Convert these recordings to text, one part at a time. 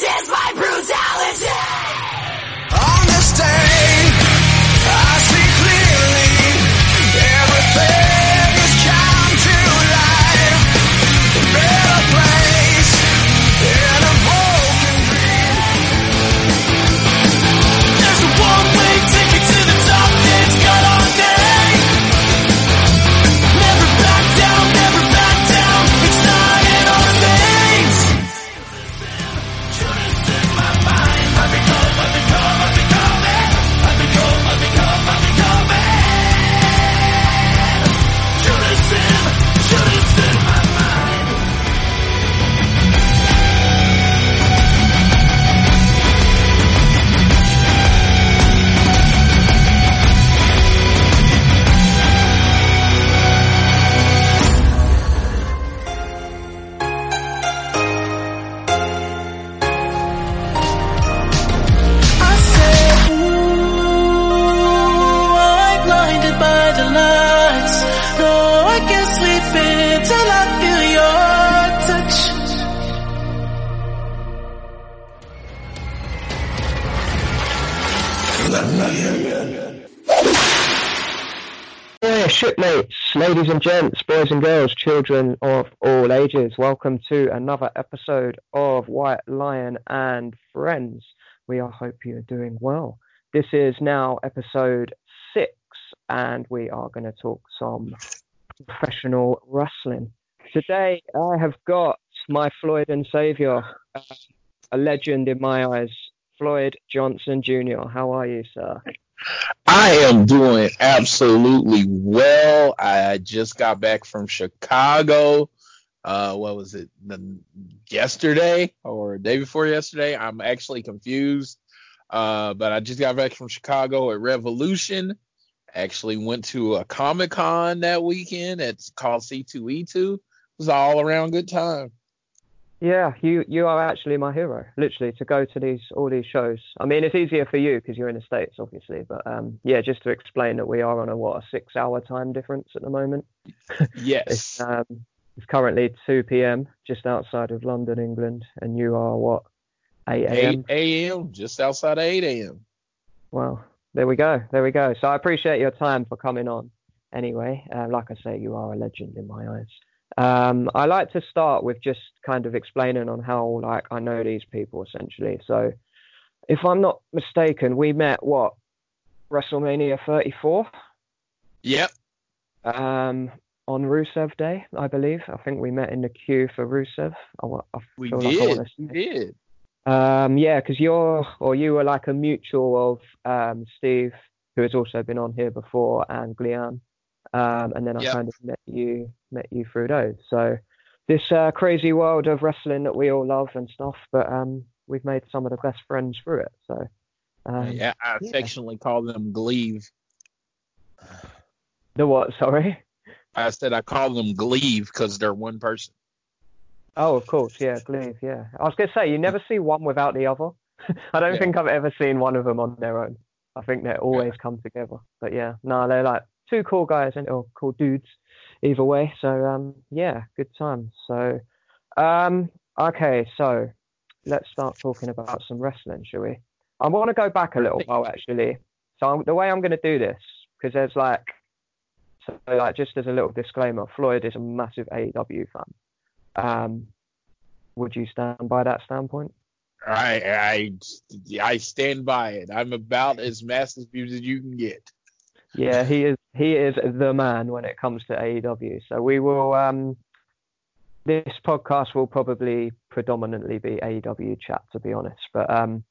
Is children of all ages, welcome to another episode of White Lion and Friends. We all hope you're doing well. This is now episode six, and we are going to talk some professional wrestling. Today, I have got my Floyd and Savior, uh, a legend in my eyes, Floyd Johnson Jr. How are you, sir? I am doing absolutely well. I just got back from Chicago. Uh, what was it? The, yesterday or day before yesterday? I'm actually confused. Uh, but I just got back from Chicago at Revolution. Actually went to a Comic Con that weekend. It's called C2E2. It was all around good time. Yeah, you you are actually my hero. Literally to go to these all these shows. I mean, it's easier for you because you're in the states, obviously. But um, yeah, just to explain that we are on a what a six hour time difference at the moment. Yes. It's um, it's currently 2 p.m. just outside of London, England, and you are what 8 a.m. 8 a.m. just outside of 8 a.m. Well, there we go, there we go. So I appreciate your time for coming on. Anyway, uh, like I say, you are a legend in my eyes. Um, I like to start with just kind of explaining on how like I know these people essentially. So, if I'm not mistaken, we met what WrestleMania 34 Yep. um, on Rusev Day, I believe. I think we met in the queue for Rusev. I, I We feel like I did. We did. Um, yeah, because you're or you were like a mutual of um, Steve, who has also been on here before, and Glian. Um, and then I Yep. kind of met you met you through those. So this uh, crazy world of wrestling that we all love and stuff, but um, we've made some of the best friends through it. So um, yeah, I yeah. affectionately call them Gleave. the what? Sorry. I said I call them Gleave because they're one person. Oh, of course, yeah, Gleave, yeah. I was gonna say you never see one without the other. I don't Yeah. think I've ever seen one of them on their own. I think they always come together. But yeah, no, they're like two cool guys and or cool dudes, either way. So um, yeah, good time. So um, okay, so let's start talking about some wrestling, shall we? I want to go back a little while actually. So I'm, the way I'm going to do this, because there's like, so like just as a little disclaimer, Floyd is a massive AEW fan. Um, would you stand by that standpoint? I I I stand by it. I'm about as massive as you can get. Yeah, he is he is the man when it comes to AEW. So we will um this podcast will probably predominantly be AEW chat to be honest. But um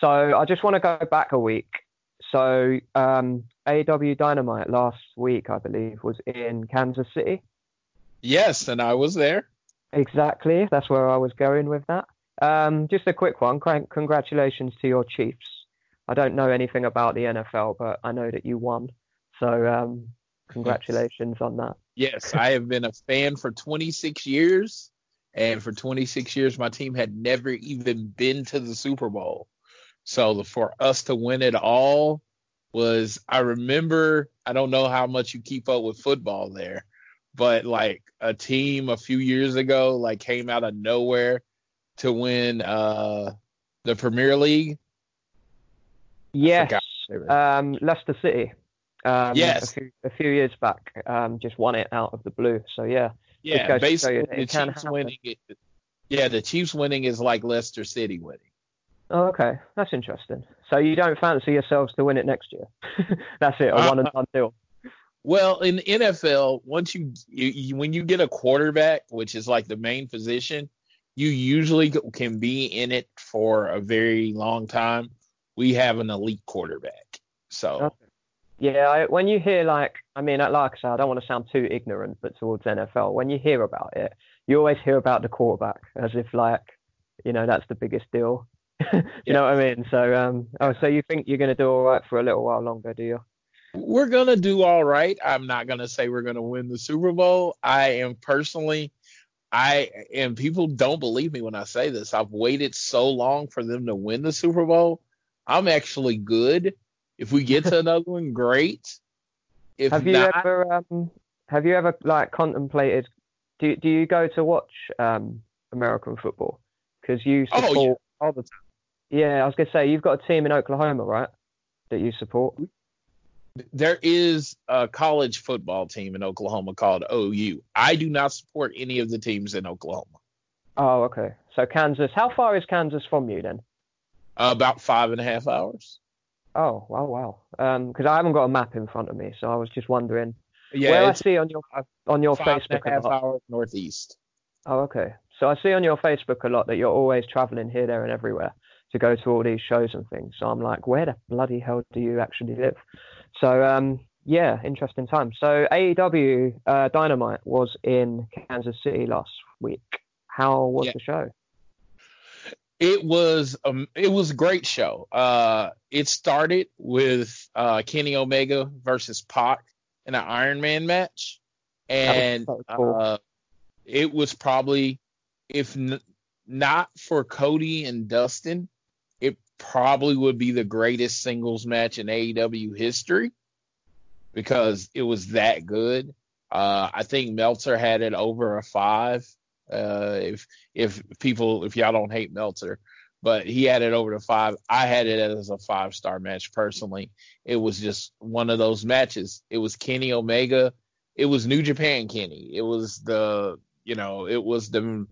so I just want to go back a week. So um AEW Dynamite last week I believe was in Kansas City. Yes, and I was there. Exactly. That's where I was going with that. Um, just a quick one. Congratulations to your Chiefs. I don't know anything about the NFL, but I know that you won. So um, congratulations on that. Yes, I have been a fan for 26 years, and for 26 years my team had never even been to the Super Bowl. So the, for us to win it all was I remember I don't know how much you keep up with football there, but like a team a few years ago like came out of nowhere to win uh the Premier League. Yes, forgot what they were. um, Leicester City. Um, Yes. a few, a few years back, um, just won it out of the blue. So yeah, Yeah, basically the it can Chiefs happen. winning. It, yeah, the Chiefs winning is like Leicester City winning. Oh, okay, that's interesting. So you don't fancy yourselves to win it next year? that's it, a Uh, one and done deal. Well, in the NFL, once you, you, you when you get a quarterback, which is like the main position, you usually can be in it for a very long time. We have an elite quarterback, so Okay. Yeah, I, when you hear like, I mean, like I said, I don't want to sound too ignorant, but towards NFL, when you hear about it, you always hear about the quarterback as if like, you know, that's the biggest deal. you Yeah. know what I mean? So, um, oh, so you think you're going to do all right for a little while longer, do you? we're gonna do all right. I'm not gonna say we're gonna win the Super Bowl. I am personally, I and people don't believe me when I say this. I've waited so long for them to win the Super Bowl. I'm actually good. If we get to another one, great. If have you not, ever, um, have you ever like contemplated? Do do you go to watch um American football? Because you Oh, yeah. support. all the time. yeah, I was gonna say you've got a team in Oklahoma, right? That you support. There is a college football team in Oklahoma called OU. I do not support any of the teams in Oklahoma. Oh, okay. So Kansas. How far is Kansas from you then? about five and a half hours. Oh, wow, wow. Um, because I haven't got a map in front of me, so I was just wondering. Yeah, where I see on your on your five Facebook a a half lot. hours northeast. Oh, okay. So I see on your Facebook a lot that you're always traveling here, there, and everywhere to go to all these shows and things. So I'm like, where the bloody hell do you actually live? So um, yeah, interesting time. So AEW uh, Dynamite was in Kansas City last week. How was Yeah. the show? It was um, it was a great show. Uh, it started with uh, Kenny Omega versus Pac in an Iron Man match, and cool. uh, it was probably if n- not for Cody and Dustin, it probably would be the greatest singles match in AEW history because it was that good. Uh, I think Meltzer had it over a five. Uh, if if people if y'all don't hate Meltzer, but he had it over to five. I had it as a five star match personally. It was just one of those matches. It was Kenny Omega. It was New Japan Kenny. It was the you know it was the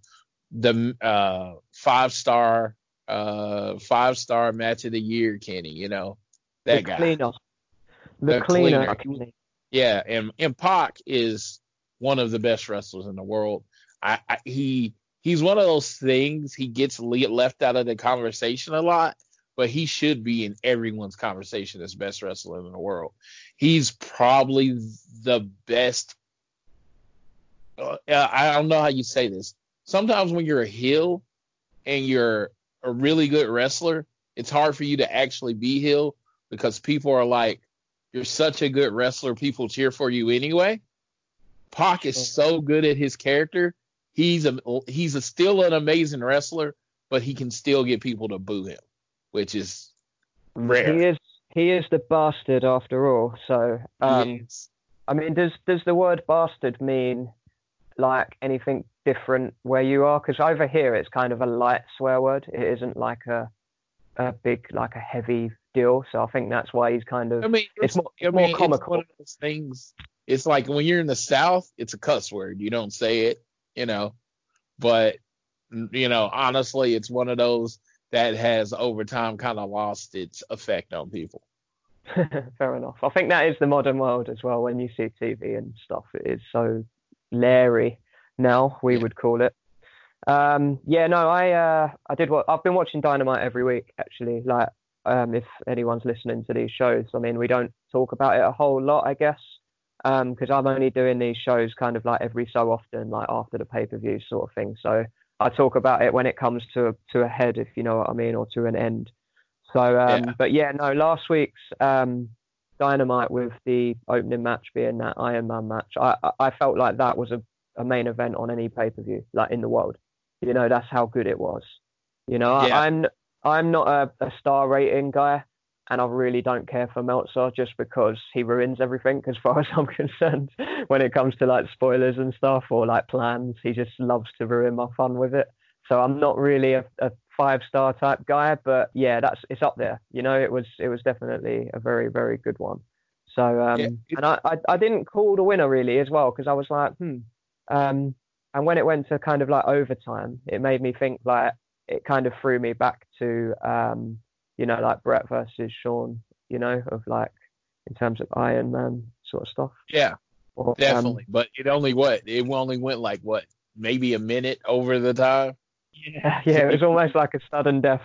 the uh, five star uh, five star match of the year Kenny. You know that the guy. cleaner. The, The cleaner. cleaner. Yeah, and and Pac is one of the best wrestlers in the world. I, I he he's one of those things he gets le- left out of the conversation a lot, but he should be in everyone's conversation as best wrestler in the world. He's probably the best. Uh, I don't know how you say this. Sometimes when you're a heel and you're a really good wrestler, it's hard for you to actually be heel because people are like, you're such a good wrestler, people cheer for you anyway. Pac is so good at his character. He's a he's a still an amazing wrestler, but he can still get people to boo him, which is rare. He is he is the bastard after all. So um. I mean, does does the word bastard mean like anything different where you are? Because over here it's kind of a light swear word. It isn't like a a big like a heavy deal. So I think that's why he's kind of I mean, it's more- I it's more mean, comical. one of those things. It's like when you're in the South, it's a cuss word. You don't say it, you know. But you know, honestly, it's one of those that has over time kind of lost its effect on people. Fair enough. I think that is the modern world as well. When you see TV and stuff, it is so leery now. We Yeah. would call it. Um, yeah, no, I uh, I did what I've been watching Dynamite every week actually. Like, um, if anyone's listening to these shows, I mean, we don't talk about it a whole lot, I guess, because I'm only doing these shows kind of like every so often, like after the pay per view sort of thing. So I talk about it when it comes to to a head, if you know what I mean, or to an end. So, um, Yeah. but yeah, no, last week's um, Dynamite with the opening match being that Iron Man match, I, I- felt like that was a, a main event on any pay per view, like in the world. You know, that's how good it was. You know, Yeah. I, I'm I'm not a, a star rating guy, and I really don't care for Meltzer just because he ruins everything as far as I'm concerned. when it comes to like spoilers and stuff or like plans, he just loves to ruin my fun with it. So I'm not really a, a five star type guy, but yeah, that's it's up there. You know, it was it was definitely a very very good one. So um, Yeah, and I, I I didn't call the winner really as well because I was like hmm. Um, and when it went to kind of like overtime, it made me think like it kind of threw me back to um, you know like Brett versus Sean, you know, of like in terms of Iron Man sort of stuff. Yeah, Or, um, definitely. but it only what it only went like what maybe a minute over the time. Yeah, yeah, it was almost like a sudden death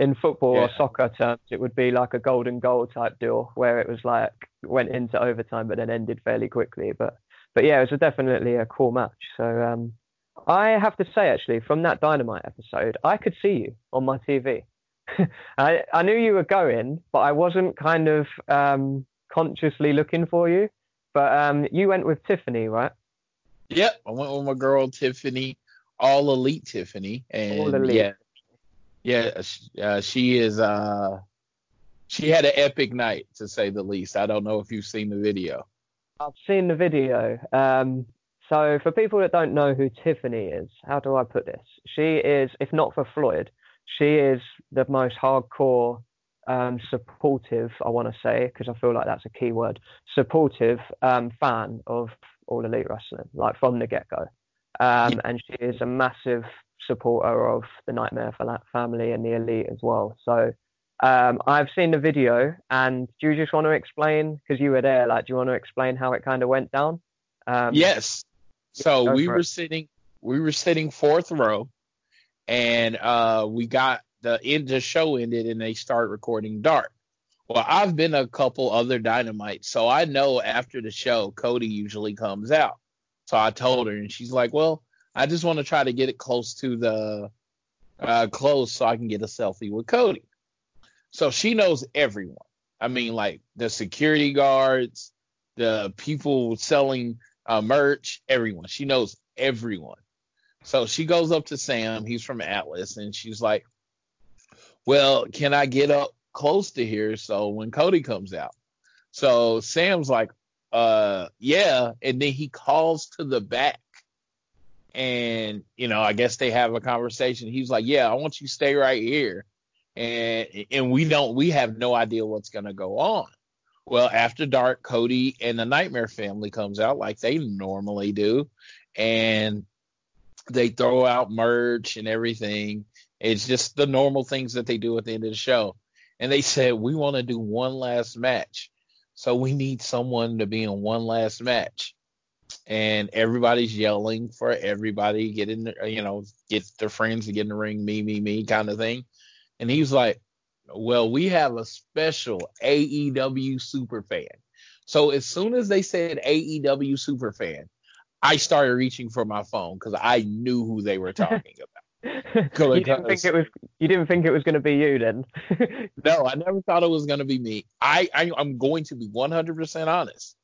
in football or soccer terms. It would be like a golden goal type deal where it was like went into overtime but then ended fairly quickly. But but yeah, it was a, definitely a cool match. So um, I have to say actually from that Dynamite episode, I could see you on my TV. I I knew you were going, but I wasn't kind of um, consciously looking for you. But um, you went with Tiffany, right? Yep, I went with my girl Tiffany, all elite Tiffany, and All Elite. yeah, yeah, uh, she is. uh She had an epic night to say the least. I don't know if you've seen the video. I've seen the video. Um, so for people that don't know who Tiffany is, how do I put this? She is, if not for Floyd, she is the most hardcore, um, supportive, I want to say, because I feel like that's a key word, supportive um, fan of All Elite Wrestling, like from the get go. Um, and she is a massive supporter of the Nightmare for family and the Elite as well. So um, I've seen the video, and do you just want to explain? Because you were there, like, do you want to explain how it kind of went down? Um, yes. So we were it. sitting, we were sitting fourth row, and uh we got the end. The show ended, and they start recording Dark. Well, I've been a couple other Dynamite, so I know after the show, Cody usually comes out. So I told her, and she's like, "Well, I just want to try to get it close to the uh, close so I can get a selfie with Cody." So she knows everyone. I mean, like the security guards, the people selling uh, merch, everyone. She knows everyone. So she goes up to Sam. He's from Atlas, and she's like, "Well, can I get up close to here so when Cody comes out?" So Sam's like, "Uh, yeah." And then he calls to the back, and you know, I guess they have a conversation. He's like, "Yeah, I want you to stay right here," and and we don't, we have no idea what's gonna go on. Well, after dark, Cody and the Nightmare family comes out like they normally do, and they throw out merch and everything. It's just the normal things that they do at the end of the show. And they said, We want to do one last match. So we need someone to be in one last match. And everybody's yelling for everybody, get in the, you know, get their friends to get in the ring, me, me, me kind of thing. And he's like, Well, we have a special AEW super fan. So as soon as they said AEW super fan, I started reaching for my phone because I knew who they were talking about. you didn't think it was you didn't think it was going to be you then. No, I never thought it was going to be me. I, I I'm going to be 100% honest.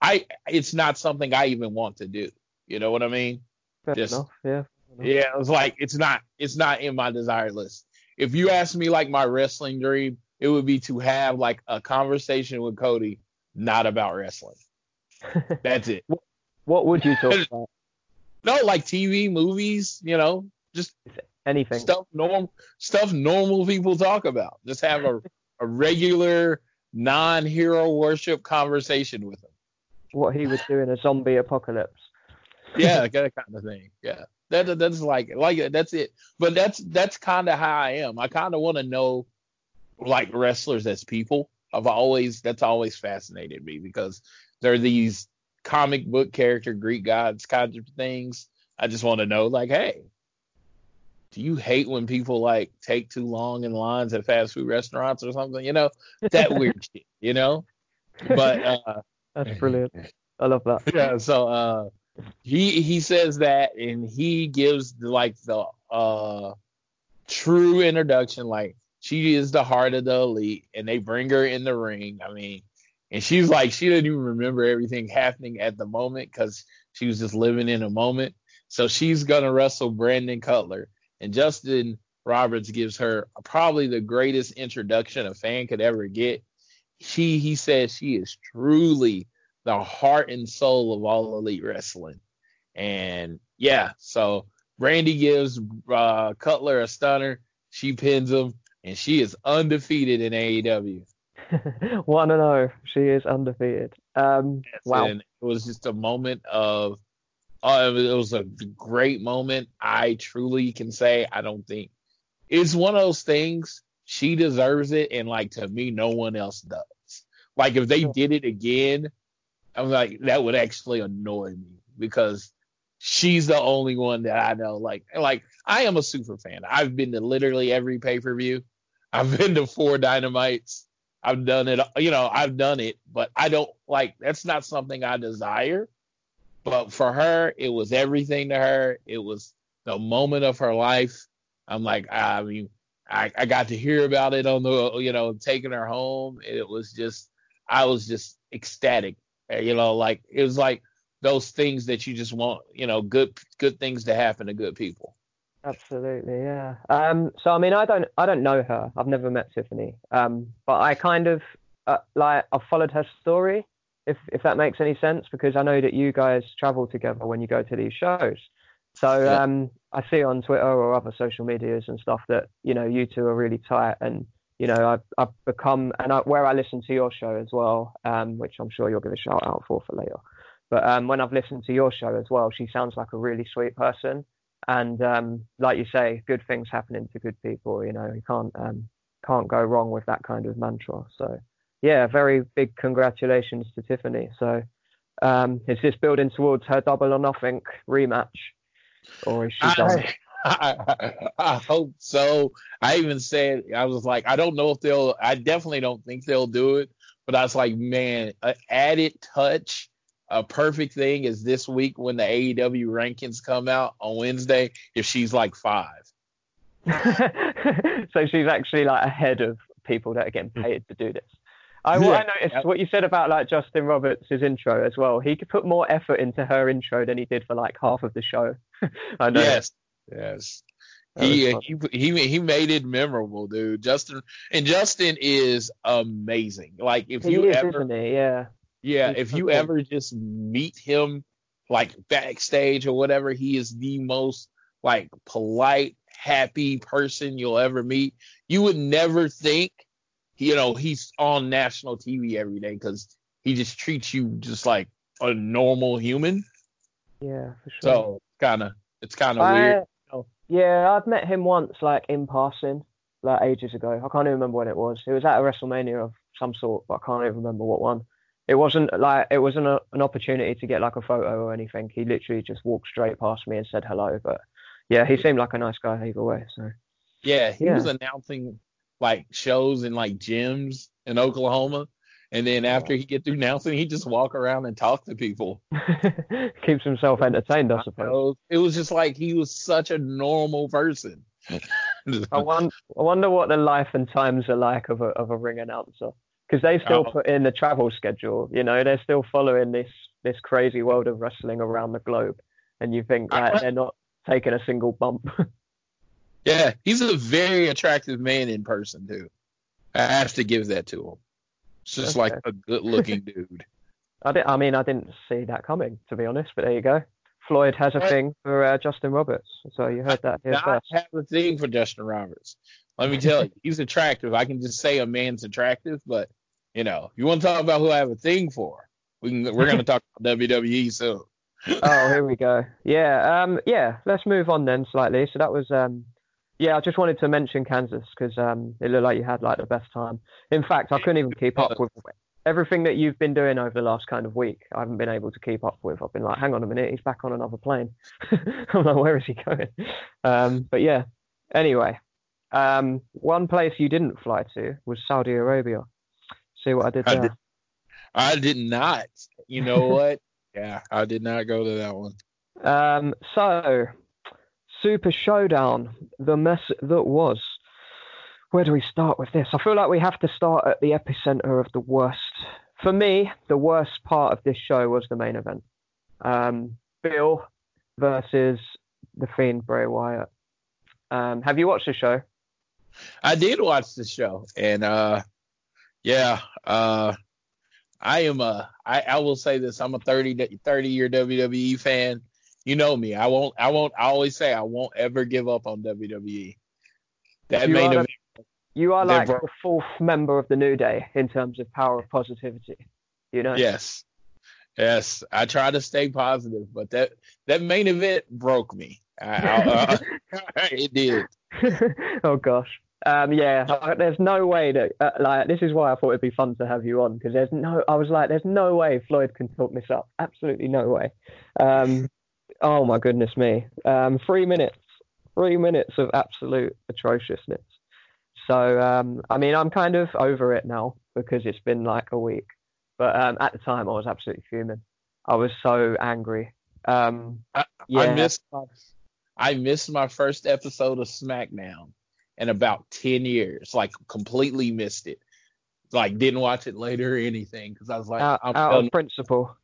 I it's not something I even want to do. You know what I mean? Fair Just- enough, yeah. Yeah, it's like it's not it's not in my desire list. If you ask me like my wrestling dream, it would be to have like a conversation with Cody, not about wrestling. That's it. What would you talk about? No, like TV, movies, you know, just Anything. stuff normal stuff normal people talk about. Just have a, a regular non-hero worship conversation with them. What he would do in a zombie apocalypse. Yeah, that kind of thing. Yeah. That that's like like that's it. But that's that's kind of how I am. I kind of want to know like wrestlers as people. I've always that's always fascinated me because they're these comic book character Greek gods kinds of things. I just want to know like, hey, do you hate when people like take too long in lines at fast food restaurants or something? You know, that weird shit, you know? But uh That's brilliant. I love that. yeah, so uh he he says that and he gives like the uh true introduction like she is the heart of the elite and they bring her in the ring i mean and she's like she didn't even remember everything happening at the moment because she was just living in a moment so she's gonna wrestle brandon cutler and justin roberts gives her probably the greatest introduction a fan could ever get she he says she is truly the heart and soul of all elite wrestling. And yeah, so Brandy gives uh, Cutler a stunner. She pins him, and she is undefeated in AEW. One and zero. She is undefeated. Um, wow. And it was just a moment of, uh, it was a great moment. I truly can say I don't think it's one of those things. She deserves it, and like to me, no one else does. Like if they did it again, I'm like that would actually annoy me because she's the only one that I know. Like like I am a super fan. I've been to literally every pay per view. I've been to four dynamites. I've done it. You know, I've done it, but I don't like. That's not something I desire. But for her, it was everything to her. It was the moment of her life. I'm like, I mean, I, I got to hear about it on the, you know, taking her home. It was just, I was just ecstatic. You know, like it was like those things that you just want, you know, good good things to happen to good people. Absolutely, yeah. Um, so I mean, I don't, I don't know her. I've never met Tiffany. Um, but I kind of uh, like I've followed her story, if if that makes any sense, because I know that you guys travel together when you go to these shows. So Yeah. um, I see on Twitter or other social medias and stuff that you know you two are really tight, and you know I've I've become and I, where I listen to your show as well, um, which I'm sure you'll give a shout out for for later. But um, when I've listened to your show as well, she sounds like a really sweet person and um, like you say, good things happening to good people. You know, you can't um, can't go wrong with that kind of mantra. So, yeah, very big congratulations to Tiffany. So, um, is this building towards her double or nothing rematch, or is she done? I, I, I hope so. I even said I was like, I don't know if they'll. I definitely don't think they'll do it. But I was like, man, added touch, a perfect thing is this week when the AEW rankings come out on Wednesday. If she's like five, so she's actually like ahead of people that are getting hmm. paid to do this. I, Yeah. I noticed Yep. what you said about like Justin Roberts' intro as well. He could put more effort into her intro than he did for like half of the show. I know. yes, yes. He, uh, he he he made it memorable, dude. Justin and Justin is amazing. Like if He you is, ever? Yeah. Yeah, if you ever just meet him like backstage or whatever, he is the most like polite, happy person you'll ever meet. You would never think, you know, he's on national TV every day because he just treats you just like a normal human. Yeah, for sure. So kind of, it's kind of weird. Yeah, I've met him once, like in passing, like ages ago. I can't even remember when it was. It was at a WrestleMania of some sort, but I can't even remember what one. It wasn't like it wasn't a, an opportunity to get like a photo or anything. He literally just walked straight past me and said hello. But yeah, he seemed like a nice guy either way. So Yeah, he Yeah. was announcing like shows in like gyms in Oklahoma. And then after he get through announcing, he just walk around and talk to people. keeps himself entertained, I suppose. It was just like he was such a normal person. I wonder, I wonder what the life and times are like of a of a ring announcer because they still Oh. put in the travel schedule. You know, they're still following this this crazy world of wrestling around the globe, and you think that like they're not taking a single bump. yeah, he's a very attractive man in person too. I have to give that to him. It's just Okay. like a good looking dude. I did, I mean, I didn't see that coming to be honest, but there you go. Floyd has a thing for uh, Justin Roberts, so you heard that here I first. have a thing for Justin Roberts. Let me tell you, he's attractive. I can just say a man's attractive, but you know, you want to talk about who I have a thing for, we can. We're going to talk about WWE soon. oh, here we go. Yeah, um, yeah. Let's move on then slightly. So that was, um, yeah. I just wanted to mention Kansas because um, it looked like you had like the best time. In fact, I couldn't even keep up with everything that you've been doing over the last kind of week. I haven't been able to keep up with. I've been like, hang on a minute, he's back on another plane. I'm like, where is he going? Um, but yeah. Anyway, um, one place you didn't fly to was Saudi Arabia. See what I did I there? did- I did not. You know what? yeah, I did not go to that one. Um, so, Super Showdown, the mess that was. Where do we start with this? I feel like we have to start at the epicenter of the worst. For me, the worst part of this show was the main event. Um, Bill versus the Fiend Bray Wyatt. Um, have you watched the show? I did watch the show, and uh, yeah, uh, I am a. I, I will say this: I'm a 30 30 year WWE fan. You know me. I won't. I won't. I always say I won't ever give up on WWE. That You main event. You are like bro- the fourth member of the New Day in terms of power of positivity. You know? Yes. Yes. I try to stay positive, but that that main event broke me. I, I, I, it did. oh gosh. Um, yeah, there's no way that uh, like this is why I thought it'd be fun to have you on because there's no. I was like, there's no way Floyd can talk this up. Absolutely no way. Um, oh my goodness me. Um, three minutes. Three minutes of absolute atrociousness. So um, I mean, I'm kind of over it now because it's been like a week. But um, at the time, I was absolutely fuming. I was so angry. Um, I, yeah, I missed I missed my first episode of SmackDown in about ten years. Like completely missed it. Like didn't watch it later or anything because I was like, out, I'm out done. of principle.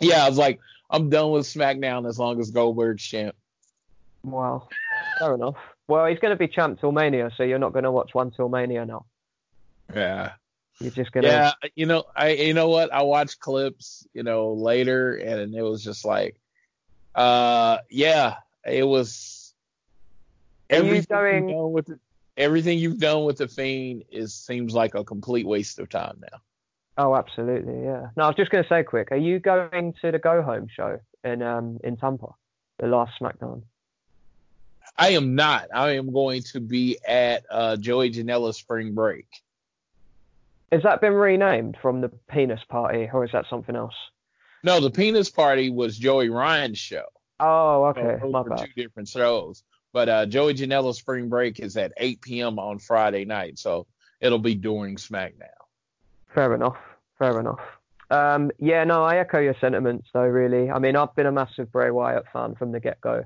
Yeah, I was like, I'm done with SmackDown as long as Goldberg's champ. Wow. Fair enough. Well, he's going to be champ till Mania, so you're not going to watch one till Mania now. Yeah. You're just going to. Yeah, you know, I you know what? I watched clips, you know, later, and it was just like, uh, yeah, it was. Everything going- you've done with the, everything you've done with the fiend is seems like a complete waste of time now. Oh, absolutely. Yeah. No, I was just going to say quick. Are you going to the Go Home show in um in Tampa, the last SmackDown? I am not. I am going to be at uh, Joey Janela's spring break. Has that been renamed from the Penis Party, or is that something else? No, the penis party was Joey Ryan's show. Oh, So okay. those My bad. two different shows. But uh, Joey Janela's spring break is at 8 p.m. on Friday night, so it'll be during SmackDown. Fair enough. Fair enough. Um, yeah, no, I echo your sentiments though. Really, I mean, I've been a massive Bray Wyatt fan from the get-go,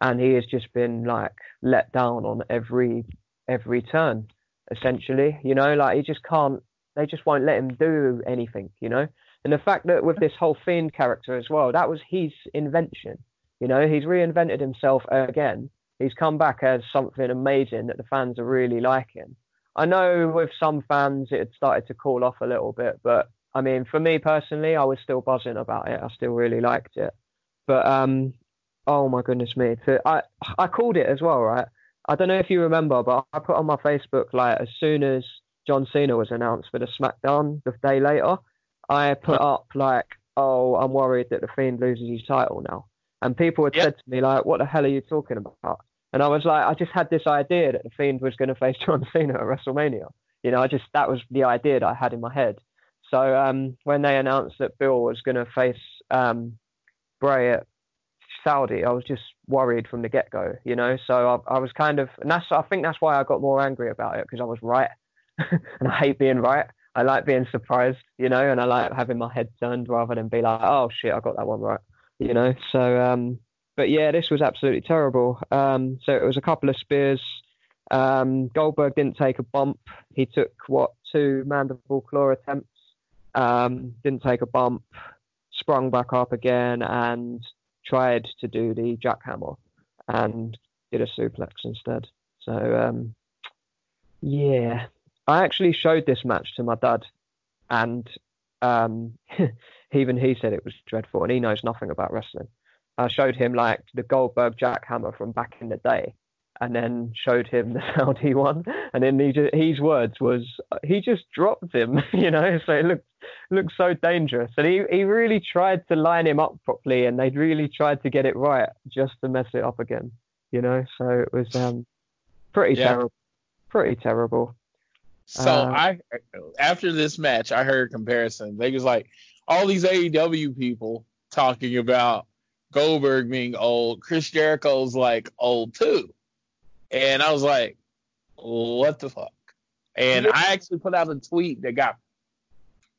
and he has just been like let down on every every turn. Essentially, you know, like he just can't. They just won't let him do anything, you know. And the fact that with this whole fiend character as well, that was his invention. You know, he's reinvented himself again. He's come back as something amazing that the fans are really liking. I know with some fans it had started to cool off a little bit, but I mean, for me personally, I was still buzzing about it. I still really liked it. But um, oh my goodness me, I I called it as well, right? I don't know if you remember, but I put on my Facebook like as soon as John Cena was announced for the SmackDown the day later, I put up like, oh, I'm worried that the Fiend loses his title now, and people had Yep. said to me like, what the hell are you talking about? And I was like, I just had this idea that the Fiend was going to face John Cena at WrestleMania. You know, I just that was the idea that I had in my head. So um, when they announced that Bill was going to face um, Bray at Saudi, I was just worried from the get go. You know, so I, I was kind of, and that's I think that's why I got more angry about it because I was right, and I hate being right. I like being surprised, you know, and I like having my head turned rather than be like, oh shit, I got that one right, you know. So, um, but yeah, this was absolutely terrible. Um, so it was a couple of spears. Um, Goldberg didn't take a bump. He took what two mandible claw attempts. Um, didn't take a bump. Sprung back up again and tried to do the jackhammer and did a suplex instead. So um, yeah, I actually showed this match to my dad, and um, even he said it was dreadful, and he knows nothing about wrestling. I showed him like the Goldberg jackhammer from back in the day, and then showed him the Saudi one, and then he just, his words was he just dropped him, you know. So it looked looked so dangerous, and he he really tried to line him up properly, and they really tried to get it right just to mess it up again, you know. So it was um pretty Yeah. terrible, pretty terrible. So Uh, I after this match, I heard comparison. They was like all these AEW people talking about Goldberg being old. Chris Jericho's like old too, and I was like, what the fuck? And I actually put out a tweet that got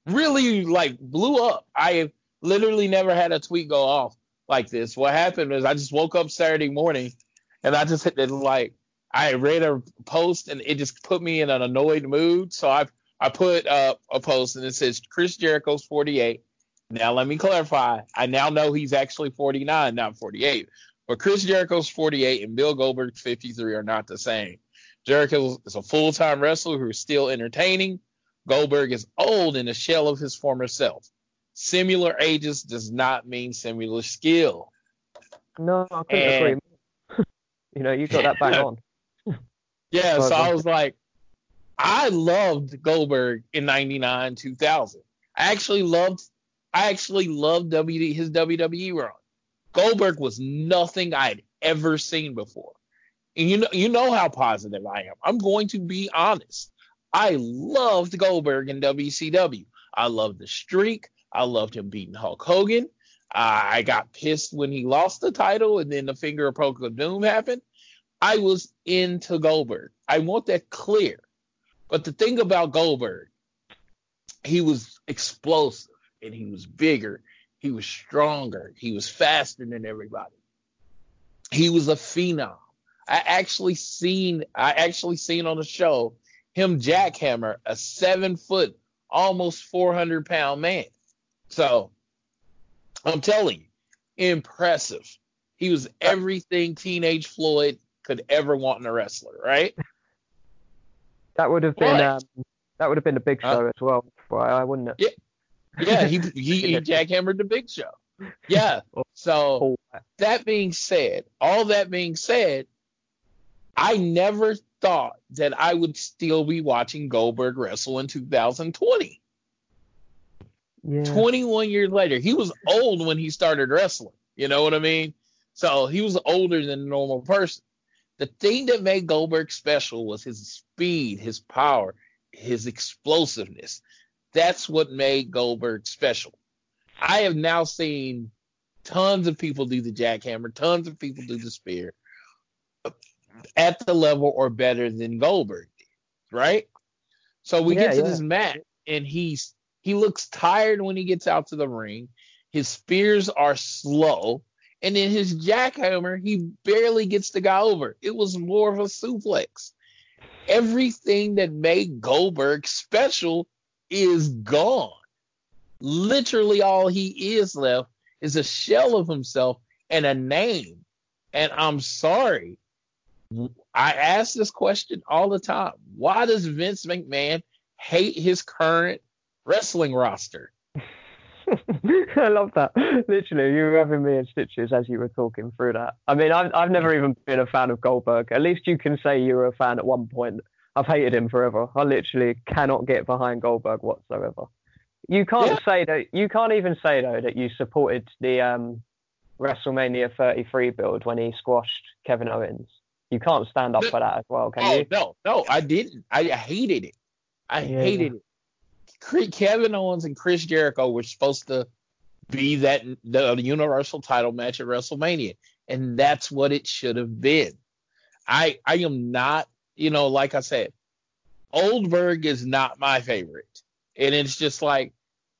really like blew up. I literally never had a tweet go off like this. What happened was I just woke up Saturday morning and I just hit it like I read a post and it just put me in an annoyed mood. So I I put up a post and it says Chris Jericho's 48. Now let me clarify. I now know he's actually 49, not 48. But Chris Jericho's 48 and Bill Goldberg's 53 are not the same. Jericho is a full-time wrestler who's still entertaining. Goldberg is old in a shell of his former self. Similar ages does not mean similar skill. No, I couldn't And- agree. you know, you got that bang on. Yeah, so I was like, I loved Goldberg in '99, 2000. I actually loved, I actually loved WD his WWE run. Goldberg was nothing I'd ever seen before, and you know, you know how positive I am. I'm going to be honest. I loved Goldberg in WCW. I loved the streak. I loved him beating Hulk Hogan. Uh, I got pissed when he lost the title, and then the finger of Poke of Doom happened. I was into Goldberg. I want that clear. But the thing about Goldberg, he was explosive and he was bigger. He was stronger. He was faster than everybody. He was a phenom. I actually seen I actually seen on the show him jackhammer a seven foot, almost four hundred pound man. So I'm telling you, impressive. He was everything teenage Floyd could ever want in a wrestler, right? That would have been um, that would have been a big show as well, right? I wouldn't it? Yeah, he he, he jackhammered the Big Show. Yeah. So Oh, that being said, all that being said, I never thought that I would still be watching Goldberg wrestle in 2020. yeah. 21 years later, he was old when he started wrestling. You know what I mean? So he was older than a normal person. The thing that made Goldberg special was his speed, his power, his explosiveness. That's what made Goldberg special. I have now seen tons of people do the jackhammer, tons of people do the spear at the level or better than Goldberg did, right? So we Yeah, get to yeah. this match and he's he looks tired when he gets out to the ring. His spears are slow. And in his jackhammer, he barely gets the guy over. It was more of a suplex. Everything that made Goldberg special is gone. Literally, all he is left is a shell of himself and a name. And I'm sorry. I ask this question all the time. Why does Vince McMahon hate his current wrestling roster? I love that. Literally, you were having me in stitches as you were talking through that. I mean, I've I've never even been a fan of Goldberg. At least you can say you were a fan at one point. I've hated him forever. I literally cannot get behind Goldberg whatsoever. You can't Yeah. say that. You can't even say though that you supported the um, WrestleMania 33 build when he squashed Kevin Owens. You can't stand up No. for that as well, can Oh you? no, no, I didn't. I hated it. I Yeah. hated it. Kevin Owens and Chris Jericho were supposed to be that the Universal Title match at WrestleMania, and that's what it should have been. I I am not, you know, like I said, Oldberg is not my favorite, and it's just like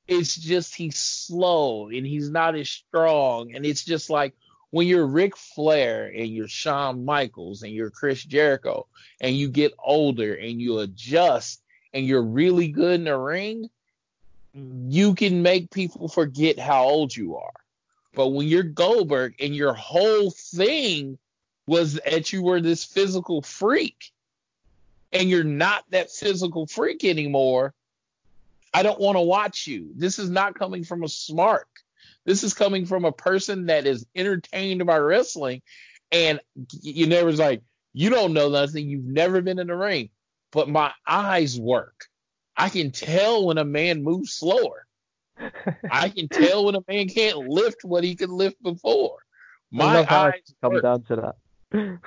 it's just he's slow and he's not as strong, and it's just like when you're Ric Flair and you're Shawn Michaels and you're Chris Jericho and you get older and you adjust and you're really good in the ring, you can make people forget how old you are. But when you're Goldberg and your whole thing was that you were this physical freak and you're not that physical freak anymore, I don't want to watch you. This is not coming from a smart. This is coming from a person that is entertained by wrestling and you never was like, you don't know nothing. You've never been in the ring, but my eyes work. I can tell when a man moves slower. I can tell when a man can't lift what he could lift before. My eyes come work. down to that.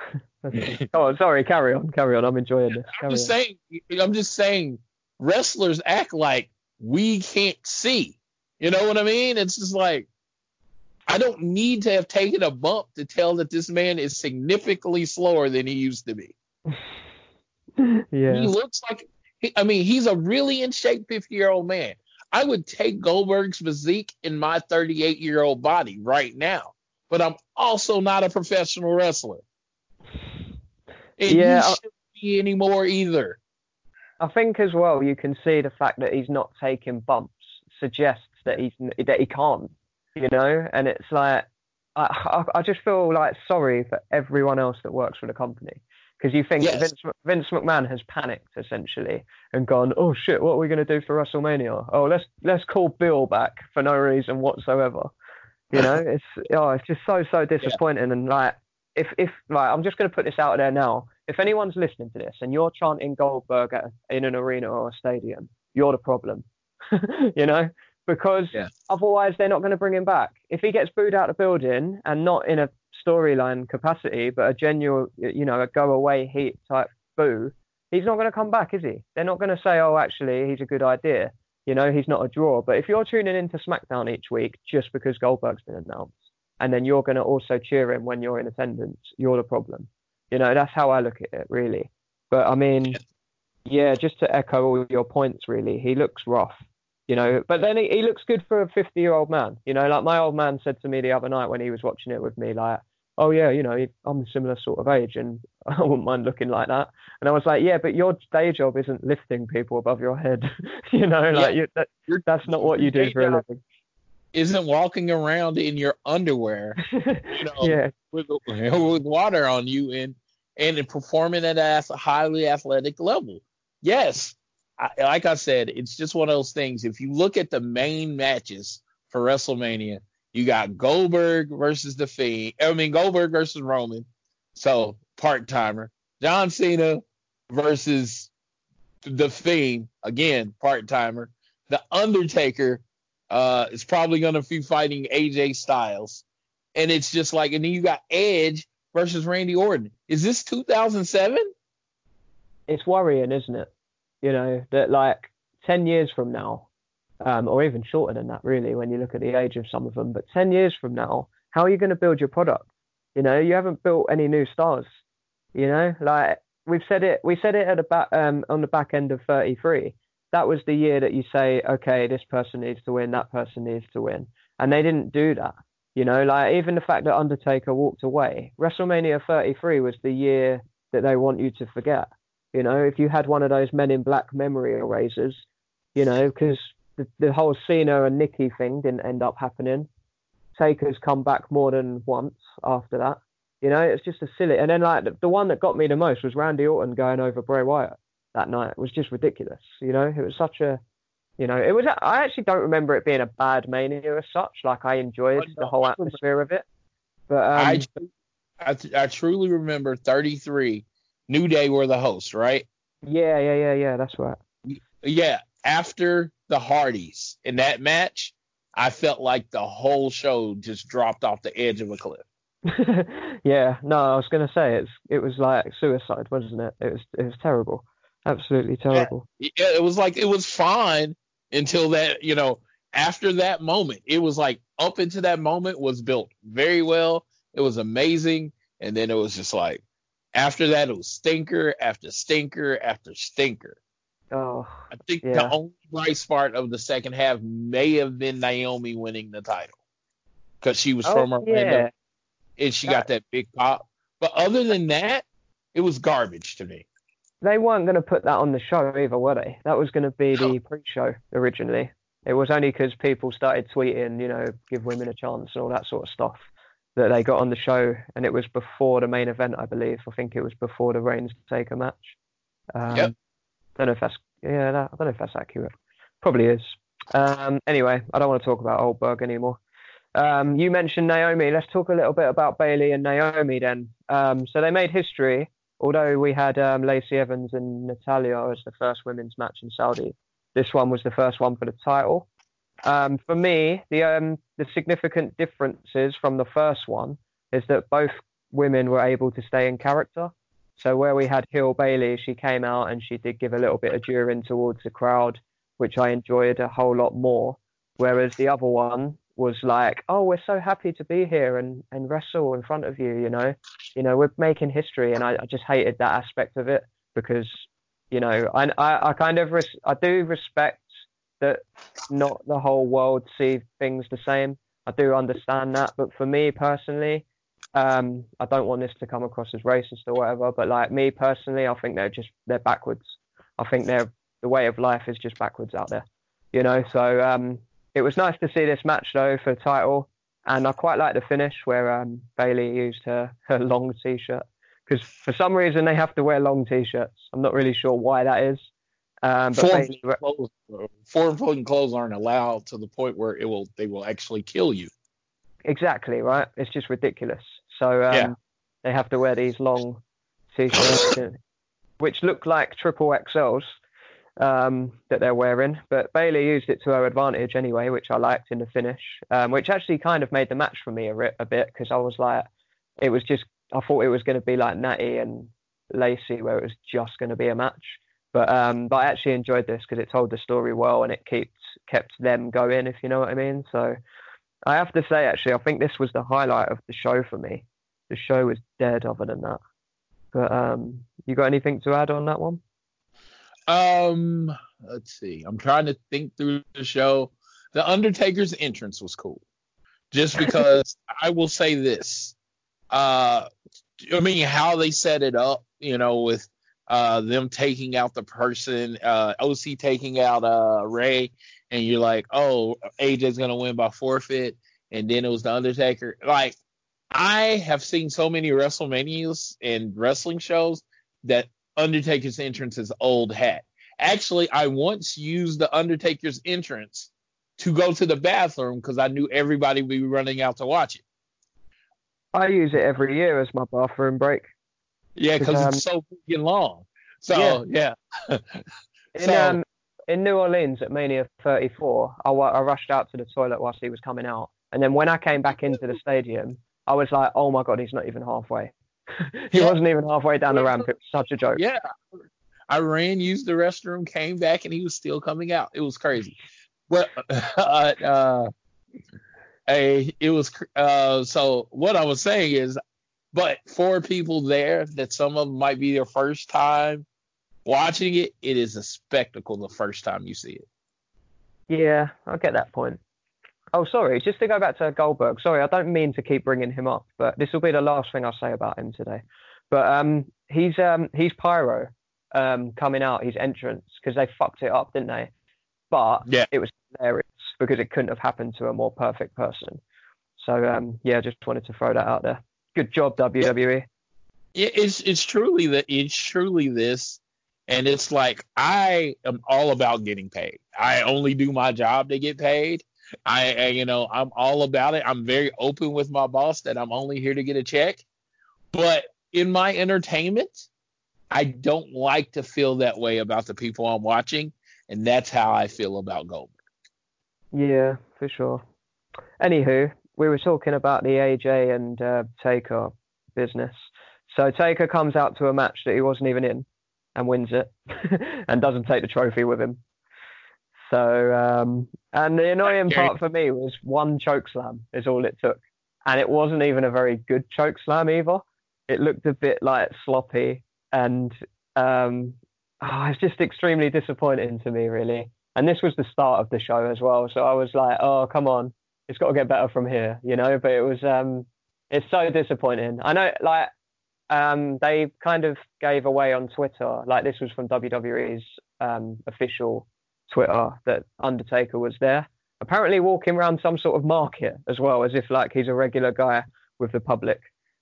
oh, sorry. Carry on. Carry on. I'm enjoying this. I'm just on. saying. I'm just saying. Wrestlers act like we can't see. You know what I mean? It's just like I don't need to have taken a bump to tell that this man is significantly slower than he used to be. yeah. He looks like. I mean, he's a really in shape 50 year old man. I would take Goldberg's physique in my 38 year old body right now, but I'm also not a professional wrestler. And Yeah, you I- shouldn't be anymore either. I think as well you can see the fact that he's not taking bumps suggests that he's that he can't, you know. And it's like I I, I just feel like sorry for everyone else that works for the company because you think Yes. Vince Vince McMahon has panicked essentially and gone, oh shit, what are we going to do for WrestleMania? Oh, let's let's call Bill back for no reason whatsoever. You know, it's oh, it's just so so disappointing and like if if like I'm just going to put this out there now. If anyone's listening to this and you're chanting Goldberg at, in an arena or a stadium, you're the problem. you know, because Yeah. otherwise they're not going to bring him back. If he gets booed out of the building and not in a storyline capacity, but a genuine, you know, a go away heat type boo, he's not going to come back, is he? They're not going to say, oh, actually, he's a good idea. You know, he's not a draw. But if you're tuning into SmackDown each week just because Goldberg's been announced, and then you're going to also cheer him when you're in attendance, you're the problem. You know, that's how I look at it, really. But I mean, yeah, just to echo all your points, really, he looks rough. You know, but then he, he looks good for a 50 year old man. You know, like my old man said to me the other night when he was watching it with me, like, oh, yeah, you know, I'm a similar sort of age and I wouldn't mind looking like that. And I was like, yeah, but your day job isn't lifting people above your head. you know, like, you, that, that's not what you do for a living. Isn't walking around in your underwear you know, yeah, with, with water on you and and performing at a highly athletic level. Yes, I, like I said, it's just one of those things. If you look at the main matches for WrestleMania, you got Goldberg versus the Fiend. I mean Goldberg versus Roman, so part timer. John Cena versus the Fiend, again part timer. The Undertaker uh, is probably going to be fighting AJ Styles and it's just like, and then you got Edge versus Randy Orton. Is this 2007? it's worrying, isn't it? You know, that like 10 years from now, um, or even shorter than that, really, when you look at the age of some of them, but 10 years from now, how are you going to build your product? You know, you haven't built any new stars. You know, like we've said it, we said it at the back, um, on the back end of 33. That was the year that you say, okay, this person needs to win, that person needs to win. And they didn't do that. You know, like even the fact that Undertaker walked away, WrestleMania 33 was the year that they want you to forget. You know, if you had one of those Men in Black memory erasers, you know, because the, the whole Cena and Nikki thing didn't end up happening. Taker's come back more than once after that. You know, it's just a silly. And then like the, the one that got me the most was Randy Orton going over Bray Wyatt that night. It was just ridiculous. You know, it was such a, you know, it was. I actually don't remember it being a bad mania as such. Like I enjoyed the whole atmosphere of it. But um, I, I I truly remember 33. New Day were the host, right? yeah, yeah, yeah, yeah. That's right. Yeah. After the Hardys in that match, I felt like the whole show just dropped off the edge of a cliff. yeah, no, I was gonna say it's it was like suicide, wasn't it? It was it was terrible, absolutely terrible. Yeah, it was like it was fine until that, you know, after that moment, it was like up into that moment was built very well. It was amazing, and then it was just like after that, it was stinker after stinker after stinker. Oh, I think Yeah. the only bright spot of the second half may have been Naomi winning the title because she was oh from Orlando yeah, and she got that big pop. But other than that, it was garbage to me. they weren't gonna put that on the show either, were they? That was gonna be the pre-show originally. It was only because people started tweeting, you know, give women a chance and all that sort of stuff that they got on the show, and it was before the main event, I believe. I think it was before the Reigns Taker match. Um, Yep. Don't know if that's yeah, that, I don't know if that's accurate. Probably is. Um, anyway, I don't want to talk about Oldberg anymore. Um, you mentioned Naomi. Let's talk a little bit about Bayley and Naomi then. Um, so they made history, although we had um, Lacey Evans and Natalya as the first women's match in Saudi. This one was the first one for the title. Um, for me, the um, the significant differences from the first one is that both women were able to stay in character. So where we had Hill Bayley, she came out and she did give a little bit of jeering towards the crowd, which I enjoyed a whole lot more. Whereas the other one was like, "Oh, we're so happy to be here and and wrestle in front of you," you know, you know, we're making history, and I, I just hated that aspect of it because, you know, I I, I kind of res- I do respect that not the whole world see things the same. I do understand that, but for me personally, um, I don't want this to come across as racist or whatever. But like me personally, I think they're just they're backwards. I think they're the way of life is just backwards out there, you know. So um, it was nice to see this match though for the title, and I quite like the finish where um, Bayley used her her long t-shirt because for some reason they have to wear long t-shirts. I'm not really sure why that is. Um, but Form clothes, form fitting clothes aren't allowed to the point where it will they will actually kill you. Exactly right. It's just ridiculous. So um, Yeah. They have to wear these long t-shirts, which look like triple XLs um, that they're wearing. But Bayley used it to her advantage anyway, which I liked in the finish, um, which actually kind of made the match for me a, a bit because I was like, it was just, I thought it was going to be like Natty and Lacey, where it was just going to be a match. But um, but I actually enjoyed this because it told the story well and it kept kept them going, if you know what I mean. So I have to say, actually, I think this was the highlight of the show for me. The show was dead other than that. But um, you got anything to add on that one? Um, let's see. I'm trying to think through the show. The Undertaker's entrance was cool, just because I will say this. Uh, I mean, how they set it up, you know, with uh them taking out the person, uh, OC taking out uh Rey, and you're like, oh, AJ's gonna win by forfeit, and then it was the Undertaker. Like, I have seen so many WrestleManias and wrestling shows that Undertaker's entrance is old hat. Actually, I once used the Undertaker's entrance to go to the bathroom because I knew everybody would be running out to watch it. I use it every year as my bathroom break. Yeah, because Um, it's so freaking long. So yeah, In, So- um, in New Orleans at Mania 34, I, I rushed out to the toilet whilst he was coming out. And then when I came back into the stadium, I was like, oh my God, he's not even halfway. he Yeah. wasn't even halfway down the ramp. It was such a joke. yeah. I ran, used the restroom, came back, and he was still coming out. It was crazy. Well, uh, uh, a it was uh. So what I was saying is, but for people there that some of them might be their first time watching it, it is a spectacle the first time you see it. Yeah, I get that point. Oh, sorry. Just to go back to Goldberg. Sorry, I don't mean to keep bringing him up, but this will be the last thing I say about him today. But um, he's um, he's pyro um, coming out his entrance because they fucked it up, didn't they? But Yeah. it was hilarious because it couldn't have happened to a more perfect person. So um, yeah, just wanted to throw that out there. Good job. WWE. Yeah, it's it's truly that it's truly this, and it's like I am all about getting paid. I only do my job to get paid. I, I you know I'm all about it. I'm very open with my boss that I'm only here to get a check. But in my entertainment, I don't like to feel that way about the people I'm watching, and that's how I feel about Goldberg. Yeah, for sure. Anywho, we were talking about the AJ and uh, Taker business. So Taker comes out to a match that he wasn't even in and wins it and doesn't take the trophy with him. So, um, and the annoying part for me was one choke slam is all it took. And it wasn't even a very good choke slam either. It looked a bit like sloppy and um, oh, it's just extremely disappointing to me, really. And this was the start of the show as well. So I was like, oh, come on. It's got to get better from here, you know? But it was, um, it's so disappointing. I know, like, um, they kind of gave away on Twitter, like, this was from WWE's um, official Twitter, that Undertaker was there. Apparently walking around some sort of market as well, as if, like, he's a regular guy with the public.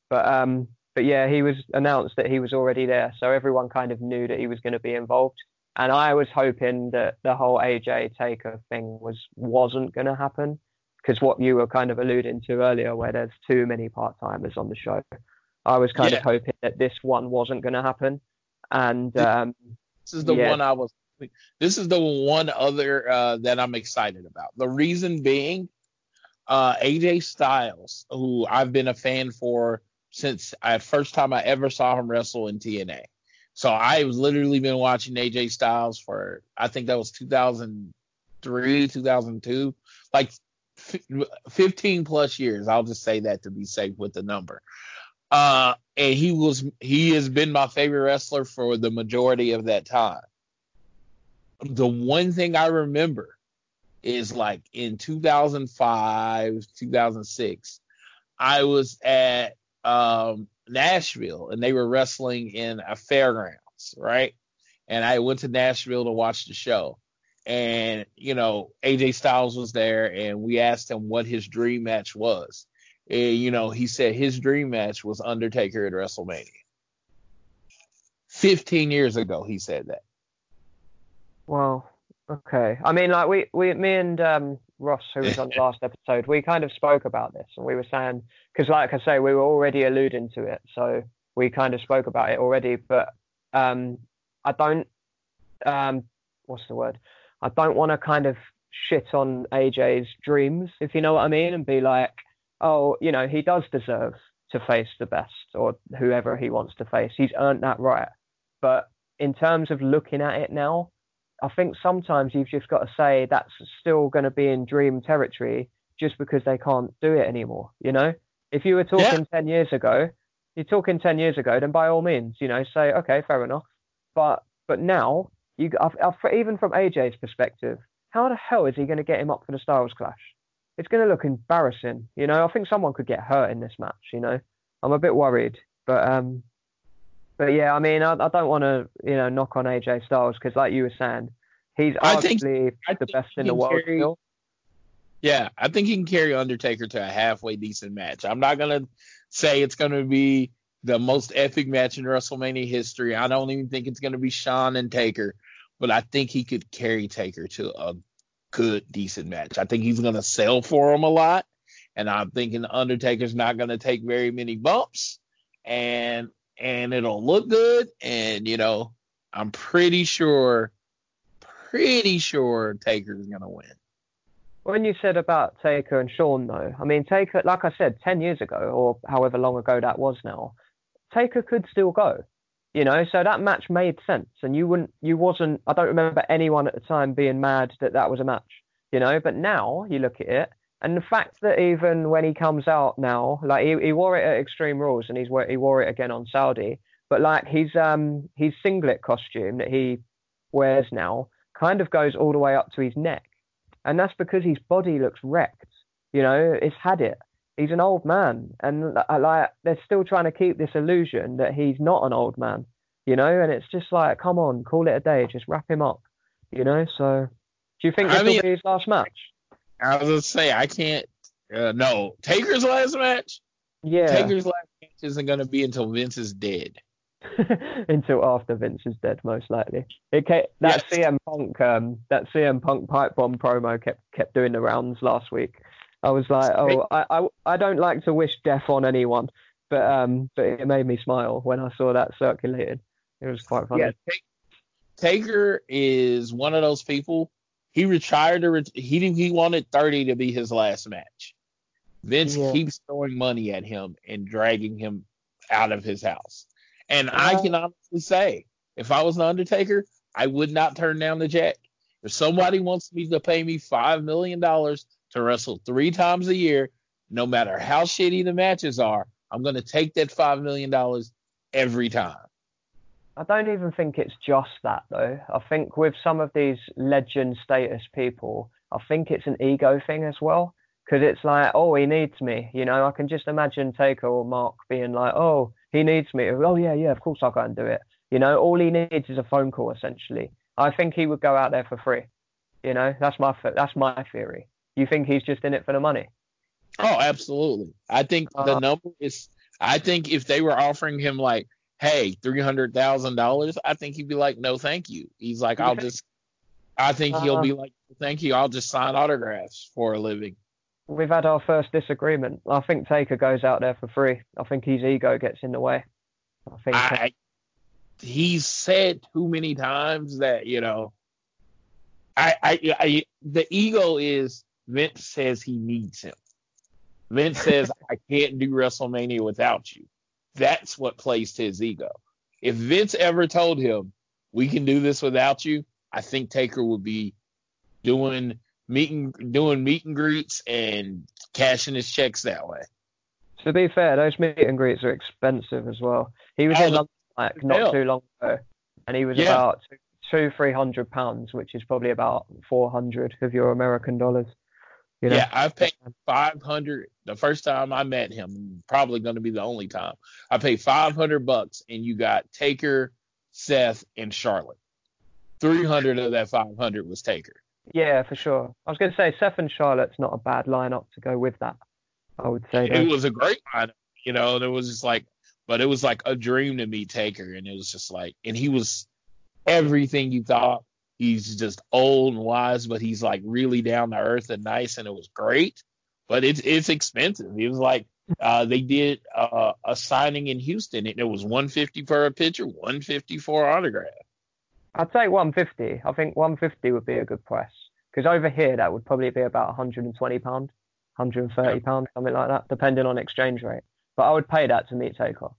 But, um, but yeah, he was announced that he was already there. So everyone kind of knew that he was going to be involved and I was hoping that the whole AJ Taker thing was wasn't going to happen because what you were kind of alluding to earlier, where there's too many part timers on the show, I was kind Yeah. of hoping that this one wasn't going to happen, and um, This is the Yeah. one I was. This is the one other uh, that I'm excited about. The reason being, uh, AJ Styles, who I've been a fan for since I first time I ever saw him wrestle in TNA. So I've literally been watching AJ Styles for I think that was 2003, 2002, like 15 plus years. I'll just say that to be safe with the number. Uh, and he was he has been my favorite wrestler for the majority of that time. The one thing I remember is like in 2005, 2006, I was at um, Nashville and they were wrestling in a fairgrounds, right? And I went to Nashville to watch the show. And, you know, AJ Styles was there and we asked him what his dream match was. And, you know, he said his dream match was Undertaker at WrestleMania. 15 years ago, he said that. well, okay. I mean, like we, we, me and um, Ross, who was on the last episode, we kind of spoke about this, and we were saying because, like I say, we were already alluding to it, so we kind of spoke about it already. But um, I don't, um, what's the word? I don't want to kind of shit on AJ's dreams, if you know what I mean, and be like, oh, you know, he does deserve to face the best or whoever he wants to face. He's earned that right. But in terms of looking at it now, I think sometimes you've just got to say that's still going to be in dream territory just because they can't do it anymore. You know, if you were talking Yeah. 10 years ago, you're talking 10 years ago, then by all means, you know, say, okay, fair enough. But, but now you, I've, I've, even from AJ's perspective, how the hell is he going to get him up for the Styles Clash? It's going to look embarrassing. You know, I think someone could get hurt in this match. You know, I'm a bit worried, but um, but yeah, I mean, I, I don't want to you know knock on AJ Styles because, like you were saying, he's I arguably I the think best in the world carry- still. Yeah, I think he can carry Undertaker to a halfway decent match. I'm not gonna say it's gonna be the most epic match in WrestleMania history. I don't even think it's gonna be Shawn and Taker, but I think he could carry Taker to a good, decent match. I think he's gonna sell for him a lot, and I'm thinking Undertaker's not gonna take very many bumps, and and it'll look good. And you know, I'm pretty sure, pretty sure Taker's gonna win. When you said about Taker and Shawn, though, I mean, Taker, like I said, 10 years ago, or however long ago that was now, Taker could still go. You know, so that match made sense, and you wouldn't, you wasn't. I don't remember anyone at the time being mad that that was a match. You know, but now you look at it, and the fact that even when he comes out now, like he, he wore it at Extreme Rules, and he's he wore it again on Saudi, but like his um his singlet costume that he wears now kind of goes all the way up to his neck, and that's because his body looks wrecked. You know, it's had it. He's an old man, and uh, like they're still trying to keep this illusion that he's not an old man. You know, and it's just like, come on, call it a day, just wrap him up. You know, so do you think I this mean- will be his last match? I was gonna say I can't. Uh, no, Taker's last match. Yeah, Taker's last match isn't gonna be until Vince is dead. until after Vince is dead, most likely. It ca that Yes. CM Punk, um, that CM Punk pipe bomb promo kept kept doing the rounds last week. I was like, oh, I, I, I don't like to wish death on anyone, but um, but it made me smile when I saw that circulated. It was quite funny. Yeah, Taker is one of those people. He retired to ret- he he wanted 30 to be his last match. Vince Yeah. keeps throwing money at him and dragging him out of his house. And I Uh, can honestly say, if I was an Undertaker, I would not turn down the check. If somebody wants me to pay me five million dollars to wrestle three times a year, no matter how shitty the matches are, I'm gonna take that five million dollars every time. I don't even think it's just that though. I think with some of these legend status people, I think it's an ego thing as well. Because it's like, oh, he needs me. You know, I can just imagine Taker or Mark being like, oh, he needs me. Oh, yeah, yeah, of course I'll go and do it. You know, all he needs is a phone call, essentially. I think he would go out there for free. You know, that's my that's my theory. You think he's just in it for the money? Oh, absolutely. I think the Uh, number is. I think if they were offering him like, hey, three hundred thousand dollars, I think he'd be like, no, thank you. He's like, I'll just. I think he'll Uh, be like, thank you. I'll just sign autographs for a living. We've had our first disagreement. I think Taker goes out there for free. I think his ego gets in the way. I think. I. He's said too many times that you know. I, I, I, the ego is Vince says he needs him. Vince says I can't do WrestleMania without you. That's what plays to his ego. If Vince ever told him we can do this without you, I think Taker would be doing meet and doing meet and greets and cashing his checks that way. To be fair, those meet and greets are expensive as well. He was Oh, in London like not hell. too long ago, and he was Yeah. about two, two, three hundred pounds, which is probably about four hundred of your American dollars. You know? Yeah, I've paid five hundred the first time I met him. Probably going to be the only time. I paid five hundred bucks, and you got Taker, Seth, and Charlotte. Three hundred of that five hundred was Taker. Yeah, for sure. I was going to say Seth and Charlotte's not a bad lineup to go with that. I would say. It was a great lineup, you know. There was just like, but it was like a dream to meet Taker, and it was just like, and he was everything you thought he's just old and wise, but he's like really down to earth and nice, and it was great. But it's it's expensive. It was like uh, they did uh, a signing in Houston, and it was 150 for a picture, 150 for an autograph. I'd say 150. I think 150 would be a good price because over here that would probably be about 120 pound, 130 pound, something like that, depending on exchange rate. But I would pay that to meet Taker.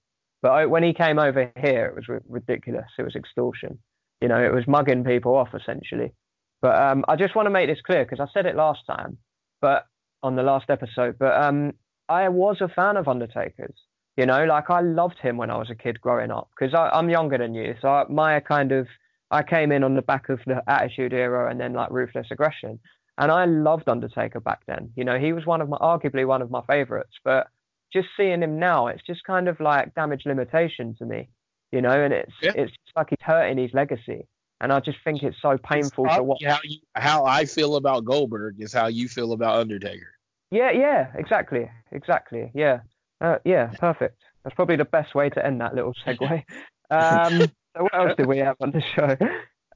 But I, when he came over here, it was r- ridiculous. It was extortion. You know, it was mugging people off essentially. But um, I just want to make this clear because I said it last time, but on the last episode. But um, I was a fan of Undertaker's. You know, like I loved him when I was a kid growing up because I'm younger than you. So I, my kind of, I came in on the back of the Attitude Era and then like Ruthless Aggression. And I loved Undertaker back then. You know, he was one of my, arguably one of my favorites. But just seeing him now, it's just kind of like damage limitation to me. You know, and it's Yeah. it's like he's hurting his legacy. And I just think it's so painful It's to watch. How, you, how I feel about Goldberg is how you feel about Undertaker. Yeah, yeah, exactly, exactly. Yeah, uh, yeah, perfect. That's probably the best way to end that little segue. Um, so what else did we have on the show?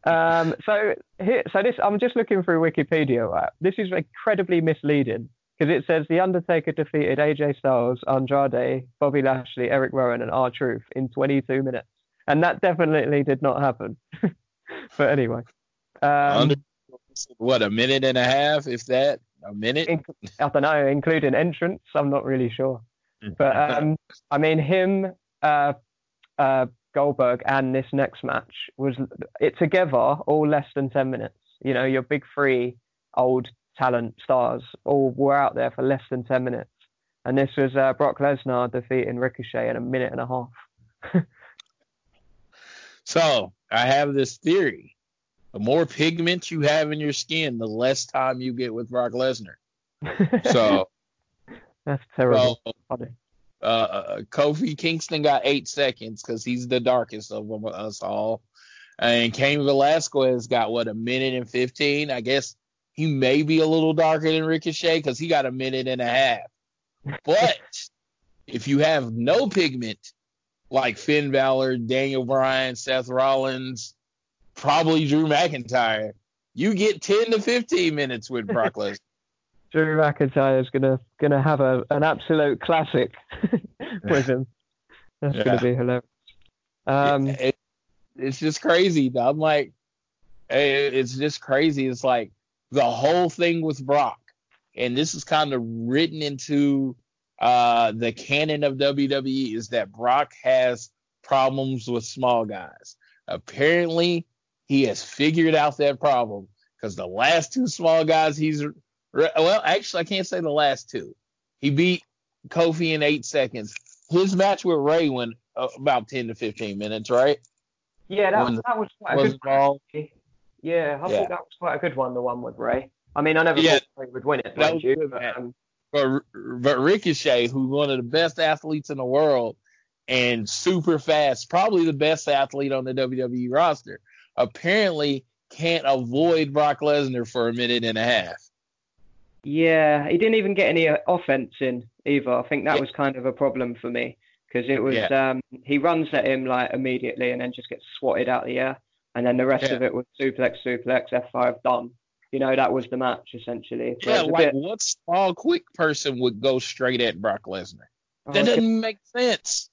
Um, so here, so this, I'm just looking through Wikipedia. Right? This is incredibly misleading because it says the Undertaker defeated AJ Styles, Andrade, Bobby Lashley, Eric Rowan, and R Truth in 22 minutes, and that definitely did not happen. but anyway, um, what a minute and a half, if that, a minute. in, I don't know, including entrance. I'm not really sure. But um, I mean, him, uh, uh, Goldberg, and this next match was it together all less than ten minutes. You know, your big three old talent stars all were out there for less than ten minutes, and this was uh, Brock Lesnar defeating Ricochet in a minute and a half. So I have this theory: the more pigment you have in your skin, the less time you get with Brock Lesnar. So, that's terrible. well, Funny. uh, uh, Kofi Kingston got eight seconds because he's the darkest of them- us all, and Cain Velasquez has got what a minute and fifteen. I guess he may be a little darker than Ricochet because he got a minute and a half. But if you have no pigment, like Finn Balor, Daniel Bryan, Seth Rollins, probably Drew McIntyre, you get 10 to 15 minutes with Brock Lesnar. Drew McIntyre is gonna gonna have a an absolute classic with him. That's Yeah. gonna be hilarious. Um, It- it's just crazy. Though. I'm like, eh, it's just crazy. It's like the whole thing with Brock, and this is kind of written into uh, the canon of WWE is that Brock has problems with small guys. Apparently, he has figured out that problem because the last two small guys he's re- well, actually, I can't say the last two. He beat Kofi in eight seconds. His match with Rey went uh, about 10 to 15 minutes, right? yeah, that, when- that was quite a good involved. Yeah, I Yeah. thought that was quite a good one, the one with Rey. I mean, I never Yeah. thought Rey would win it, That was you, but, um, But, but Ricochet, who's one of the best athletes in the world and super fast, probably the best athlete on the WWE roster, apparently can't avoid Brock Lesnar for a minute and a half. yeah, he didn't even get any uh, offense in either. I think that Yeah. was kind of a problem for me because it was Yeah. um, he runs at him like immediately and then just gets swatted out of the air, and then the rest Yeah. of it was suplex, suplex, F5 done. You know, that was the match essentially. But Yeah, it was a like bit- what small, quick person would go straight at Brock Lesnar? oh, That okay. doesn't make sense.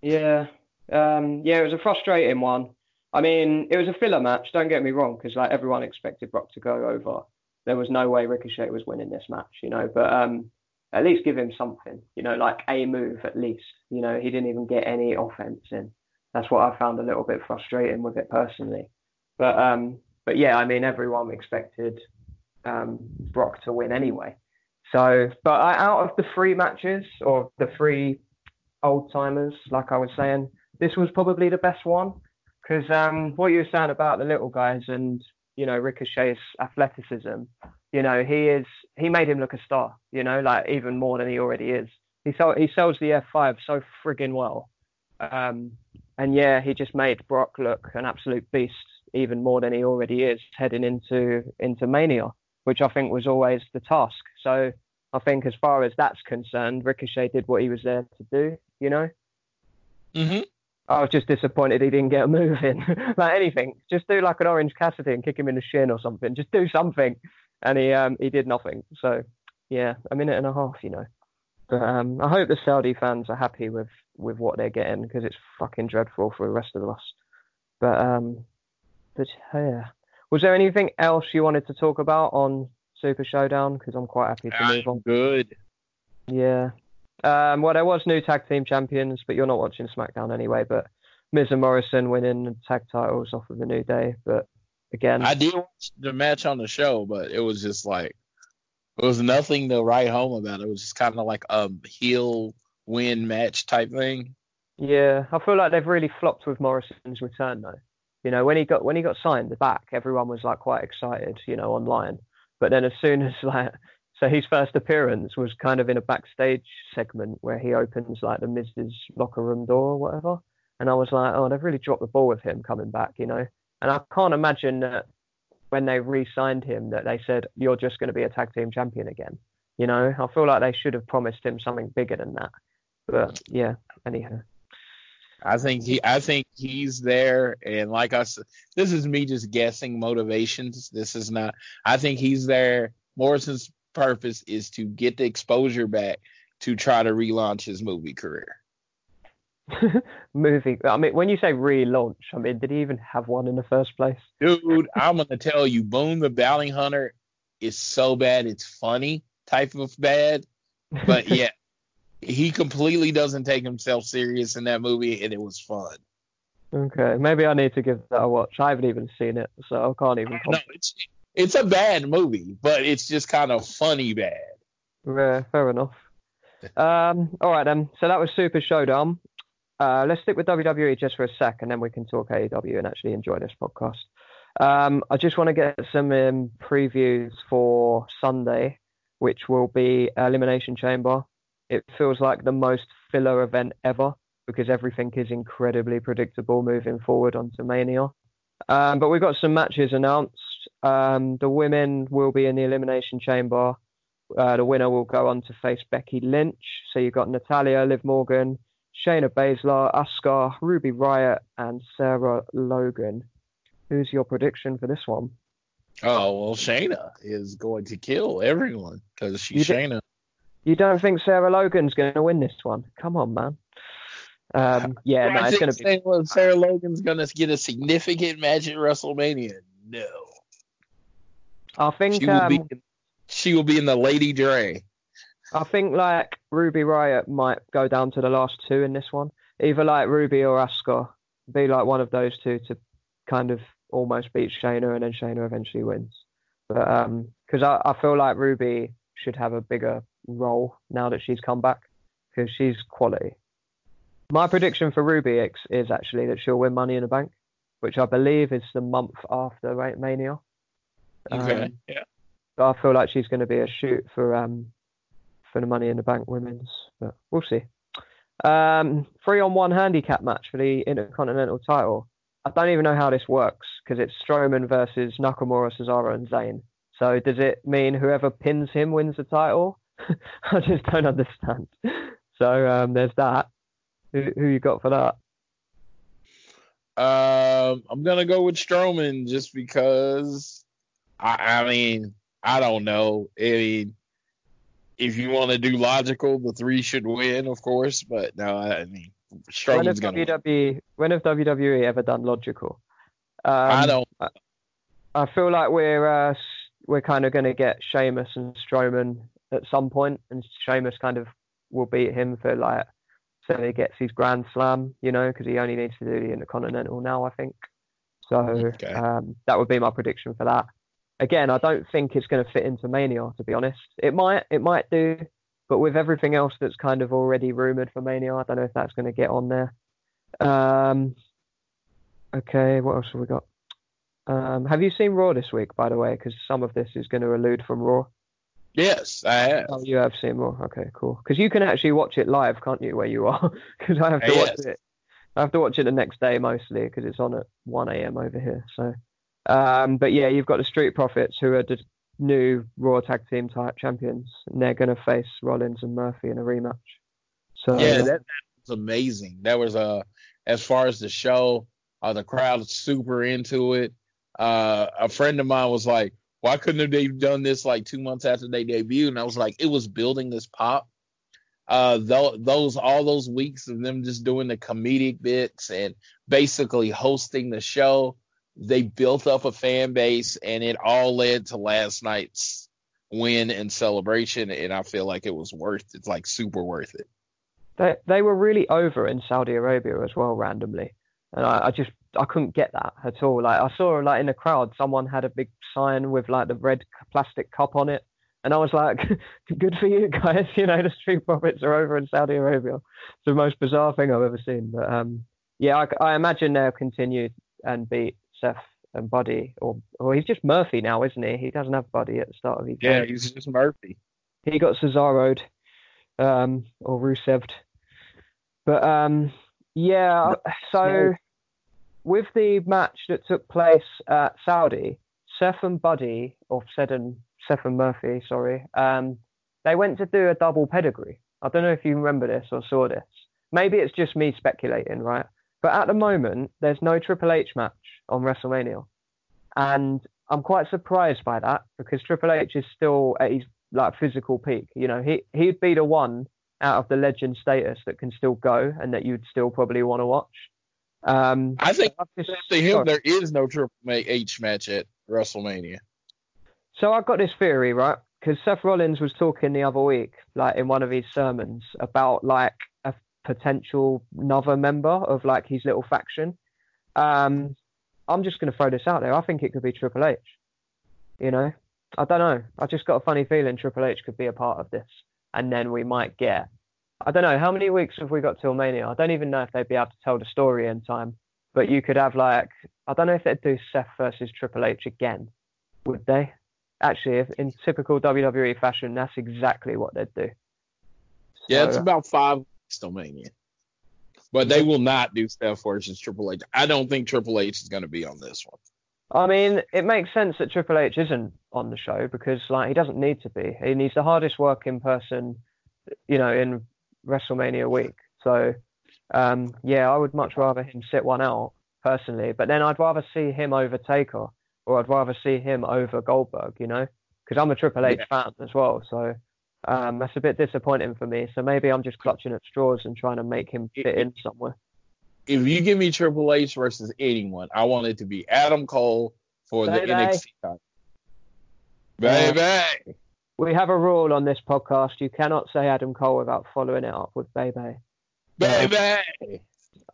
Yeah, um, yeah, it was a frustrating one. I mean, it was a filler match. Don't get me wrong, because like everyone expected Brock to go over. There was no way Ricochet was winning this match, you know. But um, at least give him something, you know, like a move at least. You know, he didn't even get any offense in. That's what I found a little bit frustrating with it personally. But um, but yeah, I mean, everyone expected um, Brock to win anyway. So, but I, out of the three matches or the three old timers, like I was saying, this was probably the best one because um, what you were saying about the little guys and you know Ricochet's athleticism, you know he is he made him look a star, you know, like even more than he already is. He sell, he sells the F5 so friggin' well, um, and yeah, he just made Brock look an absolute beast even more than he already is heading into into Mania, which I think was always the task. So I think as far as that's concerned, Ricochet did what he was there to do, you know. hmm I was just disappointed he didn't get a move in. like anything, just do like an Orange Cassidy and kick him in the shin or something. Just do something, and he um he did nothing. So yeah, a minute and a half, you know. But um, I hope the Saudi fans are happy with with what they're getting because it's fucking dreadful for the rest of us. But um, but yeah, was there anything else you wanted to talk about on Super Showdown? Because I'm quite happy to move I'm on. good. Yeah. Um, well, there was new tag team champions, but you're not watching SmackDown anyway. But Miz and Morrison winning the tag titles off of the New Day. But again, I did watch the match on the show, but it was just like it was nothing to write home about. It was just kind of like a heel win match type thing. Yeah, I feel like they've really flopped with Morrison's return though. You know, when he got when he got signed back, everyone was like quite excited, you know, online. But then as soon as like so his first appearance was kind of in a backstage segment where he opens like the Miz's locker room door or whatever. And I was like, oh, they've really dropped the ball with him coming back, you know. And I can't imagine that when they re-signed him that they said you're just going to be a tag team champion again. You know, I feel like they should have promised him something bigger than that. But yeah, anyhow. I think he, I think he's there, and like I said, this is me just guessing motivations. This is not. I think he's there. Morrison's purpose is to get the exposure back to try to relaunch his movie career. movie. I mean, when you say relaunch, I mean, did he even have one in the first place? Dude, I'm gonna tell you, Boone the Bounty Hunter is so bad it's funny type of bad. But yeah, he completely doesn't take himself serious in that movie, and it was fun. Okay, maybe I need to give that a watch. I haven't even seen it, so I can't even. No, it's it's a bad movie, but it's just kind of funny bad. Yeah, fair enough. Um, all right then. So that was Super Showdown. Uh, let's stick with WWE just for a sec, and then we can talk AEW and actually enjoy this podcast. Um, I just want to get some um, previews for Sunday, which will be Elimination Chamber. It feels like the most filler event ever because everything is incredibly predictable moving forward onto Mania. Um, but we've got some matches announced. Um, the women will be in the Elimination Chamber. Uh, the winner will go on to face Becky Lynch. So you've got Natalya, Liv Morgan, Shayna Baszler, Asuka, Ruby Riott, and Sarah Logan. Who's your prediction for this one? Oh well, Shayna is going to kill everyone because she's Shayna. You don't think Sarah Logan's going to win this one? Come on, man. Um, yeah, no, it's going to be. Sarah- well, Sarah Logan's gonna get a significant match at WrestleMania. No, I think. she will Um, be. She will be in the Lady Dre. I think like Ruby Riott might go down to the last two in this one. Either like Ruby or Asuka. Be like one of those two to kind of almost beat Shayna and then Shayna eventually wins. But um 'cause I, I feel like Ruby should have a bigger role now that she's come back because she's quality. My prediction for Ruby X is actually that she'll win Money in the Bank, which I believe is the month after Ra- Mania. Okay. Um, yeah. but I feel like she's going to be a shoot for um for the Money in the Bank women's, but we'll see. Um, three on one handicap match for the Intercontinental title. I don't even know how this works because it's Strowman versus Nakamura, Cesaro, and Zayn. So does it mean whoever pins him wins the title? I just don't understand. So um, there's that. Who, who you got for that? Um, I'm gonna go with Strowman just because. I, I mean, I don't know. I mean, if you want to do logical, the three should win, of course. But no, I, I mean, When Strowman's gonna. WWE when have WWE ever done logical? Um, I don't. I feel like we're uh, we're kind of going to get Sheamus and Strowman at some point, and Sheamus kind of will beat him for like so he gets his Grand Slam, you know, because he only needs to do the Intercontinental now, I think. So Okay. um, that would be my prediction for that. Again, I don't think it's going to fit into Mania, to be honest. It might, it might do, but with everything else that's kind of already rumored for Mania, I don't know if that's going to get on there. Um, okay, what else have we got? Um, have you seen Raw this week, by the way? Because some of this is going to elude from Raw. Yes, I have. Oh, you have seen Raw. Okay, cool. Because you can actually watch it live, can't you, where you are? Because I have to Uh, watch it. I have to watch it the next day mostly because it's on at 1 a.m. over here. So, um, but yeah, you've got the Street Profits who are the new Raw Tag Team type champions, and they're going to face Rollins and Murphy in a rematch. So Yeah, that, that was amazing. That was a as far as the show. Uh, the crowd super into it. Uh, a friend of mine was like, "Why couldn't they have done this like two months after they debuted?" And I was like, "It was building this pop." Uh, th- those all those weeks of them just doing the comedic bits and basically hosting the show, they built up a fan base, and it all led to last night's win and celebration. And I feel like it was worth. It's like super worth it. They they were really over in Saudi Arabia as well, randomly, and I, I just I couldn't get that at all. Like I saw like in a crowd, someone had a big sign with like the red plastic cup on it, and I was like, "Good for you guys!" You know, the Street Profits are over in Saudi Arabia. It's the most bizarre thing I've ever seen. But um, yeah, I, I imagine they'll continue and beat Seth and Buddy, or or he's just Murphy now, isn't he? He doesn't have Buddy at the start of his Yeah, game. he's just Murphy. he got Cesaro'd, um, or Rusev'd. But um, yeah, so with the match that took place at Saudi, Seth and Buddy, or Seth and, Seth and Murphy, sorry, um, they went to do a double pedigree. I don't know if you remember this or saw this. Maybe it's just me speculating, right? But at the moment, there's no Triple H match on WrestleMania. And I'm quite surprised by that because Triple H is still at his like physical peak. You know, he he'd be the one out of the legend status that can still go and that you'd still probably want to watch. Um, I think to him there is no Triple H match at WrestleMania. So I've got this theory, right? Because Seth Rollins was talking the other week, like in one of his sermons, about like a potential another member of like his little faction. Um, I'm just going to throw this out there. I think it could be Triple H. You know, I don't know. I just got a funny feeling Triple H could be a part of this, and then we might get. I don't know how many weeks have we got till Mania. I don't even know if they'd be able to tell the story in time. But you could have like I don't know if they'd do Seth versus Triple H again, would they? Actually, if in typical WWE fashion, that's exactly what they'd do. Yeah, it's uh, about five weeks to Mania. But they will not do Steph versus Triple H. I don't think Triple H is going to be on this one. I mean, it makes sense that Triple H isn't on the show because like he doesn't need to be. He needs the hardest working person, you know, in WrestleMania week. So, um, yeah, I would much rather him sit one out personally. But then I'd rather see him over Taker, or I'd rather see him over Goldberg. You know, because I'm a Triple H fan as well. So. Um, that's a bit disappointing for me. So maybe I'm just clutching at straws and trying to make him fit in somewhere. If you give me Triple H versus anyone, I want it to be Adam Cole for the NXT title. Baby. We have a rule on this podcast: you cannot say Adam Cole without following it up with Bebe. Baby.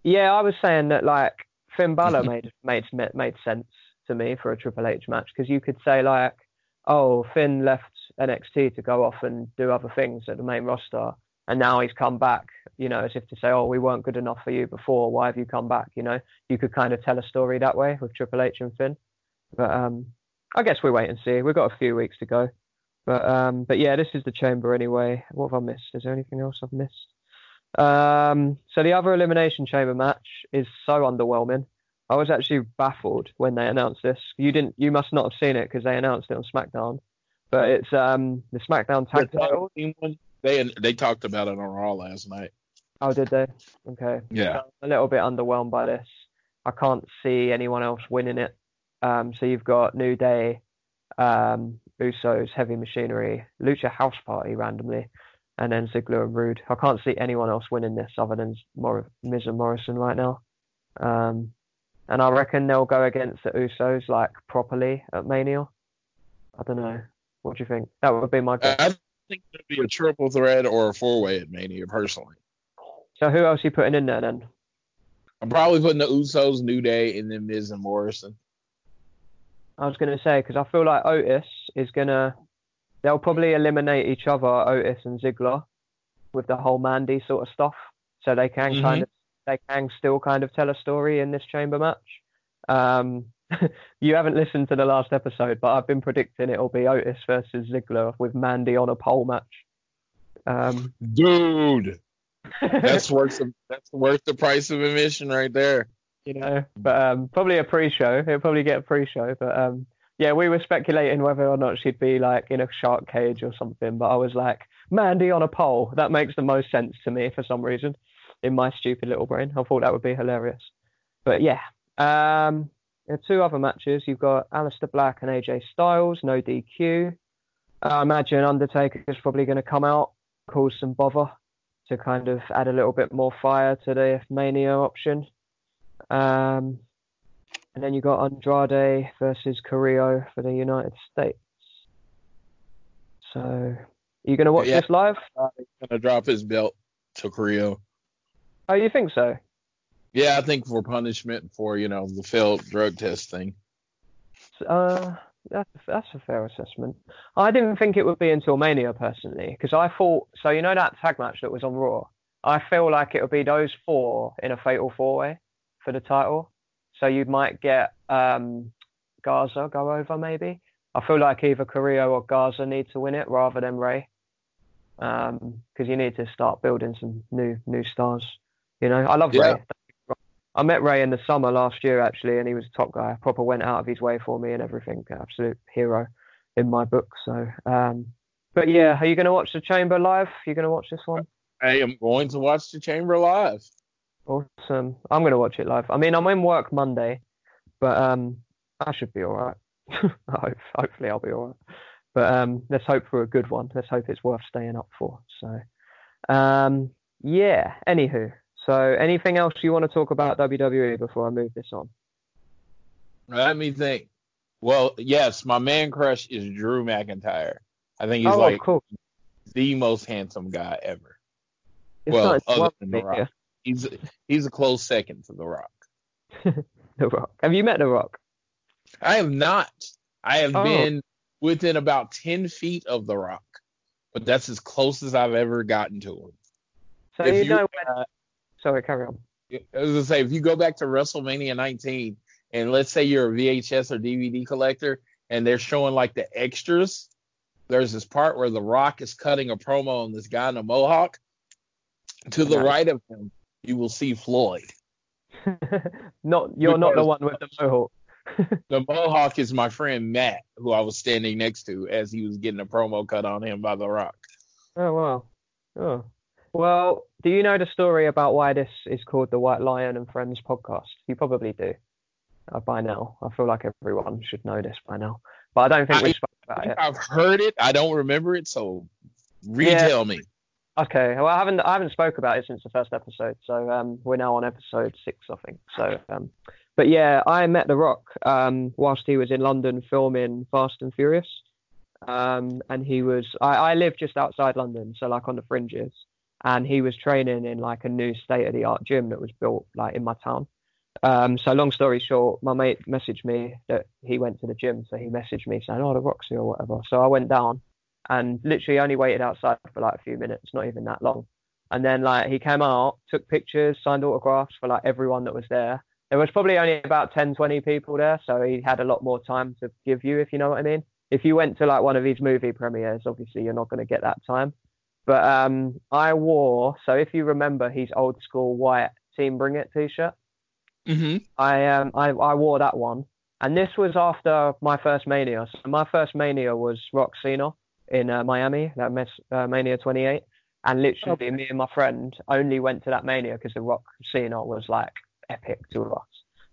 Yeah, I was saying that like Finn Balor made made made sense to me for a Triple H match because you could say like, oh, Finn left NXT to go off and do other things at the main roster, and now he's come back. You know, as if to say, oh, we weren't good enough for you before. Why have you come back? You know, you could kind of tell a story that way with Triple H and Finn. But um, I guess we wait and see. We've got a few weeks to go. But um, but yeah, this is the chamber anyway. What have I missed? Is there anything else I've missed? Um, so the other elimination chamber match is so underwhelming. I was actually baffled when they announced this. You didn't, you must not have seen it because they announced it on SmackDown. But it's um the SmackDown tag title. tag team one, They they talked about it on Raw last night. Oh, did they? Okay. Yeah. a little bit underwhelmed by this. I can't see anyone else winning it. Um, so you've got New Day, um, Usos, Heavy Machinery, Lucha House Party randomly, and then Ziggler and Roode. I can't see anyone else winning this other than Mor- Miz and Morrison right now. Um, and I reckon they'll go against the Usos like properly at Mania. I don't know. What do you think? That would be my guess. I think it'd be a triple threat or a four way at Mania personally. So who else are you putting in there then? I'm probably putting the Usos, New Day, and then Miz and Morrison. I was going to say because I feel like Otis is going to. They'll probably eliminate each other, Otis and Ziggler, with the whole Mandy sort of stuff. So they can Mhm. kind of they can still kind of tell a story in this chamber match. Um, you haven't listened to the last episode, but I've been predicting it'll be Otis versus Ziggler with Mandy on a pole match. Um, Dude, that's worth the, that's worth the price of admission right there. You know, but um, probably a pre-show. He'll probably get a pre-show, but um, yeah, we were speculating whether or not she'd be like in a shark cage or something. But I was like, Mandy on a pole. That makes the most sense to me for some reason. in my stupid little brain. I thought that would be hilarious. But yeah, um, two other matches. You've got Aleister Black and AJ Styles, no DQ. I imagine Undertaker's probably going to come out, cause some bother to kind of add a little bit more fire to the Mania option. Um, and then you got Andrade versus Carrillo for the United States. So, are you going to watch Yeah. this live? He's Gonna drop his belt to Carrillo. Oh, you think so? Yeah, I think for punishment for you know the failed drug test thing. Uh, that's that's a fair assessment. I didn't think it would be until Mania personally, because I thought so. You know that tag match that was on Raw. I feel like it would be those four in a fatal four way for the title. So you might get um, Garza go over maybe. I feel like either Carrillo or Garza need to win it rather than Rey, because you need to start building some new new stars. You know, I love Yeah. Rey. I met Rey in the summer last year actually, and he was a top guy. Proper went out of his way for me and everything. Absolute hero in my book. So, um, but yeah, are you going to watch the Chamber live? Are you going to watch this one? I am going to watch the Chamber live. Awesome. I'm going to watch it live. I mean, I'm in work Monday, but um, I should be all right. Hopefully, I'll be all right. But um, let's hope for a good one. Let's hope it's worth staying up for. So, um, yeah. Anywho, so anything else you want to talk about WWE before I move this on? Let me think. Well, yes, my man crush is Drew McIntyre. I think he's oh, like cool. the most handsome guy ever. It's well, other than The Rock. He's he's a close second to The Rock. The Rock. Have you met The Rock? I have not. I have Oh. been within about ten feet of The Rock, but that's as close as I've ever gotten to him. So If you, know when. Uh, Sorry, carry on. I was gonna say, if you go back to WrestleMania 19, and let's say you're a VHS or DVD collector, and they're showing like the extras, there's this part where The Rock is cutting a promo on this guy in a mohawk. To the Nice. right of him, you will see Floyd. not you're not the one with the mohawk. The mohawk is my friend Matt, who I was standing next to as he was getting a promo cut on him by The Rock. Oh wow. Oh. Well, do you know the story about why this is called the White Lion and Friends podcast? You probably do. Uh, by now, I feel like everyone should know this by now, but I don't think we I- spoke about it. I've heard it. I don't remember it, so retell me. Okay, well, I haven't I haven't spoke about it since the first episode, so um, we're now on episode six, I think. So, um, but yeah, I met The Rock um, whilst he was in London filming Fast and Furious, um, and he was I, I live just outside London, so like on the fringes, and he was training in like a new state of the art gym that was built like in my town. Um, so long story short, my mate messaged me that he went to the gym, so he messaged me saying, "Oh, the Rock's here" or whatever. So I went down and literally only waited outside for like a few minutes, not even that long. And then like he came out, took pictures, signed autographs for like everyone that was there. There was probably only about 10, 20 people there, so he had a lot more time to give you, if you know what I mean. If you went to like one of his movie premieres, obviously you're not going to get that time. But um, I wore, so if you remember his old school white Team Bring It t-shirt, Mm-hmm. I um I, I wore that one, and this was after my first Mania. So my first Mania was Rock Cena in uh, Miami, that mes- uh, Mania 28, and literally me and my friend only went to that Mania because the Rock Cena was like epic to us.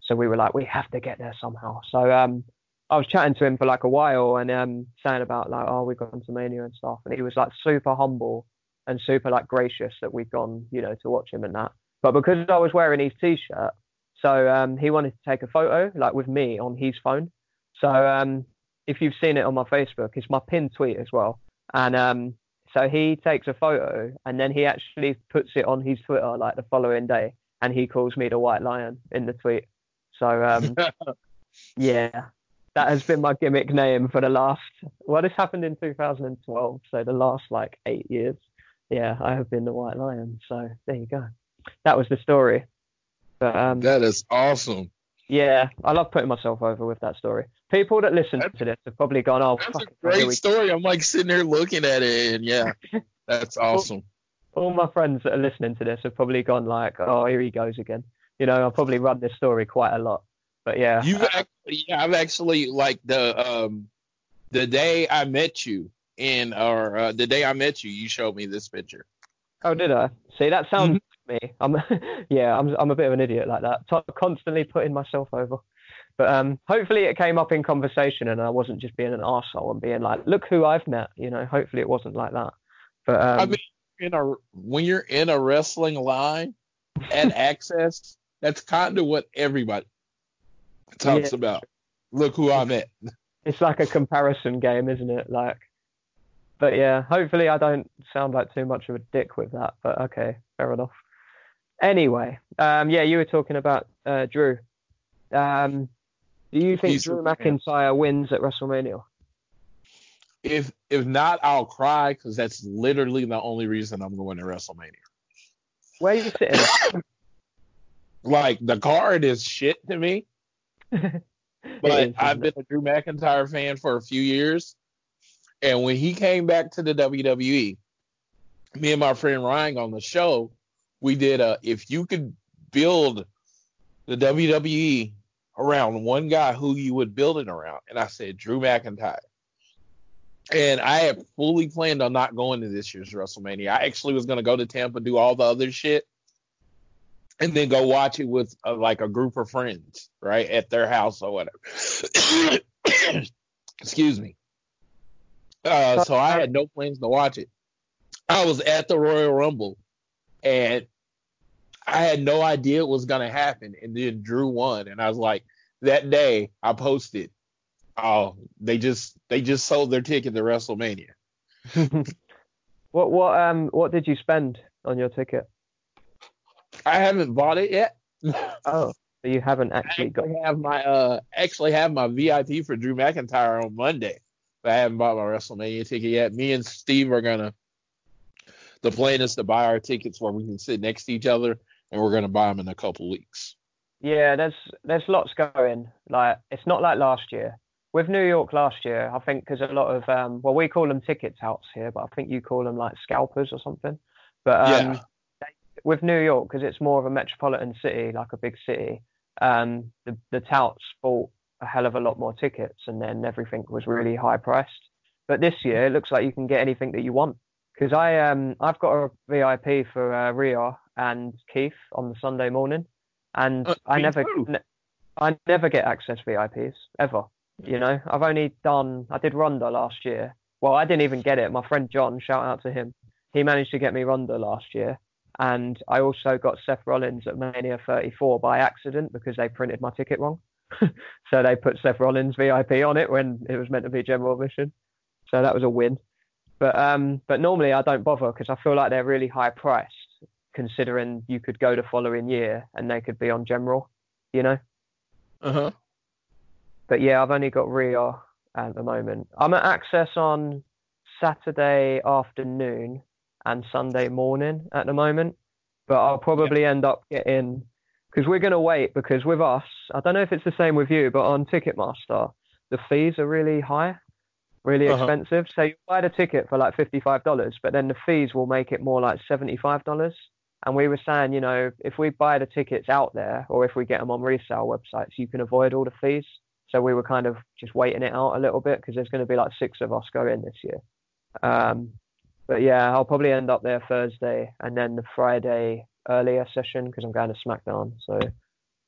So we were like, we have to get there somehow. So um, I was chatting to him for like a while and um saying about like, oh, we've gone to Mania and stuff, and he was like super humble and super like gracious that we'd gone, you know, to watch him and that. But because I was wearing his t-shirt, so um, he wanted to take a photo, like with me on his phone. So um, if you've seen it on my Facebook, it's my pinned tweet as well. And um, so he takes a photo and then he actually puts it on his Twitter like the following day, and he calls me the White Lion in the tweet. So um, yeah, that has been my gimmick name for the last. Well, this happened in 2012, so the last like eight years. Yeah, I have been the White Lion. So there you go. That was the story. But um, That is awesome. yeah, I love putting myself over with that story. People that listen That's- to this have probably gone, "Oh, That's a great story. I'm like sitting there looking at it, and yeah, that's awesome. all my friends that are listening to this have probably gone like, "Oh, here he goes again." You know, I'll probably run this story quite a lot. But yeah, You've actually, yeah, I've actually like the um the day I met you in or uh, the day I met you, you showed me this picture. oh, did I? See, that sounds me. I'm yeah, I'm I'm a bit of an idiot like that. T- constantly putting myself over. But um, hopefully it came up in conversation and I wasn't just being an arsehole and being like, look who I've met. You know, hopefully it wasn't like that. But um, I mean, in a when you're in a wrestling line at Access, that's kind of what everybody talks Yeah. about. Look who I met. it's like a comparison game, isn't it? Like, but yeah, hopefully I don't sound like too much of a dick with that. But okay, fair enough. Anyway, um, yeah, you were talking about uh, Drew. Um, do you think He's Drew. McIntyre wins at WrestleMania? If if not, I'll cry because that's literally the only reason I'm going to WrestleMania. Where are you sitting? Like the card is shit to me, but is, I've been a Drew McIntyre fan for a few years, and when he came back to the WWE, me and my friend Ryan on the show, we did a if you could build the WWE around one guy, who you would build it around, and I said Drew McIntyre. And I had fully planned on not going to this year's WrestleMania. I actually was going to go to Tampa, do all the other shit, and then go watch it with uh, like a group of friends, right, at their house or whatever. Excuse me. Uh, so I had no plans to watch it. I was at the Royal Rumble, and I had no idea it was gonna happen. And then Drew won, and I was like, that day I posted, oh, they just they just sold their ticket to WrestleMania. what what um what did you spend on your ticket? I haven't bought it yet. Oh, so you haven't I actually got. actually have my uh actually have my VIP for Drew McIntyre on Monday, but I haven't bought my WrestleMania ticket yet. Me and Steve are gonna. The plan is to buy our tickets where we can sit next to each other, and we're gonna buy them in a couple weeks. Yeah, there's there's lots going. Like it's not like last year. With New York last year, I think because a lot of um, well, we call them ticket touts here, but I think you call them like scalpers or something. But um, Yeah. with New York, because it's more of a metropolitan city, like a big city, um, the the touts bought a hell of a lot more tickets, and then everything was really high priced. But this year, it looks like you can get anything that you want. Because I um I've got a VIP for uh, Rhea and Keith on the Sunday morning, and Uh, I never ne- I never get access VIPs ever. You know, I've only done I did Ronda last year. Well, I didn't even get it. My friend John, shout out to him. He managed to get me Ronda last year, and I also got Seth Rollins at Mania 34 by accident because they printed my ticket wrong. so they put Seth Rollins VIP on it when it was meant to be general admission. So that was a win. But um, but normally I don't bother because I feel like they're really high priced, considering you could go the following year and they could be on general, you know. Uh huh. But yeah, I've only got Rhea at the moment. I'm at Access on Saturday afternoon and Sunday morning at the moment. But I'll probably end up getting because we're going to wait because with us, I don't know if it's the same with you, but on Ticketmaster, the fees are really high, really Uh-huh. expensive. So you buy the ticket for like $55, but then the fees will make it more like $75. And we were saying, you know, if we buy the tickets out there or if we get them on resale websites, you can avoid all the fees. So we were kind of just waiting it out a little bit because there's going to be like six of us going this year. Um, but yeah, I'll probably end up there Thursday and then the Friday earlier session because I'm going to SmackDown. So,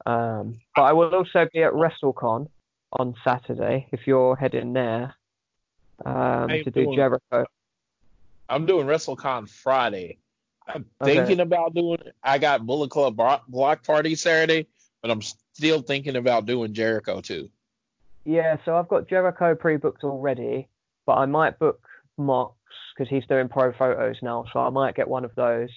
um, but I will also be at WrestleCon on Saturday if you're heading there um, to do doing? Jericho. I'm doing WrestleCon Friday. I'm Okay. thinking about doing. I got Bullet Club Block Party Saturday, but I'm still thinking about doing Jericho too. Yeah, so I've got Jericho pre-booked already, but I might book Mox because he's doing pro photos now, so I might get one of those.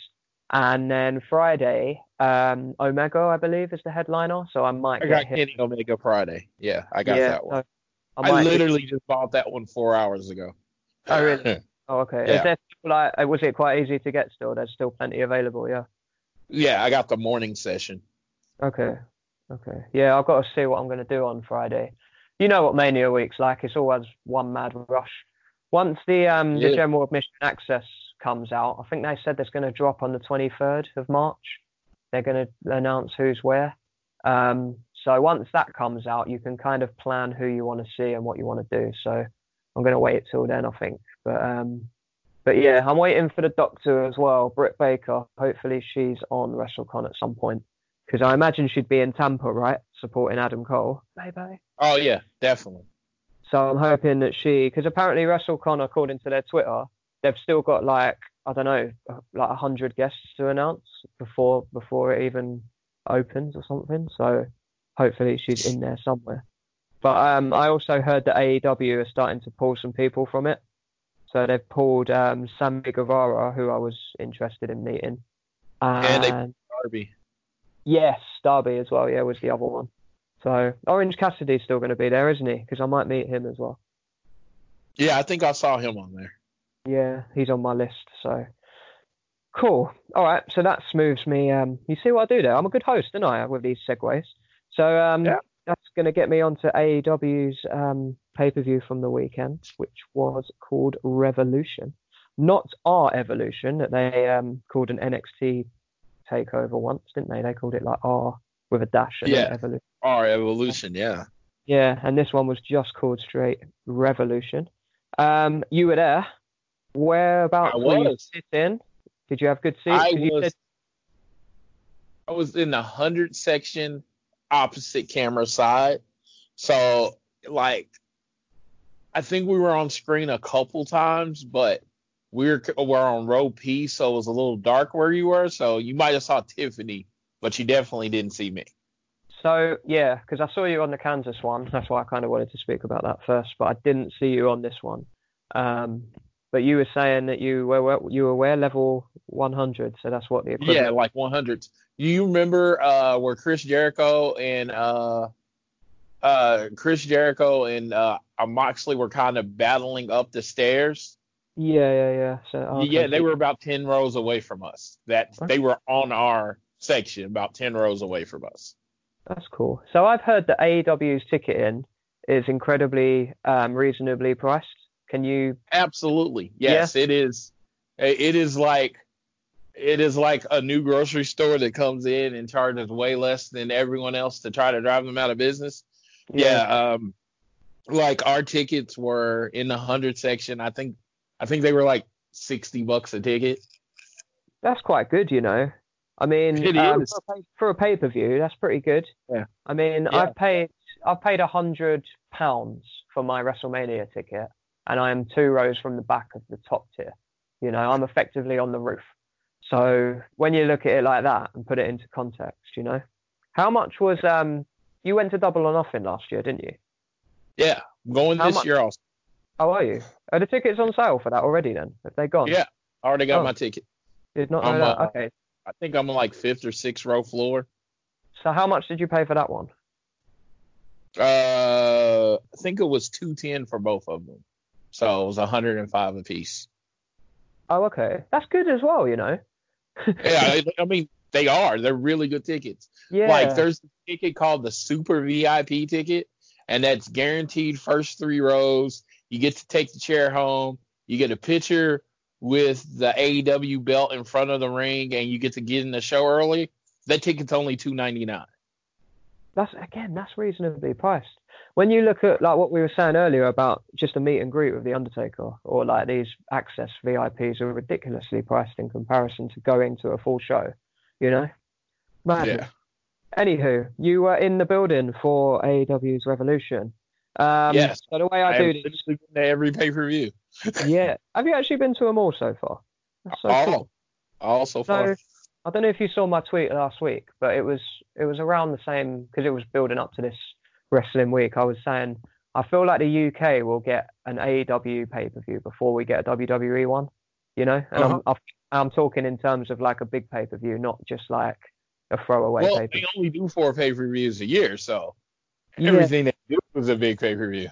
And then Friday, um, Omega, I believe, is the headliner, so I might I get got him. Kenny Omega Friday. Yeah, I got yeah, that one. so I, I, literally just bought that one four hours ago. Oh, really? Oh, okay. Is there like, uh, was it quite easy to get still? There's still plenty available, yeah. yeah, I got the morning session. Okay. Okay. Yeah, I've got to see what I'm going to do on Friday. You know what Mania week's like. It's always one mad rush. Once the um the Yeah. general admission access comes out, I think they said going to drop on the 23rd of March. They're going to announce who's where. Um, so once that comes out, you can kind of plan who you want to see and what you want to do. So I'm going to wait till then, I think. But um, But yeah, I'm waiting for the doctor as well, Britt Baker. Hopefully she's on WrestleCon at some point because I imagine she'd be in Tampa, right, supporting Adam Cole. Bye bye. Oh yeah, definitely. So I'm hoping that she, because apparently WrestleCon, according to their Twitter, they've still got like I don't know, like a hundred guests to announce before before it even opens or something. So hopefully she's in there somewhere. But um, I also heard that AEW are starting to pull some people from it. So they've pulled um, Sammy Guevara, who I was interested in meeting. And they- And Darby. yes, Darby as well. Yeah, was the other one. So Orange Cassidy's still going to be there, isn't he? Because I might meet him as well. Yeah, I think I saw him on there. Yeah, he's on my list. So cool. All right, so that smooths me. Um, you see what I do there? I'm a good host, aren't I, with these segues? So um, Yeah. Going to get me onto AEW's um, pay per view from the weekend, which was called Revolution, not our Evolution that they um, called an NXT takeover once, didn't they? They called it like R with a dash and Yeah. Evolution. Our evolution, yeah. Yeah, and this one was just called straight Revolution. Um, you were there. Whereabouts I were you sitting? Did you have good seats? I was said- I was in the hundred section opposite camera side. So like I think we were on screen a couple times, but we were we're on row P, so it was a little dark where you were. So you might have saw Tiffany, but you definitely didn't see me. so yeah, because I saw you on the Kansas one. That's why I kind of wanted to speak about that first, but I didn't see you on this one. Um, but you were saying that you were you were where level 100, so that's what the equivalent. Yeah, like 100. You remember uh, where Chris Jericho and uh, uh, Chris Jericho and uh, Moxley were kind of battling up the stairs? yeah, yeah, yeah. So okay, yeah, they were about 10 rows away from us. That Okay. they were on our section, about 10 rows away from us. That's cool. So I've heard that AEW's ticketing is incredibly um, reasonably priced. Can you? Absolutely, yes, it is. It is like it is like a new grocery store that comes in and charges way less than everyone else to try to drive them out of business. Yeah, um, like our tickets were in the hundred section. I think I think they were like sixty bucks a ticket. That's quite good, you know. I mean, um, is. for a pay- for a pay per view, that's pretty good. Yeah. I mean, Yeah. I've paid I've paid a hundred pounds for my WrestleMania ticket, and I am two rows from the back of the top tier. You know, I'm effectively on the roof. So when you look at it like that and put it into context, you know, how much was um you went to Double or Nothing last year, didn't you? Yeah, I'm going How this much- year also. How are you? Are the tickets on sale for that already then? Have they gone? Yeah, I already got Oh. my ticket. Did not know that. uh, Okay. I think I'm on like fifth or sixth row floor. So how much did you pay for that one? Uh, I think it was two ten for both of them, so it was hundred and five apiece. Oh, okay. That's good as well, you know. Yeah, I, I mean they are. They're really good tickets. Yeah. Like there's a ticket called the Super VIP ticket, and that's guaranteed first three rows. You get to take the chair home. You get a picture with the AEW belt in front of the ring, and you get to get in the show early. That ticket's only two ninety nine. that's again, that's reasonably priced. When you look at like what we were saying earlier about just a meet and greet with the Undertaker, or like these access VIPs are ridiculously priced in comparison to going to a full show. You know. Madness. Anywho, you were in the building for AEW's Revolution. Um, Yes. So the way I, I do this, been to every pay per view. yeah. Have you actually been to them all so far? So all, cool. all so far. So I don't know if you saw my tweet last week, but it was it was around the same because it was building up to this wrestling week. I was saying I feel like the UK will get an AEW pay per view before we get a WWE one. You know, and Uh-huh. I'm I'm talking in terms of like a big pay per view, not just like a throwaway well, pay-per-view. they only do four pay per views a year, so Yeah. everything they do is a big pay per view.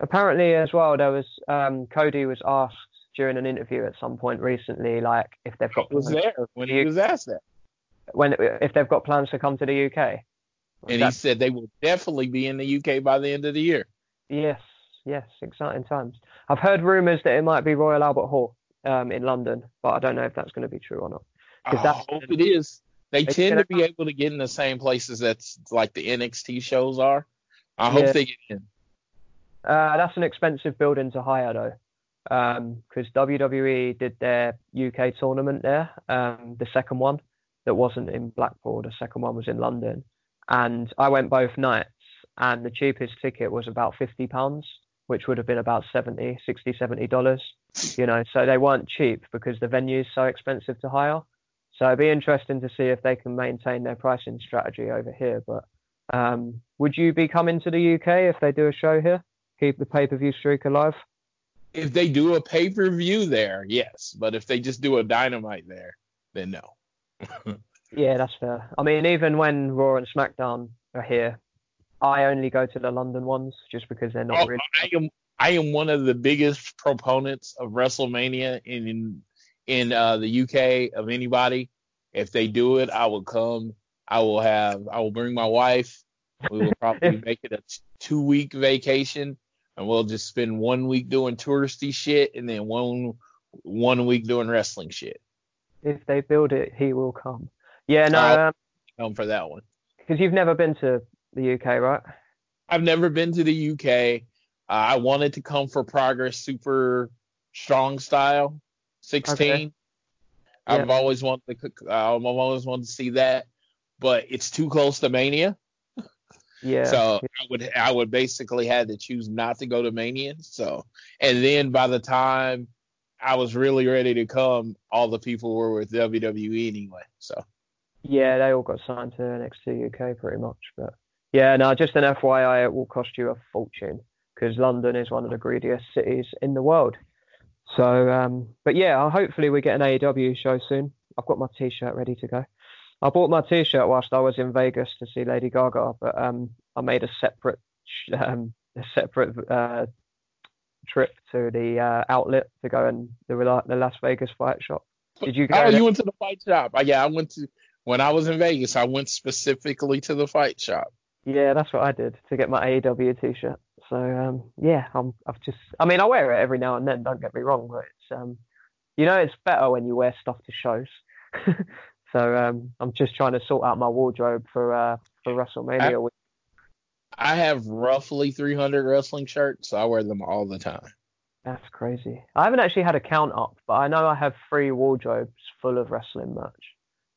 Apparently, as well, there was um, Cody was asked during an interview at some point recently, like if they've got Was there when he was asked that, when if they've got plans to come to the UK. And he said they will definitely be in the UK by the end of the year. Yes, yes, exciting times. I've heard rumours that it might be Royal Albert Hall um, in London, but I don't know if that's going to be true or not. I that's- hope it is. They tend to be able to get in the same places that's like the NXT shows are. I Yeah. hope they get in. Uh, that's an expensive building to hire, though. because WWE did their UK tournament there, um, the second one that wasn't in Blackpool. The second one was in London, and I went both nights, and the cheapest ticket was about fifty pounds, which would have been about 70, 60, 70 dollars. You know, so they weren't cheap because the venue's so expensive to hire. So it'd be interesting to see if they can maintain their pricing strategy over here. But um, would you be coming to the UK if they do a show here? Keep the pay per view streak alive? If they do a pay per view there, yes. But if they just do a dynamite there, then no. Yeah, that's fair. I mean, even when Raw and SmackDown are here, I only go to the London ones just because they're not Oh, really. I am I am one of the biggest proponents of WrestleMania in in uh, the UK of anybody. If they do it, I will come. I will have. I will bring my wife. We will probably make it a two week vacation, and we'll just spend one week doing touristy shit, and then one one week doing wrestling shit. If they build it, he will come. Yeah, no, um, Come for that one. because you've never been to the UK, right? I've never been to the UK. Uh, I wanted to come for Progress Super Strong Style 16. Okay. I've Yeah. always wanted to. uh, I've always wanted to see that, but it's too close to Mania. Yeah. So I would I would basically had to choose not to go to Mania. So and then by the time I was really ready to come, all the people were with WWE anyway. So Yeah, they all got signed to NXT UK pretty much. But yeah, no, just an FYI, it will cost you a fortune because London is one of the greediest cities in the world. So, um, but yeah, hopefully we get an AEW show soon. I've got my T-shirt ready to go. I bought my T-shirt whilst I was in Vegas to see Lady Gaga, but um, I made a separate um, a separate uh, trip to the uh, outlet to go and the the Las Vegas fight shop. Did you go? oh, there? you went to the fight shop? Uh, yeah, I went to when I was in Vegas. I went specifically to the fight shop. Yeah, that's what I did to get my AEW t-shirt. So um, yeah, I'm, I've just, I mean, I wear it every now and then. Don't get me wrong, but it's, um, you know, it's better when you wear stuff to shows. so um, I'm just trying to sort out my wardrobe for uh, for WrestleMania. week. I have roughly 300 wrestling shirts, so I wear them all the time. That's crazy. I haven't actually had a count up, but I know I have three wardrobes full of wrestling merch,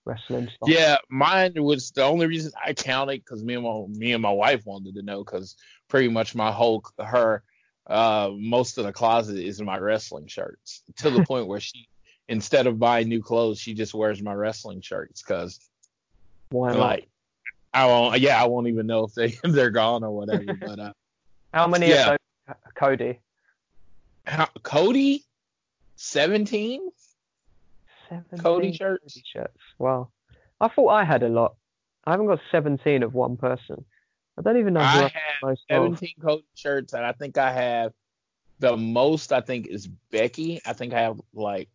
wrestling stuff. Yeah, mine was the only reason I counted because me and my me and my wife wanted to know because pretty much my whole her uh most of the closet is in my wrestling shirts to the point where she instead of buying new clothes she just wears my wrestling shirts because like I won't yeah I won't even know if they if they're gone or whatever but uh How many yeah. of those, Cody? how, Cody 17 Cody shirts T-shirts. Wow. I thought I had a lot. I haven't got 17 of one person. I don't even know who I have most of. 17 Cody shirts, and I think I have the most. I think is Becky. I think I have like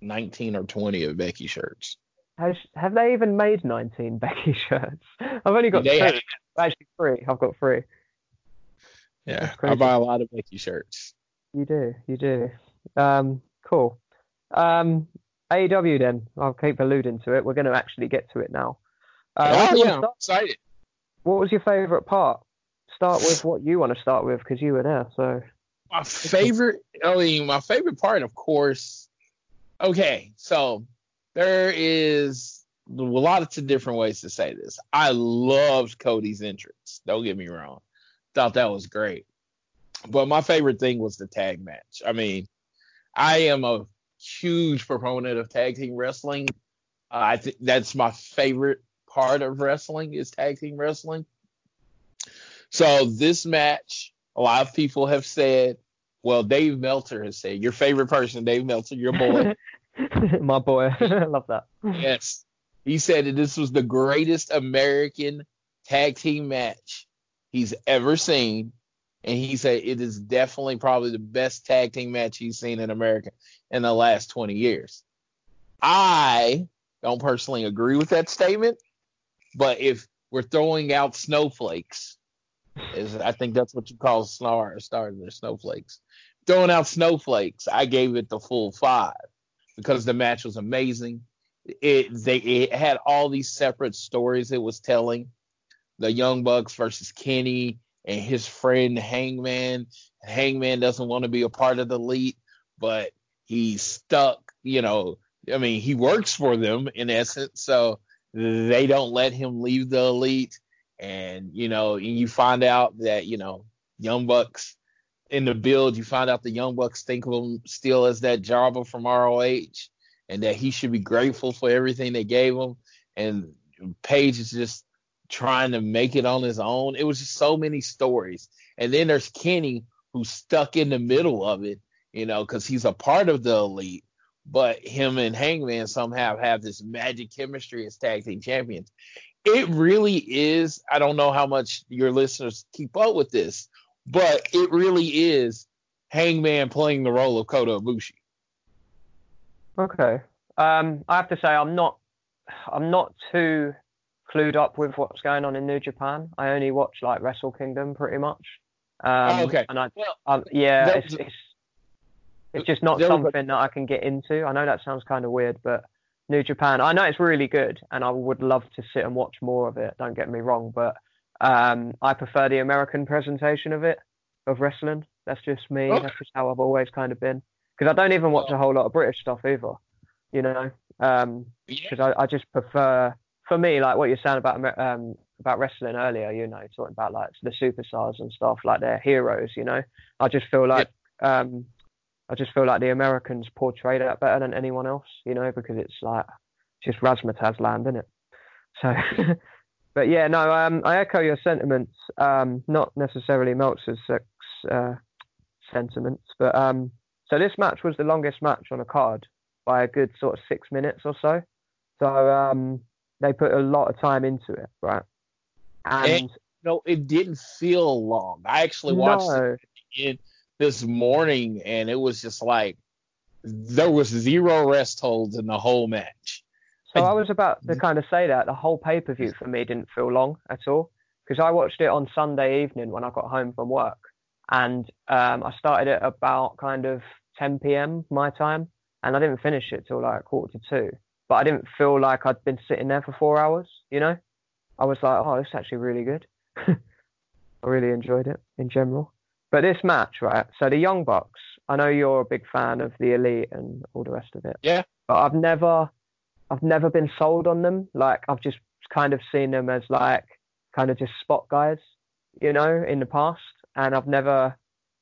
19 or 20 of Becky shirts. Has, have they even made 19 Becky shirts? I've only got They have- Actually, three. I've got three. yeah, I buy a lot of Becky shirts. You do. You do. Um, cool. Um, AEW then. I'll keep alluding to it. We're going to actually get to it now. Uh, oh yeah, start? excited. What was your favourite part? Start with what you want to start with because you were there. So My favorite. I mean, my favorite part, of course. Okay, so there is a lot of different ways to say this. I loved Cody's entrance. Don't get me wrong. Thought that was great. But my favorite thing was the tag match. I mean, I am a huge proponent of tag team wrestling. Uh, I think that's my favorite part of wrestling is tag team wrestling. So this match, a lot of people have said, well, Dave Meltzer has said, your favorite person, Dave Meltzer, your boy. my boy. I love that. yes. He said that this was the greatest American tag team match he's ever seen. And he said it is definitely probably the best tag team match he's seen in America in the last 20 years. I don't personally agree with that statement, but if we're throwing out snowflakes, is I think that's what you call star stars, they're snowflakes. Throwing out snowflakes, I gave it the full five because the match was amazing. It they it had all these separate stories it was telling. The Young Bucks versus Kenny and his friend Hangman. Hangman doesn't want to be a part of the elite, but he's stuck. You know, I mean, he works for them in essence, so they don't let him leave the elite. And you know, and you find out that you know, Young Bucks in the build, you find out the Young Bucks think of him still as that jobber from ROH, and that he should be grateful for everything they gave him. And Page is just trying to make it on his own. It was just so many stories. And then there's Kenny who's stuck in the middle of it, you know, because he's a part of the elite, but him and Hangman somehow have this magic chemistry as tag team champions. It really is. I don't know how much your listeners keep up with this, but it really is Hangman playing the role of Kota Ibushi. Okay. Um, I have to say I'm not I'm not too clued up with what's going on in New Japan. I only watch like Wrestle Kingdom pretty much. Um, Oh, okay. And I, Well, um, yeah, there- it's, it's it's just not there was a- something that I can get into. I know that sounds kind of weird, but New Japan, I know it's really good, and I would love to sit and watch more of it. Don't get me wrong, but um, I prefer the American presentation of it of wrestling. That's just me. Okay. That's just how I've always kind of been. Because I don't even watch a whole lot of British stuff either. You know, um, yeah, because I, I just prefer for me like what you're saying about um about wrestling earlier you know talking about like the superstars and stuff like they're heroes you know? I just feel like um i just feel like the americans portray that better than anyone else you know because it's like just razzmatazz land isn't it so but yeah no um i echo your sentiments um not necessarily meltzer's uh, sentiments but um so this match was the longest match on a card by a good sort of six minutes or so. So um, they put a lot of time into it, right? And no, it didn't feel long. I actually watched no, it this morning, and it was just like there was zero rest holds in the whole match. so I was about to kind of say that the whole pay per view for me didn't feel long at all because I watched it on Sunday evening when I got home from work, and um, I started it about kind of 10 p.m. my time, and I didn't finish it till like quarter to two. But I didn't feel like I'd been sitting there for four hours. You know, I was like, oh, this is actually really good. I really enjoyed it in general. But this match, right? So the Young Bucks. I know you're a big fan of the Elite and all the rest of it. Yeah. But I've never, I've never been sold on them. Like I've just kind of seen them as like kind of just spot guys, you know, in the past. And I've never,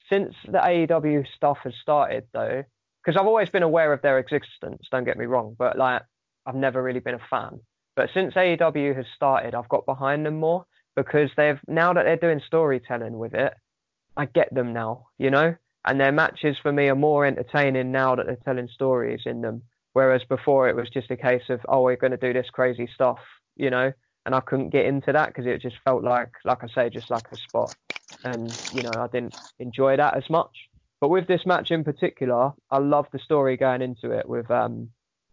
since the AEW stuff has started though, because I've always been aware of their existence. Don't get me wrong, but like I've never really been a fan. But since AEW has started, I've got behind them more because they've now that they're doing storytelling with it, I get them now, you know. And their matches for me are more entertaining now that they're telling stories in them. Whereas before it was just a case of oh we're going to do this crazy stuff, you know. And I couldn't get into that because it just felt like, like I say, just like a spot. And you know I didn't enjoy that as much. But with this match in particular, I love the story going into it with um,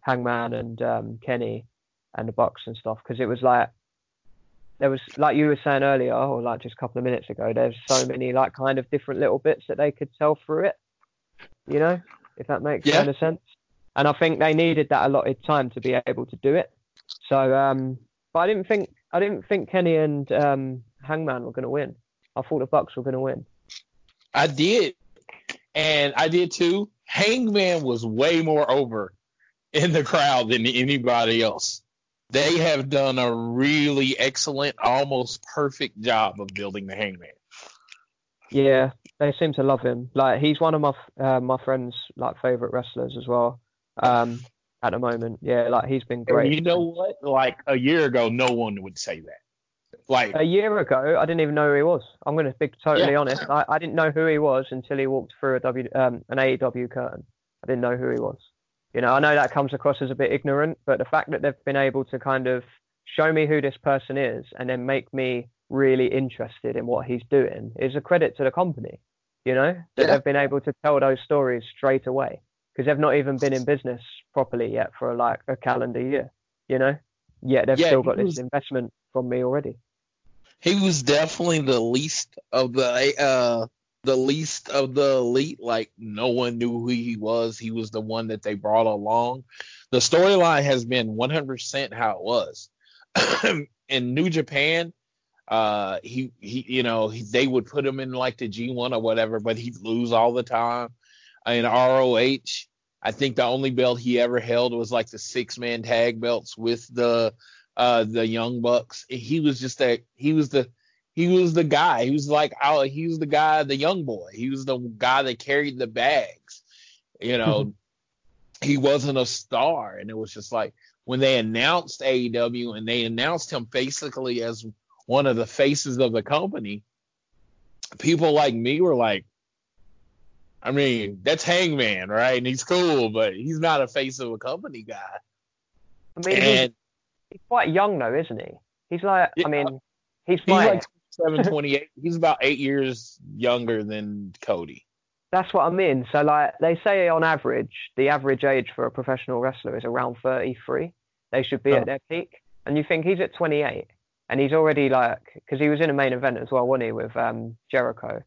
Hangman and um, Kenny and the Bucks and stuff because it was like there was like you were saying earlier or like just a couple of minutes ago. There's so many like kind of different little bits that they could tell through it. You know, if that makes Yeah. kind of sense. And I think they needed that allotted time to be able to do it. So, um, but I didn't think I didn't think Kenny and um, Hangman were going to win. I thought the Bucks were going to win. I did, and I did too. Hangman was way more over in the crowd than anybody else. They have done a really excellent, almost perfect job of building the Hangman. Yeah, they seem to love him. Like he's one of my uh, my friends' like favorite wrestlers as well. Um, at the moment, yeah, like he's been And great. you know what? Like a year ago, no one would say that. Like A year ago, I didn't even know who he was. I'm going to be totally Yeah. honest. I, I didn't know who he was until he walked through a W um, an AEW curtain. I didn't know who he was. You know, I know that comes across as a bit ignorant, but the fact that they've been able to kind of show me who this person is and then make me really interested in what he's doing is a credit to the company. You know, that Yeah. they've been able to tell those stories straight away because they've not even been in business properly yet for like a calendar year. You know, yet they've Yeah, still got this was- investment from me already. he was definitely the least of the uh the least of the elite like no one knew who he was he was the one that they brought along the storyline has been 100% how it was in new japan uh he he you know he, they would put him in like the g1 or whatever but he'd lose all the time in ROH. I think the only belt he ever held was like the six man tag belts with the uh the Young Bucks. He was just that he was the he was the guy. He was like oh, he was the guy, the young boy. He was the guy that carried the bags. You know, mm-hmm. he wasn't a star, and it was just like when they announced AEW and they announced him basically as one of the faces of the company. People like me were like, I mean, that's Hangman, right? And he's cool, but he's not a face of a company guy. I mean, he's, he's quite young though, isn't he? He's like, Yeah. I mean, uh, he's he's like, like 27, 28. he's about eight years younger than Cody. that's what I mean. So like, they say on average, the average age for a professional wrestler is around 33. They should be Oh. at their peak. And you think he's at 28, and he's already like, because he was in a main event as well, wasn't he, with um, Jericho,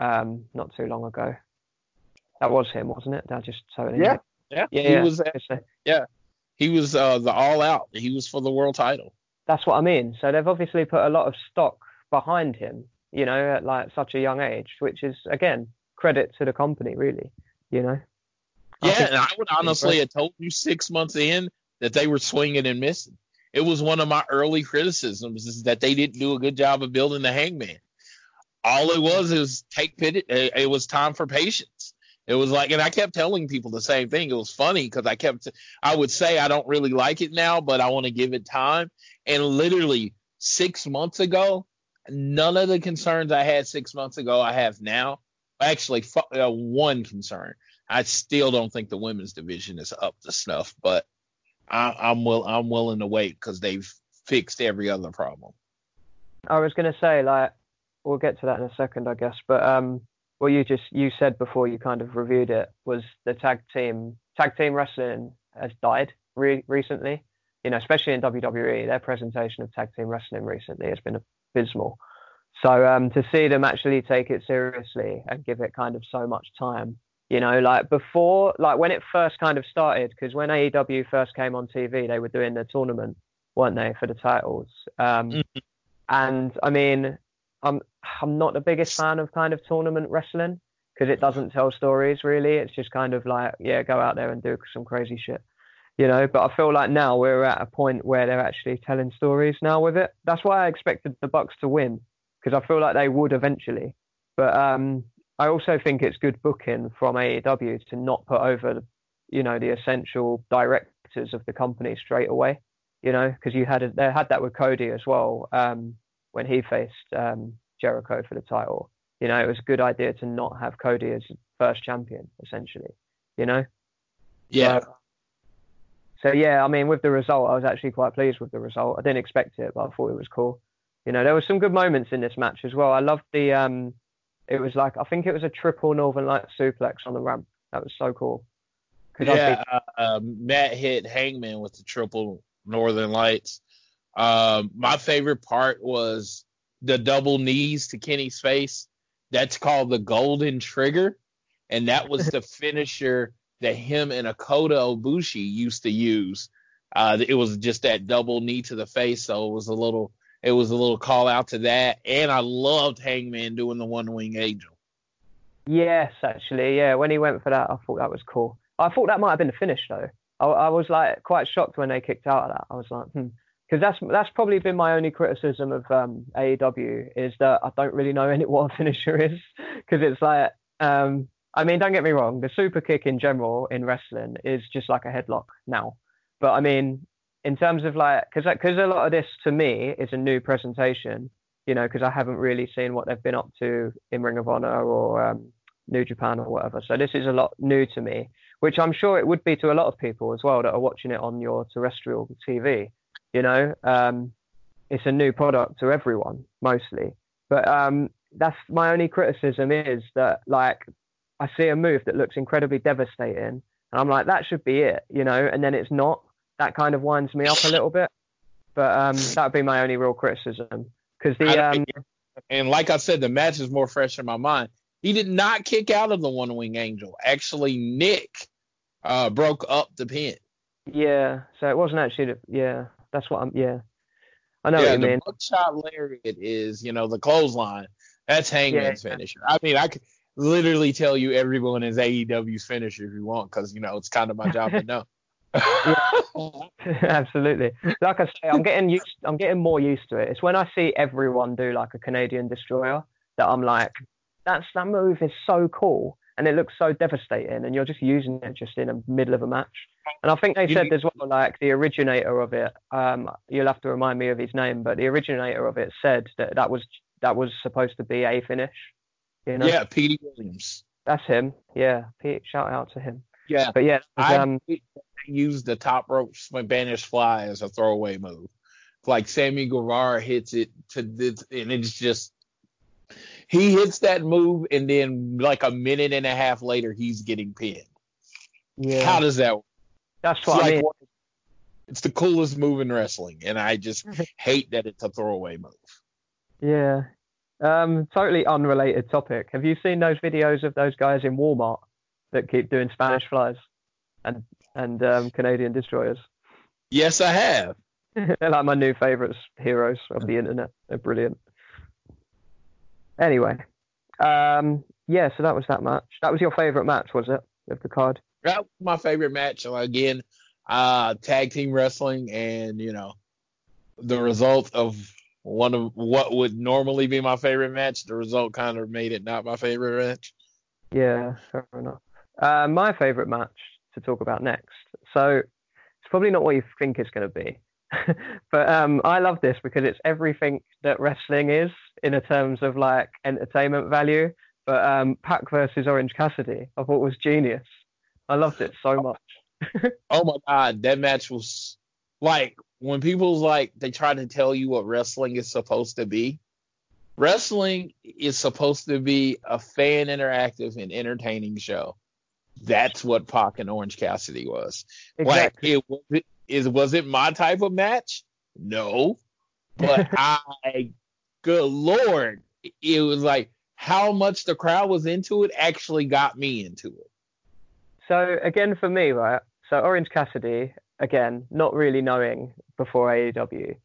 um, not too long ago. That was him, wasn't it? That just totally. Yeah. Yeah, Yeah, he yeah. was So he was uh, the all out. He was for the world title. that's what I mean. So they've obviously put a lot of stock behind him, you know, at like such a young age, which is again credit to the company, really. You know. Yeah, think- and I would honestly have told you six months in that they were swinging and missing. It was one of my early criticisms is that they didn't do a good job of building the Hangman. All it was is take pity. It it was time for patience. It was like, and I kept telling people the same thing. It was funny because I kept, I would say I don't really like it now, but I want to give it time. And literally six months ago, none of the concerns I had six months ago I have now. Actually, uh, one concern. I still don't think the women's division is up to snuff, but I, I'm will I'm willing to wait because they've fixed every other problem. I was to say like we'll get to that in a second, I guess. But um, what you just you said before you kind of reviewed it was the tag team tag team wrestling has died re- recently. You know, especially in WWE, their presentation of tag team wrestling recently has been abysmal. So um, to see them actually take it seriously and give it kind of so much time, you know, like before, like when it first kind of started, because when AEW first came on TV, they were doing the tournament, weren't they, for the titles? Um, and I mean, I'm I'm not the biggest fan of kind of tournament wrestling because it doesn't tell stories really. It's just kind of like, yeah, go out there and do some crazy shit, you know. But I feel like now we're at a point where they're actually telling stories now with it. That's why I expected the Bucks to win because I feel like they would eventually. But um, I also think it's good booking from AEW to not put over, you know, the essential directors of the company straight away. You know, because you had a, they had that with Cody as well um, when he faced um, Jericho for the title. You know, it was a good idea to not have Cody as first champion, essentially. You know. Yeah, So yeah, I mean, with the result, I was actually quite pleased with the result. I didn't expect it, but I thought it was cool. You know, there were some good moments in this match as well. I loved the um, it was like I think it was a triple Northern Light suplex on the ramp. That was so cool. Yeah. think- uh, Matt hit Hangman with the triple Northern Lights. Um, my favorite part was the double knees to Kenny's face. That's called the Golden Trigger, and that was the finisher that him and Kota Ibushi used to use. Uh, it was just that double knee to the face, so it was a little, it was a little call out to that. And I loved Hangman doing the One Wing Angel. Yes, actually, yeah. When he went for that, I thought that was cool. I thought that might have been the finish though. I, I was like quite shocked when they kicked out of that. I was like, hmm, because that's that's probably been my only criticism of um, AEW is that I don't really know any what a finisher is because it's like, um, I mean, don't get me wrong, the super kick in general in wrestling is just like a headlock now, but I mean, in terms of like, because because a lot of this to me is a new presentation, you know, because I haven't really seen what they've been up to in Ring of Honor or um, New Japan or whatever. So this is a lot new to me, which I'm sure it would be to a lot of people as well that are watching it on your terrestrial TV. You know, um, it's a new product to everyone mostly. But um, that's my only criticism is that like I see a move that looks incredibly devastating, and I'm like that should be it, you know, and then it's not. That kind of winds me up a little bit. But um, that would be my only real criticism because the um, and like I said, the match is more fresh in my mind. He did not kick out of the one wing angel. Actually, Nick uh, broke up the pin. Yeah, so it wasn't actually the, yeah, that's what I'm yeah. I know yeah, what you mean. the mean. buckshot lariat is, you know, the clothesline. That's Hangman's Yeah. finisher. I mean, I could, literally tell you everyone is AEW's finisher if you want, because you know it's kind of my job to know. Absolutely. Like I say, I'm getting used. I'm getting more used to it. It's when I see everyone do like a Canadian destroyer that I'm like, that's that move is so cool and it looks so devastating, and you're just using it just in the middle of a match. And I think they said as well, like the originator of it. Um, you'll have to remind me of his name, but the originator of it said that that was that was supposed to be a finish. You know, Yeah, Petey Williams. that's him. Yeah, Pete, shout out to him. Yeah, But yeah, was, I um, used the top rope Spanish fly as a throwaway move. Like Sammy Guevara hits it to this, and it's just he hits that move, and then like a minute and a half later, he's getting pinned. yeah, How does that? work? that's It's I like mean. it's the coolest move in wrestling, and I just hate that it's a throwaway move. Yeah. Um, totally unrelated topic. Have you seen those videos of those guys in Walmart that keep doing Spanish flies and and um, Canadian destroyers? Yes, I have. They're like my new favorites heroes of the internet. They're brilliant. Anyway, um, yeah. So that was that match. That was your favorite match, was it, of the card? That was my favorite match. Again, uh, tag team wrestling, and you know, the result of one of what would normally be my favorite match. The result kind of made it not my favorite match. Yeah, fair enough. Uh, my favourite match to talk about next. So it's probably not what you think it's going to be, but um, I love this because it's everything that wrestling is in a terms of like entertainment value. But um, Pac versus Orange Cassidy, I thought was genius. I loved it so much. Oh my god, that match was like when people's like they try to tell you what wrestling is supposed to be. Wrestling is supposed to be a fan interactive and entertaining show. That's what Pac and Orange Cassidy was. Exactly. Like it was it is was it my type of match? No. But I good lord, it was like how much the crowd was into it actually got me into it. So again, for me, right? So Orange Cassidy, again, not really knowing before AEW.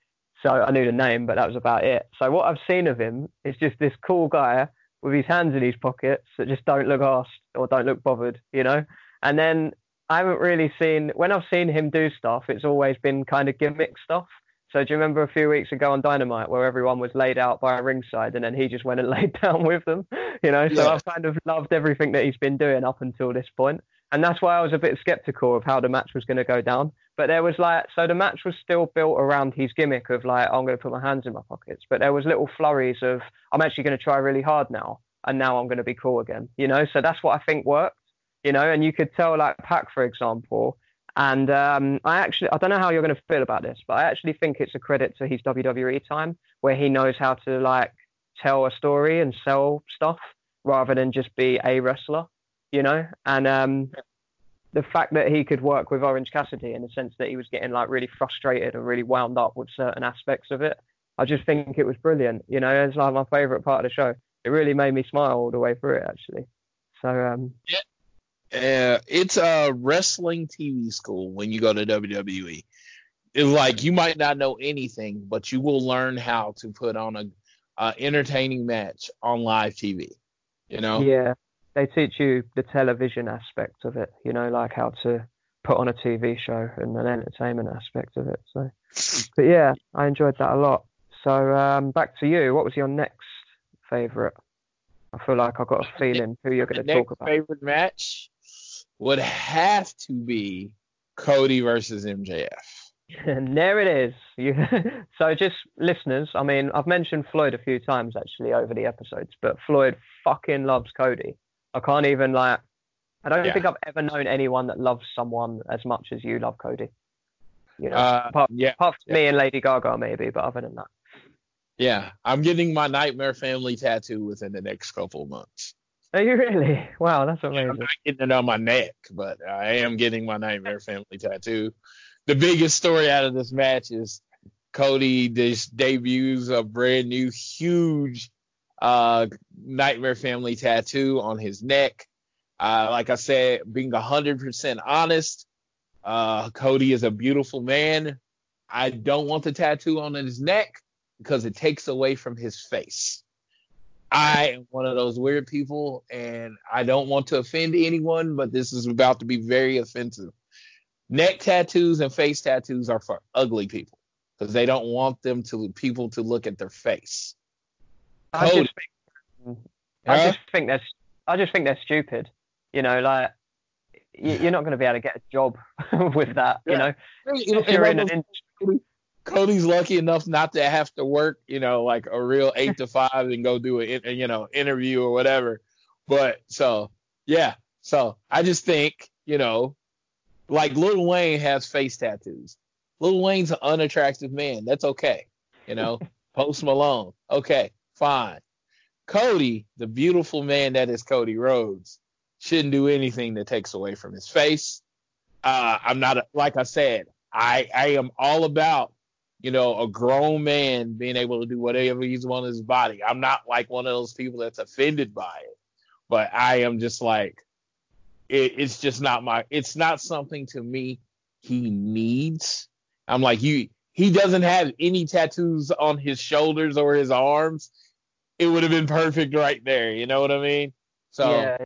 So I knew the name, but that was about it. So what I've seen of him is just this cool guy with his hands in his pockets that just don't look asked or don't look bothered, you know. And then I haven't really seen when I've seen him do stuff, it's always been kind of gimmick stuff. So do you remember a few weeks ago on Dynamite where everyone was laid out by a ringside and then he just went and laid down with them? You know, so Yeah. I've kind of loved everything that he's been doing up until this point. And that's why I was a bit skeptical of how the match was going to go down. But there was like, so the match was still built around his gimmick of like, I'm going to put my hands in my pockets. But there was little flurries of, I'm actually going to try really hard now. And now I'm going to be cool again, you know? So that's what I think worked, you know? And you could tell like Pac, for example. And um, I actually, I don't know how you're going to feel about this, but I actually think it's a credit to his WWE time where he knows how to like tell a story and sell stuff rather than just be a wrestler, you know? And um, the fact that he could work with Orange Cassidy in the sense that he was getting like really frustrated and really wound up with certain aspects of it, I just think it was brilliant. You know, it's like my favorite part of the show. It really made me smile all the way through it, actually. So, um, Uh, it's a wrestling TV school when you go to WWE. It's like you might not know anything, but you will learn how to put on a, a entertaining match on live TV. You know, yeah, they teach you the television aspect of it, you know, like how to put on a TV show and an entertainment aspect of it. So, but yeah, I enjoyed that a lot. So, um, back to you. What was your next favorite? I feel like I've got a feeling who you're going to talk about. Next favorite match would have to be Cody versus MJF. And there it is. You, so just listeners, I mean, I've mentioned Floyd a few times actually over the episodes, but Floyd fucking loves Cody. I can't even like, I don't Yeah. think I've ever known anyone that loves someone as much as you love Cody. You know, Uh, apart, yeah, apart from yeah. me and Lady Gaga maybe, but other than that. yeah. I'm getting my Nightmare Family tattoo within the next couple of months. Are you really? Wow, that's amazing. I'm not getting it on my neck, but I am getting my Nightmare Family tattoo. The biggest story out of this match is Cody debuts a brand new huge uh, Nightmare Family tattoo on his neck. Uh, like I said, being 100% honest, uh, Cody is a beautiful man. I don't want the tattoo on his neck because it takes away from his face. I am one of those weird people, and I don't want to offend anyone, but this is about to be very offensive. Neck tattoos and face tattoos are for ugly people because they don't want them to people to look at their face. I just think, I Huh? just think they're, I just think they're stupid. You know, like you- you're not going to be able to get a job with that. You know, You know, if you're in an Cody- Cody's lucky enough not to have to work, you know, like a real eight to five and go do a you know interview or whatever. But so yeah, so I just think you know, like Lil Wayne has face tattoos. Lil Wayne's an unattractive man. That's okay. You know, Post Malone. Okay, fine. Cody, the beautiful man that is Cody Rhodes, shouldn't do anything that takes away from his face. Uh, I'm not, a, like I said, I, I am all about, you know, a grown man being able to do whatever he's want his body. I'm not like one of those people that's offended by it, but I am just like, it, it's just not my, it's not something to me he needs. I'm like, you, he doesn't have any tattoos on his shoulders or his arms. It would have been perfect right there. You know what I mean? So yeah,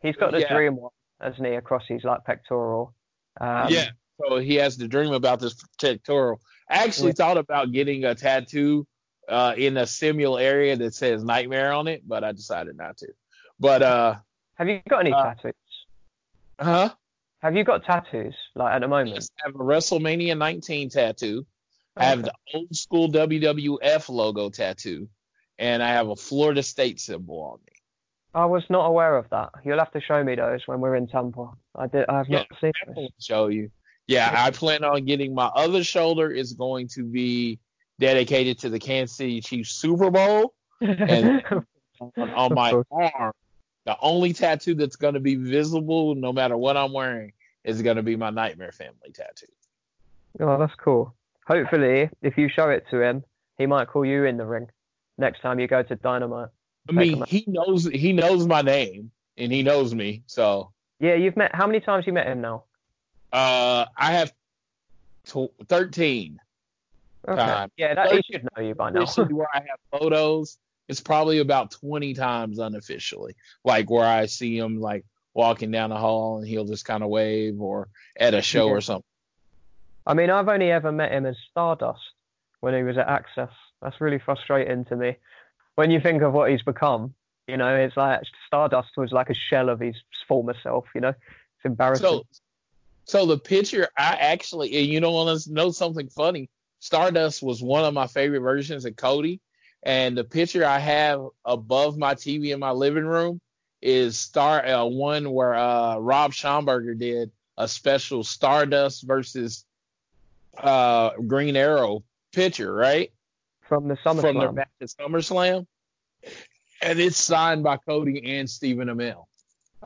he's got the yeah. dream one, hasn't he, across his like pectoral. Um, yeah. So he has to dream about this pectoral. I actually Yeah. thought about getting a tattoo uh, in a similar area that says nightmare on it, but I decided not to. But uh, Have you got any tattoos? Uh, tattoos? huh? Have you got tattoos like at the moment? I have a WrestleMania 19 tattoo. I have Okay. the old school WWF logo tattoo, and I have a Florida State symbol on me. I was not aware of that. You'll have to show me those when we're in Tampa. I did. I have Yeah, not seen those. show you. Yeah, I plan on getting my other shoulder is going to be dedicated to the Kansas City Chiefs Super Bowl. And- on, on my arm, the only tattoo that's going to be visible, no matter what I'm wearing, is going to be my Nightmare Family tattoo. Oh, that's cool. Hopefully, if you show it to him, he might call you in the ring next time you go to Dynamite. I mean, he knows he knows my name and he knows me, so Yeah, you've met. How many times you met him now? uh, I have tw- 13. Okay. Time. Yeah, that he should know you by now. Where I have photos, it's probably about 20 times unofficially, like where I see him like walking down the hall and he'll just kind of wave, or at a show Yeah. or something. I mean, I've only ever met him as Stardust when he was at Axxess. That's really frustrating to me. When you think of what he's become, you know, it's like Stardust was like a shell of his former self. You know, it's embarrassing. So, so the picture I actually, you don't want to know something funny. Stardust was one of my favorite versions of Cody, and the picture I have above my TV in my living room is star uh, one where uh, Rob Schamberger did a special Stardust versus uh, Green Arrow picture, right? From the From their SummerSlam. match at SummerSlam, and it's signed by Cody and Stephen Amell.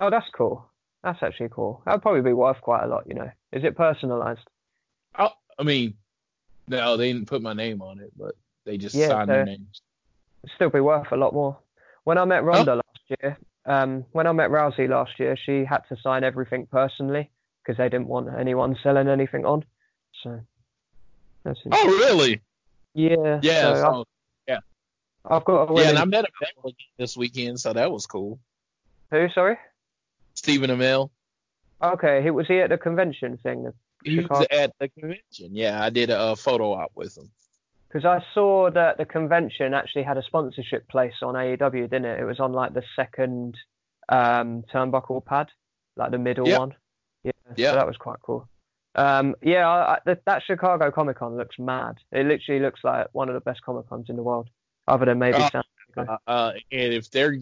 Oh, that's cool. That's actually cool. That'd probably be worth quite a lot. You know, is it personalized? I, I mean, no, they didn't put my name on it, but they just Yeah, signed their names. It'd still be worth a lot more. When I met Ronda last year, um, when I met Rousey last year, she had to sign everything personally because they didn't want anyone selling anything on. So that's Oh, really? Yeah. Yeah. so So, I've, I've got a yeah, and I met Amell this weekend, so that was cool. who? Sorry. Stephen Amell. Okay, he was he at the convention thing? He was at the convention. Yeah, I did a, uh photo op with him. Because I saw that the convention actually had a sponsorship place on AEW, didn't it? It was on like the second um, turnbuckle pad, like the middle Yeah. one. Yeah, Yeah. so that was quite cool. Um, yeah, I, I, that, Chicago Comic Con looks mad. It literally looks like one of the best Comic Cons in the world, other than maybe Uh, San Diego. Uh, uh, and if they're,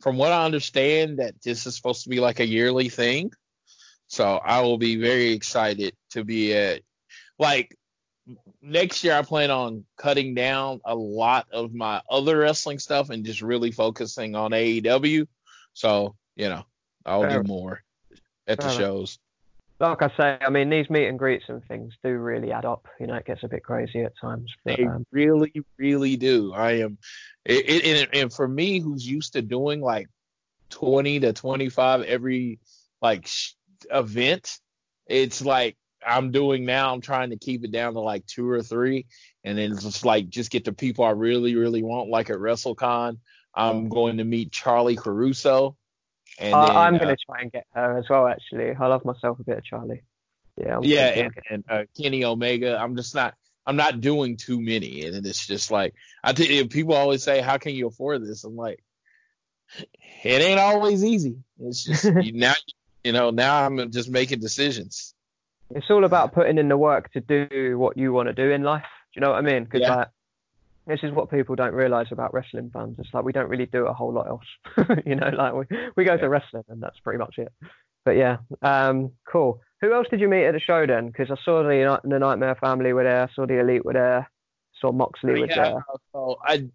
from what I understand, that this is supposed to be like a yearly thing. So I will be very excited to be at, like, next year I plan on cutting down a lot of my other wrestling stuff and just really focusing on AEW. So, you know, I'll Fair do more at the Fair shows. Like I say, I mean, these meet and greets and things do really add up. You know, it gets a bit crazy at times. But, They um, really, really do. I am, it, it, and, and for me, who's used to doing like 20 to 25 every like sh- event, it's like I'm doing now. I'm trying to keep it down to like two or three, and then just like just get the people I really, really want, like at WrestleCon. I'm going to meet Charlie Caruso. And Uh, then, I'm uh, gonna try and get her as well. Actually, I love myself a bit of Charlie. Yeah. I'm yeah, and, and uh, Kenny Omega. I'm just not. I'm not doing too many, and it's just like I you, people always say, "How can you afford this?" I'm like, it ain't always easy. It's just you, now, you know, now I'm just making decisions. it's all about putting in the work to do what you want to do in life. Do you know what I mean? Because Yeah. like, this is what people don't realize about wrestling fans. It's like we don't really do a whole lot else. you know, like we we go Yeah. to wrestling and that's pretty much it. But yeah, um, cool. Who else did you meet at the show then? Because I saw the the Nightmare Family were there. saw the Elite were there. Saw Moxley was Yeah, there. so I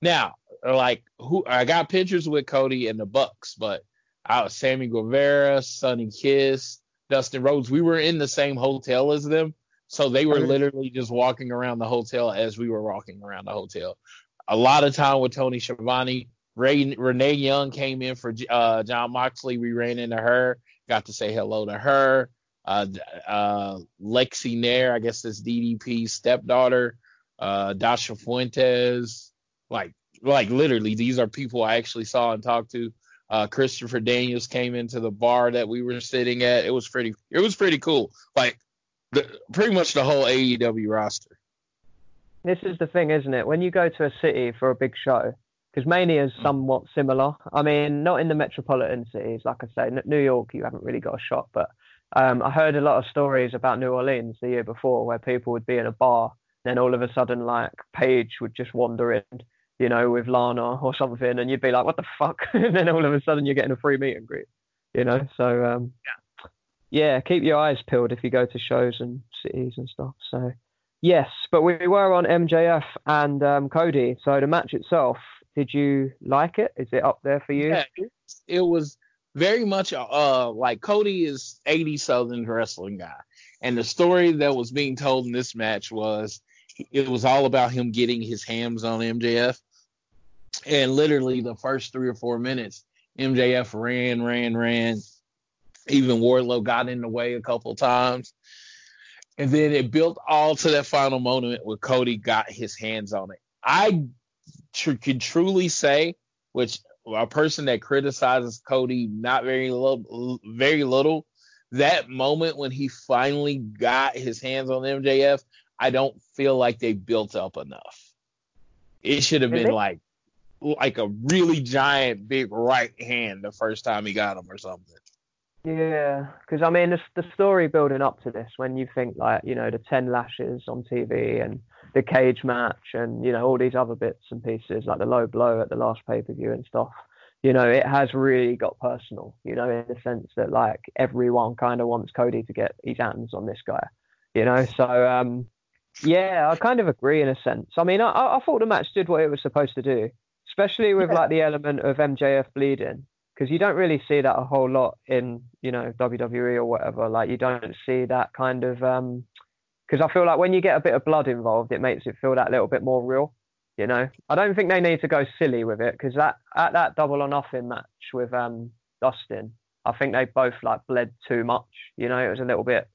now like who I got pictures with Cody and the Bucks, but I was Sammy Guevara, Sonny Kiss, Dustin Rhodes. We were in the same hotel as them, so they were literally just walking around the hotel as we were walking around the hotel. A lot of time with Tony Schiavone. Ray, Renee Young came in for uh, Jon Moxley. We ran into her, got to say hello to her. Uh, uh, Lexy Nair, I guess that's DDP's stepdaughter. Uh, Dasha Fuentes, like, like literally, these are people I actually saw and talked to. Uh, Christopher Daniels came into the bar that we were sitting at. It was pretty, it was pretty cool. Like, the, pretty much the whole AEW roster. This is the thing, isn't it? When you go to a city for a big show, because Mania is somewhat similar. I mean, not in the metropolitan cities, like I say. New York, you haven't really got a shot, but um, I heard a lot of stories about New Orleans the year before, where people would be in a bar, then all of a sudden, like Paige would just wander in, you know, with Lana or something, and you'd be like, "What the fuck?" and then all of a sudden, you're getting a free meet and greet, you know. So um, yeah, keep your eyes peeled if you go to shows and cities and stuff. So. Yes, but we were on MJF and um, Cody. So the match itself, did you like it? Is it up there for you? Yeah, it, was very much uh like Cody is 80 Southern wrestling guy, and the story that was being told in this match was it was all about him getting his hands on MJF, and literally the first three or four minutes, MJF ran, ran, ran. Even Wardlow got in the way a couple times. And then it built all to that final moment where Cody got his hands on it. I tr- can truly say, which a person that criticizes Cody not very little, very little, that moment when he finally got his hands on MJF, I don't feel like they built up enough. It should have been like like a really giant big right hand the first time he got him or something. Yeah, because I mean, the, the story building up to this, when you think like, you know, the 10 lashes on TV and the cage match and, you know, all these other bits and pieces, like the low blow at the last pay per view and stuff, you know, it has really got personal, you know, in the sense that like everyone kind of wants Cody to get his hands on this guy, you know, so, um, yeah, I kind of agree in a sense. I mean, I, I thought the match did what it was supposed to do, especially with Yeah. like the element of MJF bleeding because you don't really see that a whole lot in you know WWE or whatever. Like you don't see that kind of um because I feel like when you get a bit of blood involved, it makes it feel that little bit more real. You know, I don't think they need to go silly with it because that at that double or nothing match with um Dustin, I think they both like bled too much. You know, it was a little bit.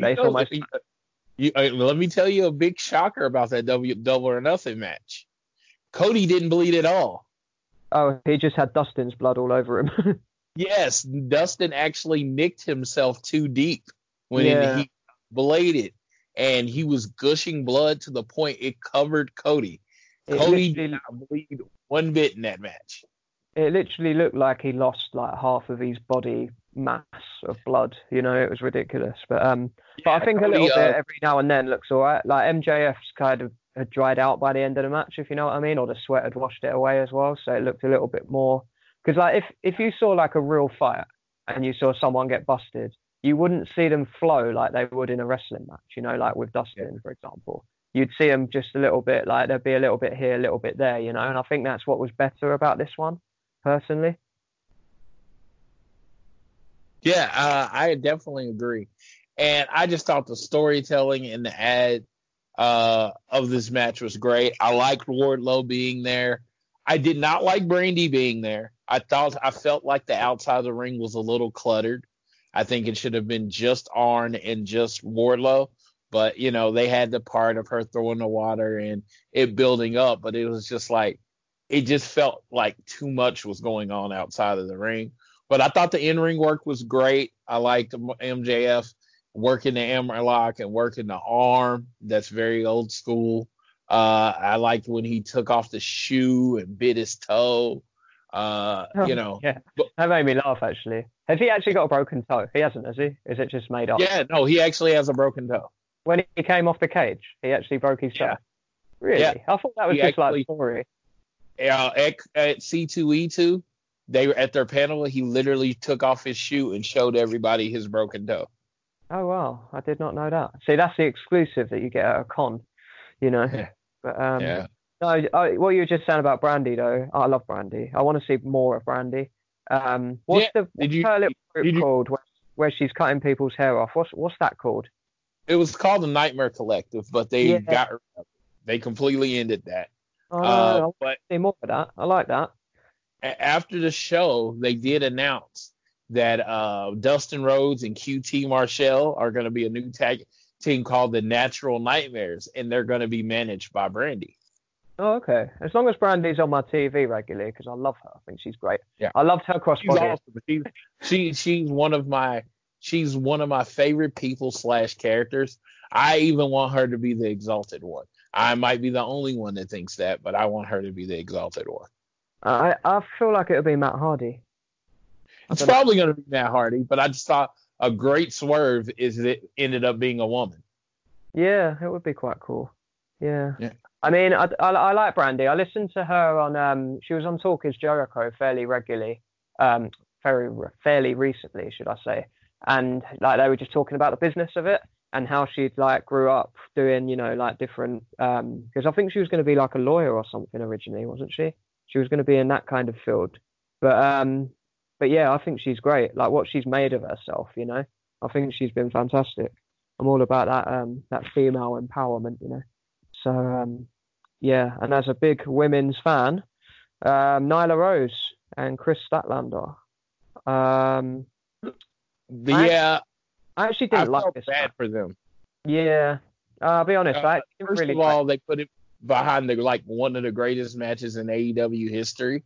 They know, almost- you- uh, let me tell you a big shocker about that W double or nothing match. Cody didn't bleed at all. Oh, he just had Dustin's blood all over him. Yes, Dustin actually nicked himself too deep when Yeah. he bladed, and he was gushing blood to the point it covered Cody. It Cody did not bleed one bit in that match. it literally looked like he lost like half of his body mass of blood. You know, it was ridiculous. But um, but I think a little uh, bit every now and then looks all right. Like MJF's kind of had dried out by the end of the match, if you know what I mean, or the sweat had washed it away as well, so it looked a little bit more. Because like if if you saw like a real fight and you saw someone get busted, you wouldn't see them flow like they would in a wrestling match. You know, like with Dustin, for example. You'd see them just a little bit like there'd be a little bit here, a little bit there, you know. And I think that's what was better about this one, personally. Yeah, uh, I definitely agree. And I just thought the storytelling and the ad uh, of this match was great. I liked Wardlow being there. I did not like Brandi being there. I thought I felt like the outside of the ring was a little cluttered. I think it should have been just Arn and just Wardlow. But you know, they had the part of her throwing the water and it building up, but it was just like it just felt like too much was going on outside of the ring. But I thought the in ring work was great. I liked MJF working the hammerlock and working the arm. That's very old school. Uh, I liked when he took off the shoe and bit his toe. Uh, you know, yeah, but- that made me laugh actually. Has he actually got a broken toe? He hasn't, has he? Is it just made up? yeah, no, he actually has a broken toe. When he came off the cage, he actually broke his toe. Yeah. Really? Yeah. I thought that was He just actually- like story. uh, at, at C2E2, they were at their panel. He literally took off his shoe and showed everybody his broken toe. Oh wow, I did not know that. See, that's the exclusive that you get at a con, you know. Yeah. But um, yeah. no, I, what you were just saying about Brandi though, I love Brandi. I want to see more of Brandi. Um, what's Yeah, the what's you- her little group you- called where, where she's cutting people's hair off? What's what's that called? It was called the Nightmare Collective, but they Yeah. got they completely ended that. Oh, Uh, I want but to see more of that. I like that. after the show, they did announce that uh, Dustin Rhodes and QT Marshall are going to be a new tag team called the Natural Nightmares, and they're going to be managed by Brandi. Oh, okay. As long as Brandi's on my TV regularly, because I love her. I think she's great. Yeah. I loved her She's crossbody. awesome. She's she she's one of my she's one of my favorite people slash characters. I even want her to be the exalted one. I might be the only one that thinks that, but I want her to be the exalted one. I I feel like it'll be Matt Hardy. I It's probably going to be Matt Hardy, but I just thought a great swerve is that it ended up being a woman. Yeah, it would be quite cool. Yeah. Yeah. I mean, I, I, I like Brandi. I listened to her on, um, she was on Talk is Jericho fairly regularly, um, very fairly recently, should I say. And like they were just talking about the business of it and how she'd like grew up doing, you know, like different, um, because I think she was going to be like a lawyer or something originally, wasn't she? She was going to be in that kind of field. But, um, but yeah, I think she's great. Like what she's made of herself, you know, I think she's been fantastic. I'm all about that um that female empowerment, you know. So um yeah, and as a big women's fan, um Nyla Rose and Kris Statlander. Um But I- yeah, I actually I didn't like felt this. bad match. for them. Yeah. I'll be honest, Uh, I First really of like all, they put it behind the like one of the greatest matches in AEW history.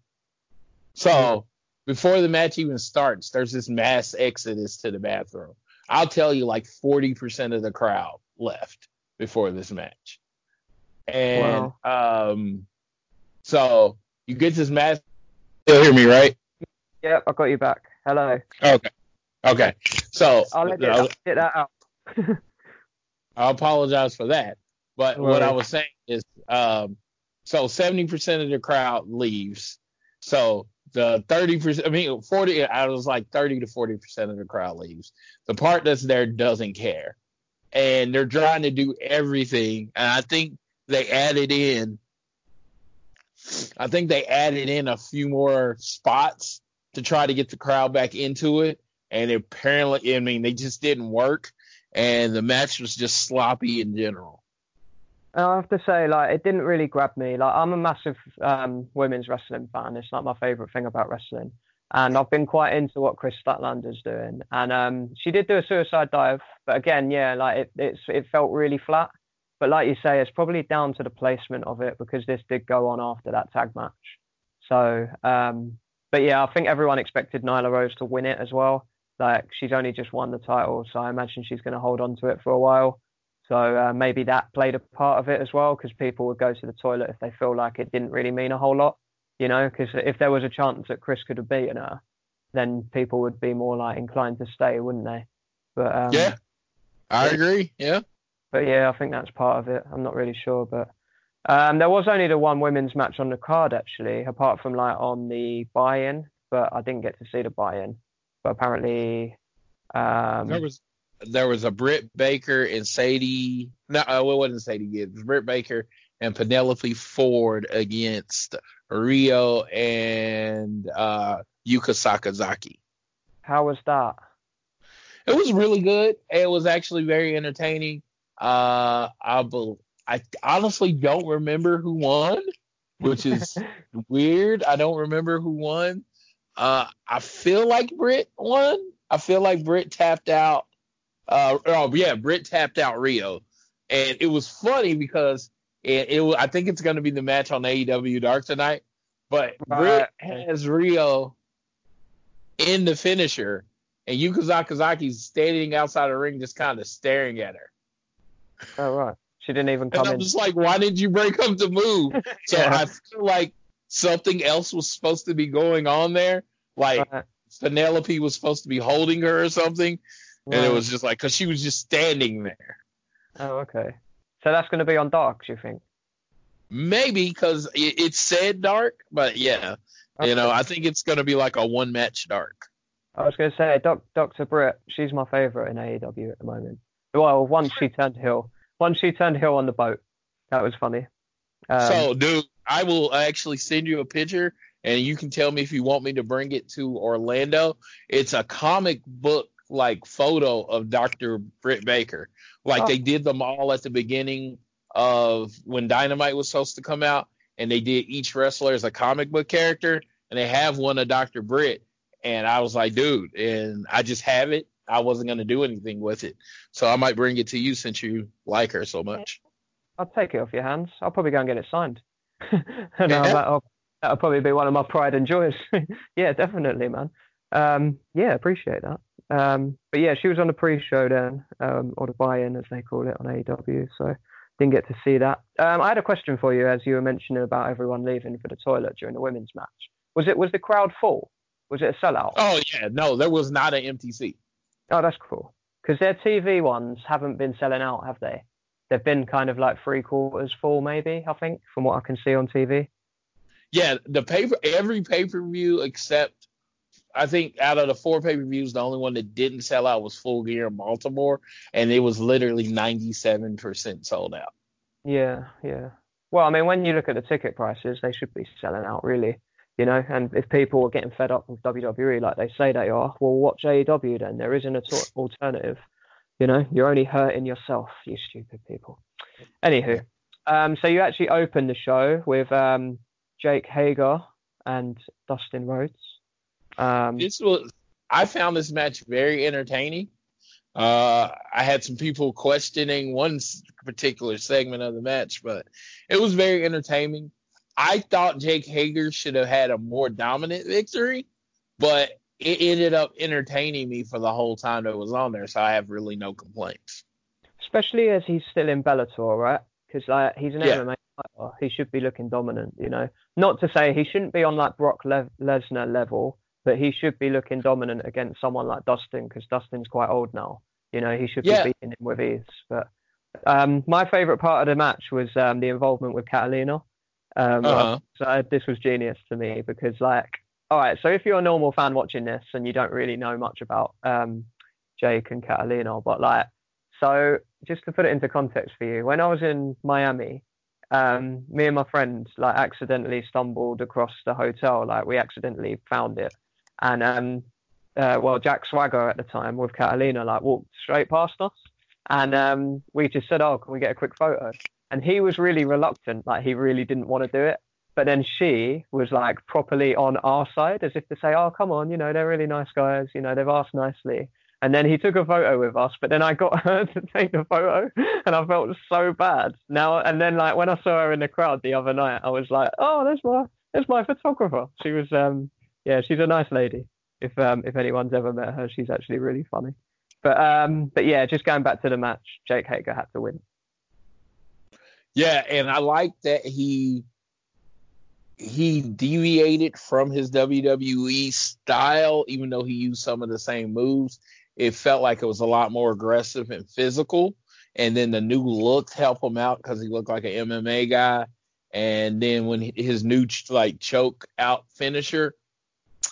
So before the match even starts, there's this mass exodus to the bathroom. I'll tell you, like 40% of the crowd left before this match. And um, so you get this mass. You'll hear me, right? Yep, I got you back. Hello. Okay. Okay. So I'll let I'll- it, get that out. I apologize for that. But Don't what I was saying is, um, so 70% of the crowd leaves. So the 30%, I mean, 40, I was like 30 to 40% of the crowd leaves. The part that's there doesn't care. And they're trying to do everything. And I think they added in, I think they added in a few more spots to try to get the crowd back into it. And apparently, I mean, they just didn't work and the match was just sloppy in general. I have to say, like, it didn't really grab me. Like, I'm a massive um, women's wrestling fan. It's like my favorite thing about wrestling, and I've been quite into what Kris Statlander's doing. And um, she did do a suicide dive, but again, yeah, like it, it's it felt really flat. But like you say, it's probably down to the placement of it because this did go on after that tag match. So, um, but yeah, I think everyone expected Nyla Rose to win it as well. Like, she's only just won the title, so I imagine she's going to hold on to it for a while. So uh, maybe that played a part of it as well, because people would go to the toilet if they feel like it didn't really mean a whole lot, you know. Because if there was a chance that Kris could have beaten her, then people would be more like inclined to stay, wouldn't they? But um, yeah, I agree. Yeah. but yeah, I think that's part of it. I'm not really sure, but um, there was only the one women's match on the card actually, apart from like on the buy-in, but I didn't get to see the buy-in. But apparently, um, There was there was a Britt Baker and Sadie. No, uh, it wasn't Sadie. Gibbs. It was Britt Baker and Penelope Ford against Riho and uh, Yuka Sakazaki. how was that? It was really good. It was actually very entertaining. Uh, I I honestly don't remember who won, which is weird. I don't remember who won. Uh, I feel like Britt won. I feel like Britt tapped out. Uh, oh yeah, Britt tapped out Riho, and it was funny because it, it I think it's going to be the match on AEW Dark tonight. But Right. Britt has Riho in the finisher, and Yuka Sakazaki's standing outside the ring, just kind of staring at her. Oh right. She didn't even come. And I'm in. just like, why did you break up the move? So Yeah. I feel like something else was supposed to be going on there. Like Right. Penelope was supposed to be holding her or something. And it was just like, because she was just standing there. Oh okay. So that's going to be on Dark, do you think? Maybe because it, it said dark, but yeah. You know, I think it's going to be like a one match dark. I was going to say, Doc, Dr. Britt, she's my favourite in AEW at the moment. Well, once she turned heel, once she turned heel on the boat, that was funny. Um, so, dude, I will actually send you a picture and you can tell me if you want me to bring it to Orlando. It's a comic book like photo of Dr. Britt Baker. Like Oh. they did them all at the beginning of when Dynamite was supposed to come out, and they did each wrestler as a comic book character, and they have one of Dr. Britt. And I was like, dude, and I just have it. I wasn't gonna do anything with it, so I might bring it to you since you like her so much. I'll take it off your hands. I'll probably go and get it signed. and Yeah. I'll, that'll, that'll probably be one of my pride and joys. yeah, definitely, man. Um, yeah, appreciate that. Um, but yeah, she was on the pre-show then, um, or the buy-in as they call it on AEW. So didn't get to see that. Um, I had a question for you as you were mentioning about everyone leaving for the toilet during the women's match. Was it was the crowd full? Was it a sellout? Oh yeah, no, there was not an MTC. Oh, that's cool. Because their TV ones haven't been selling out, have they? They've been kind of like three quarters full, maybe. I think, from what I can see on TV. Yeah, the paper every pay per view except I think out of the four pay per views, the only one that didn't sell out was Full Gear in Baltimore, and it was literally ninety seven percent sold out. Yeah, yeah. Well, I mean, when you look at the ticket prices, they should be selling out, really. You know, and if people are getting fed up with WWE like they say they are, well, watch AEW then. There isn't an al- alternative. You know, you're only hurting yourself, you stupid people. Anywho, um, so you actually opened the show with um, Jake Hager and Dustin Rhodes. Um, This was I found this match very entertaining. Uh, I had some people questioning one particular segment of the match, but it was very entertaining. I thought Jake Hager should have had a more dominant victory, but it ended up entertaining me for the whole time that it was on there, so I have really no complaints. especially as he's still in Bellator, right? Because like he's an Yeah. MMA fighter, he should be looking dominant. You know, not to say he shouldn't be on like Brock Le- Lesnar level, but he should be looking dominant against someone like Dustin because Dustin's quite old now. You know, he should Yeah. be beating him with ease. But um, my favorite part of the match was um, the involvement with Catalina. Um, Uh-huh. so this was genius to me because like, all right, so if you're a normal fan watching this and you don't really know much about um, Jake and Catalina, but like, so just to put it into context for you, when I was in Miami, um, me and my friend like accidentally stumbled across the hotel. Like we accidentally found it, and um, uh, well, Jack Swagger at the time with Catalina like walked straight past us, and um, we just said, "Oh, can we get a quick photo?" And he was really reluctant, like he really didn't want to do it. But then she was like properly on our side, as if to say, "Oh, come on, you know, they're really nice guys. You know, they've asked nicely." And then he took a photo with us, but then I got her to take the photo, and I felt so bad. Now and then, like when I saw her in the crowd the other night, I was like, "Oh, there's my there's my photographer." She was, um, yeah, she's a nice lady. If um if anyone's ever met her, she's actually really funny. But um, but yeah, just going back to the match, Jake Hager had to win. Yeah, and I like that he he deviated from his WWE style, even though he used some of the same moves. It felt like it was a lot more aggressive and physical. And then the new look helped him out because he looked like an MMA guy. And then when his new like choke out finisher,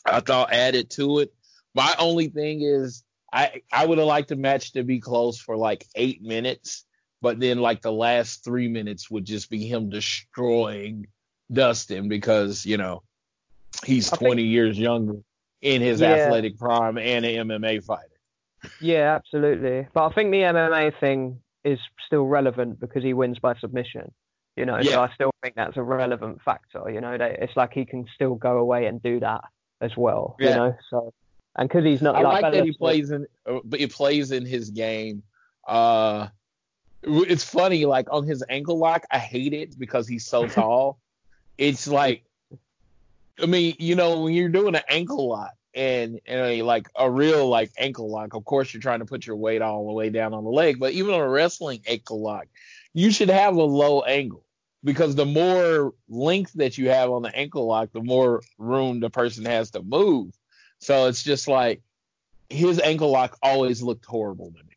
I thought added to it. My only thing is I I would have liked the match to be close for like eight minutes but then like the last three minutes would just be him destroying Dustin because you know he's I think- 20 years younger in his Yeah. athletic prime and an MMA fighter. Yeah, absolutely. But I think the MMA thing is still relevant because he wins by submission. You know, Yeah. so I still think that's a relevant factor. You know, that it's like he can still go away and do that as well. You Yeah. know, so and because he's not I like like, that he plays in, uh, but he plays in his game. Uh, it's funny, like on his ankle lock, I hate it because he's so tall. it's like I mean, you know, when you're doing an ankle lock and and like a real like ankle lock, of course you're trying to put your weight all the way down on the leg, but even on a wrestling ankle lock, you should have a low angle because the more length that you have on the ankle lock, the more room the person has to move. So it's just like his ankle lock always looked horrible to me.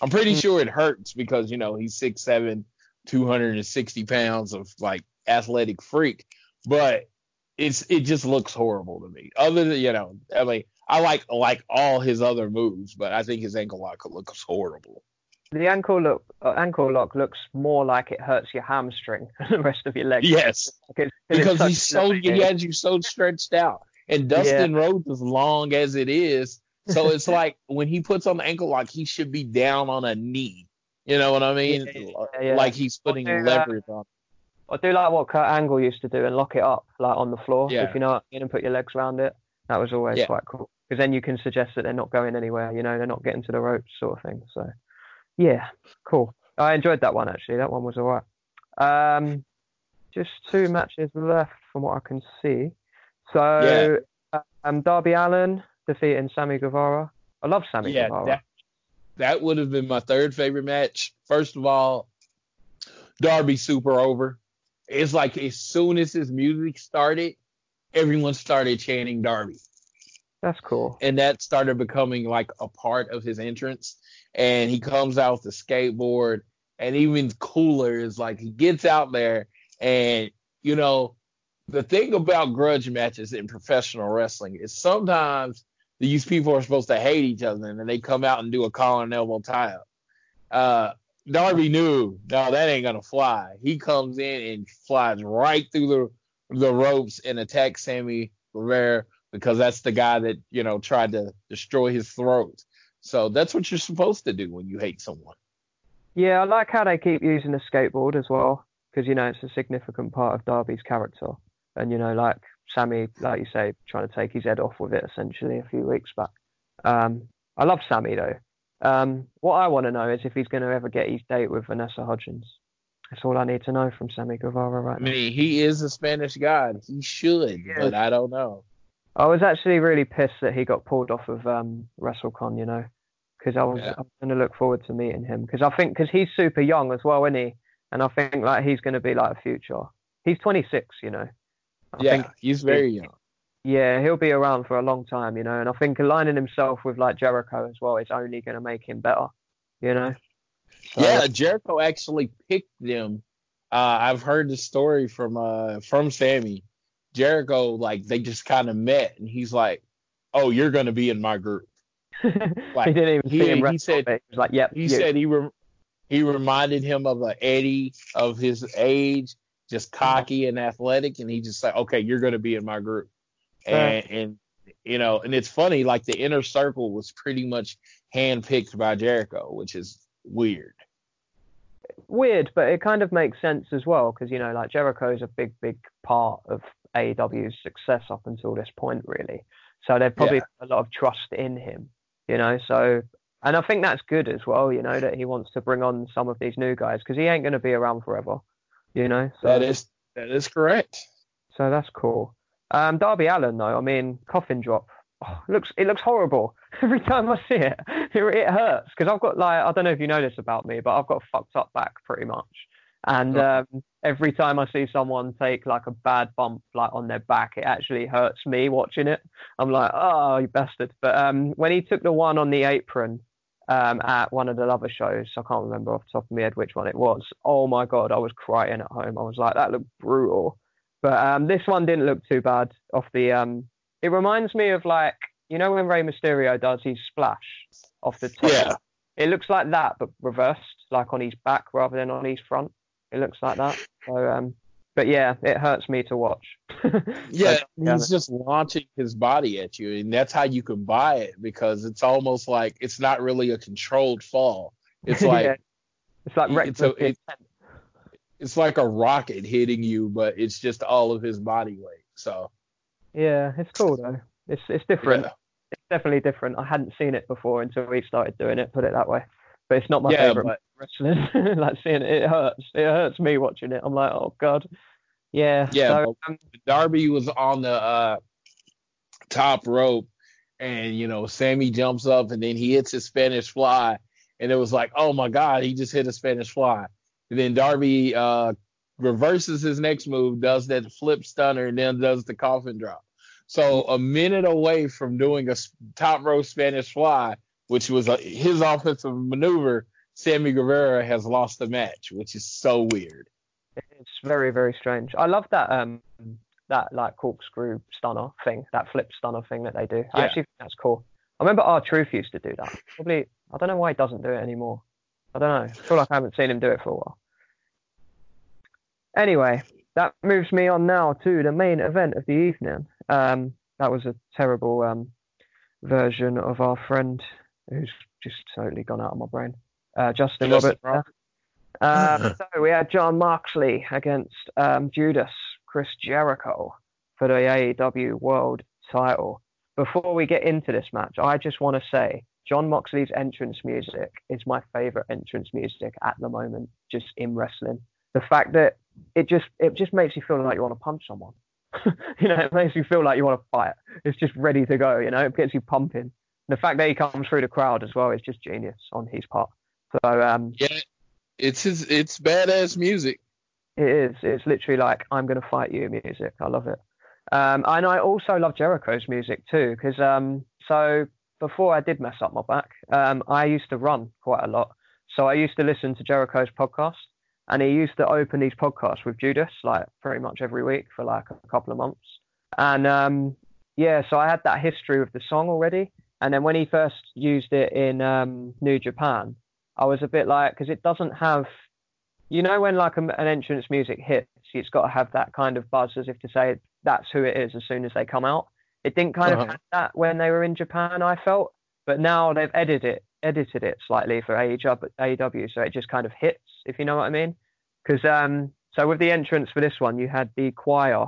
I'm pretty Mm. sure it hurts because you know he's six seven, 260 pounds of like athletic freak, but it's it just looks horrible to me. Other than you know, I mean, I like like all his other moves, but I think his ankle lock looks horrible. The ankle look uh, ankle lock looks more like it hurts your hamstring than the rest of your leg. Yes, Because, it's because he's so he has you so stretched out, and Dustin Rhodes as long as it is, so it's like when he puts on the ankle lock, he should be down on a knee. You know what I mean? Yeah, yeah. Like he's putting do, uh, leverage on. I do like what Kurt Angle used to do and lock it up like on the floor, Yeah. if you know what I mean, and put your legs around it. That was always Yeah. quite cool because then you can suggest that they're not going anywhere. You know, they're not getting to the ropes, sort of thing. So, yeah, cool. I enjoyed that one actually. That one was alright. Um, just two matches left from what I can see. So, um, Darby Allin defeating Sammy Guevara. I love Sammy Yeah, Guevara. that that would have been my third favorite match. First of all, Darby super over. It's like as soon as his music started, everyone started chanting Darby. That's cool. and that started becoming like a part of his entrance. And he comes out with the skateboard, and even cooler is like he gets out there, and you know, the thing about grudge matches in professional wrestling is sometimes these people are supposed to hate each other, and then they come out and do a collar and elbow tie up. Uh, Darby knew, no, that ain't gonna fly. He comes in and flies right through the the ropes and attacks Sammy Guevara because that's the guy that you know tried to destroy his throat. So that's what you're supposed to do when you hate someone. Yeah, I like how they keep using the skateboard as well, because you know it's a significant part of Darby's character, and you know, like Sammy, like you say, trying to take his head off with it essentially a few weeks back. Um, I love Sammy though. Um, what I want to know is if he's going to ever get his date with Vanessa Hudgens. That's all I need to know from Sammy Guevara right I now. mean, he is a Spanish god. He should, He but. I don't know. I was actually really pissed that he got pulled off of um, WrestleCon, you know, because I was Yeah. I'm going to look forward to meeting him because I think because he's super young as well, isn't he? And I think like he's going to be like a future. He's 26, you know. I yeah, think he's very young. yeah, he'll be around for a long time, you know. And I think aligning himself with like Jericho as well is only going to make him better, you know. So, Yeah, Jericho actually picked them. Uh, I've heard the story from uh from Sammy. Jericho, like they just kind of met, and he's like, "Oh, you're gonna be in my group." He didn't even he- see him he said- he was like, "Yep." He you. said he re- he reminded him of a Eddie of his age, just mm-hmm. cocky and athletic, and he just said, "Okay, you're going to be in my group." And and you know, and it's funny, like the inner circle was pretty much handpicked by Jericho, which is weird. weird, but it kind of makes sense as well because you know, like Jericho is a big, big part of AEW's success up until this point, really. So they've probably Yeah. put a lot of trust in him, you know. So, and I think that's good as well, you know, that he wants to bring on some of these new guys because he ain't going to be around forever, you know. So That is that is correct. so that's cool. Um, Darby Allin, though, I mean, coffin drop. Oh, it looks it looks horrible every time I see it. It, it hurts because I've got like I don't know if you know this about me, but I've got a fucked up back pretty much. And Oh. um, every time I see someone take like a bad bump like on their back, it actually hurts me watching it. I'm like, oh, you bastard. But um, when he took the one on the apron um, at one of the other shows, I can't remember off the top of my head which one it was. Oh my god, I was crying at home. I was like, that looked brutal. But um, this one didn't look too bad off the. Um, it reminds me of like you know when Rey Mysterio does his splash off the top. Yeah. It looks like that, but reversed, like on his back rather than on his front. It looks like that. So, um, but yeah, it hurts me to watch. Yeah, he's just launching his body at you, and that's how you can buy it because it's almost like it's not really a controlled fall. It's like Yeah. it's like It's a- it- it's like a rocket hitting you, but it's just all of his body weight. So Yeah, it's cool though. It's it's different. yeah, It's definitely different. I hadn't seen it before until we started doing it. Put it that way. But it's not my Yeah, favorite but- wrestling. like seeing it, it hurts. It hurts me watching it. I'm like, oh god. Yeah. Yeah, So, um, Darby was on the uh, top rope, and you know Sammy jumps up, and then he hits his Spanish fly, and it was like, oh my god, he just hit a Spanish fly. And then Darby uh, reverses his next move, does that flip stunner, and then does the coffin drop. So a minute away from doing a top rope Spanish fly, which was a, his offensive maneuver, Sammy Guevara has lost the match, which is so weird. It's very, very strange. I love that um that like corkscrew stunner thing, that flip stunner thing that they do. I Yeah. actually think that's cool. I remember R-Truth used to do that. Probably I don't know why he doesn't do it anymore. I don't know. I feel like I haven't seen him do it for a while. Anyway, that moves me on now to the main event of the evening. Um, that was a terrible um, version of our friend who's just totally gone out of my brain. Uh, Justin, Justin Roberts. Um, so we had Jon Moxley against um, Judas Chris Jericho for the AEW World Title. Before we get into this match, I just want to say Jon Moxley's entrance music is my favorite entrance music at the moment, just in wrestling. The fact that it just it just makes you feel like you want to punch someone. you know, it makes you feel like you want to fight. It's just ready to go. You know, it gets you pumping. The fact that he comes through the crowd as well is just genius on his part. So um, Yeah, it's his, it's badass music. It is. It's literally like I'm gonna fight you music. I love it. Um, and I also love Jericho's music too, because um, so before I did mess up my back, um, I used to run quite a lot. So I used to listen to Jericho's podcast, and he used to open these podcasts with Judas like pretty much every week for like a couple of months. And um, yeah, so I had that history with the song already. And then when he first used it in um, New Japan, I was a bit like, because it doesn't have you know when like a, an entrance music hits, it's got to have that kind of buzz as if to say that's who it is as soon as they come out. It didn't kind Uh-huh. of have that when they were in Japan, I felt, but now they've edited it, edited it slightly for AEW, so it just kind of hits, if you know what I mean. Because um, so with the entrance for this one, you had the choir.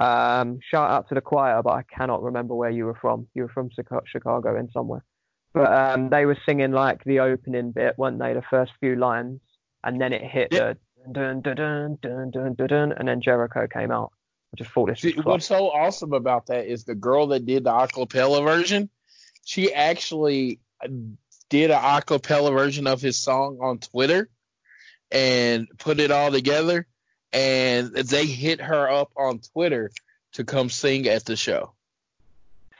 Um, shout out to the choir, but I cannot remember where you were from. You were from Chicago in somewhere. But um, they were singing like the opening bit, weren't they? The first few lines, and then it hit Yeah. the dun dun dun dun dun dun dun, and then Jericho came out. I just thought this See, was what's so awesome about that is the girl that did the acapella version, she actually did an acapella version of his song on Twitter and put it all together. And they hit her up on Twitter to come sing at the show.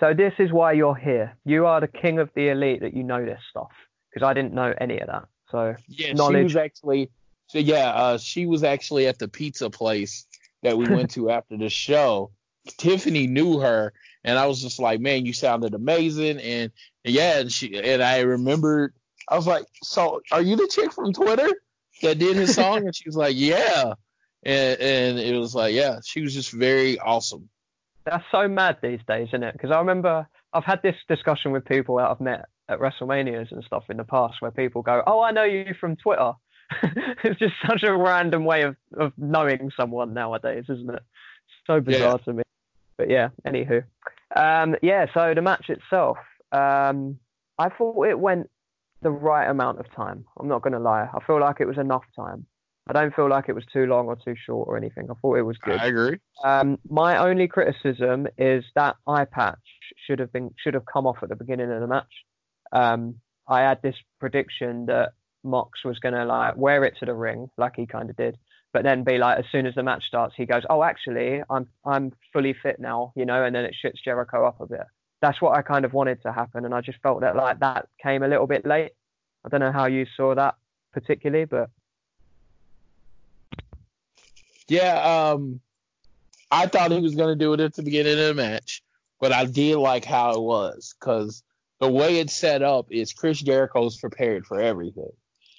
So this is why you're here. You are the king of the elite that you know this stuff because I didn't know any of that. So Yeah, she was actually. So yeah, uh, she was actually at the pizza place that we went to after the show. Tiffany knew her, and I was just like, "Man, you sounded amazing." And yeah, and she and I remembered. I was like, "So, are you the chick from Twitter that did his song?" and she was like, "Yeah." And and it was like, yeah, she was just very awesome. that's so mad these days, isn't it? Because I remember I've had this discussion with people that I've met at WrestleManias and stuff in the past where people go, "Oh, I know you from Twitter." it's just such a random way of, of knowing someone nowadays, isn't it? So bizarre to me. But yeah, anywho. Um, yeah, so the match itself, um, I thought it went the right amount of time. I'm not going to lie. I feel like it was enough time. I don't feel like it was too long or too short or anything. I thought it was good. I agree. Um, my only criticism is that eye patch should have been should have come off at the beginning of the match. Um, I had this prediction that Mox was gonna like wear it to the ring like he kind of did, but then be like as soon as the match starts, he goes, "Oh, actually, I'm I'm fully fit now," you know, and then it shits Jericho up a bit. That's what I kind of wanted to happen, and I just felt that like that came a little bit late. I don't know how you saw that particularly, but Yeah, um, I thought he was going to do it at the beginning of the match, but I did like how it was because the way it's set up is Chris Jericho's prepared for everything.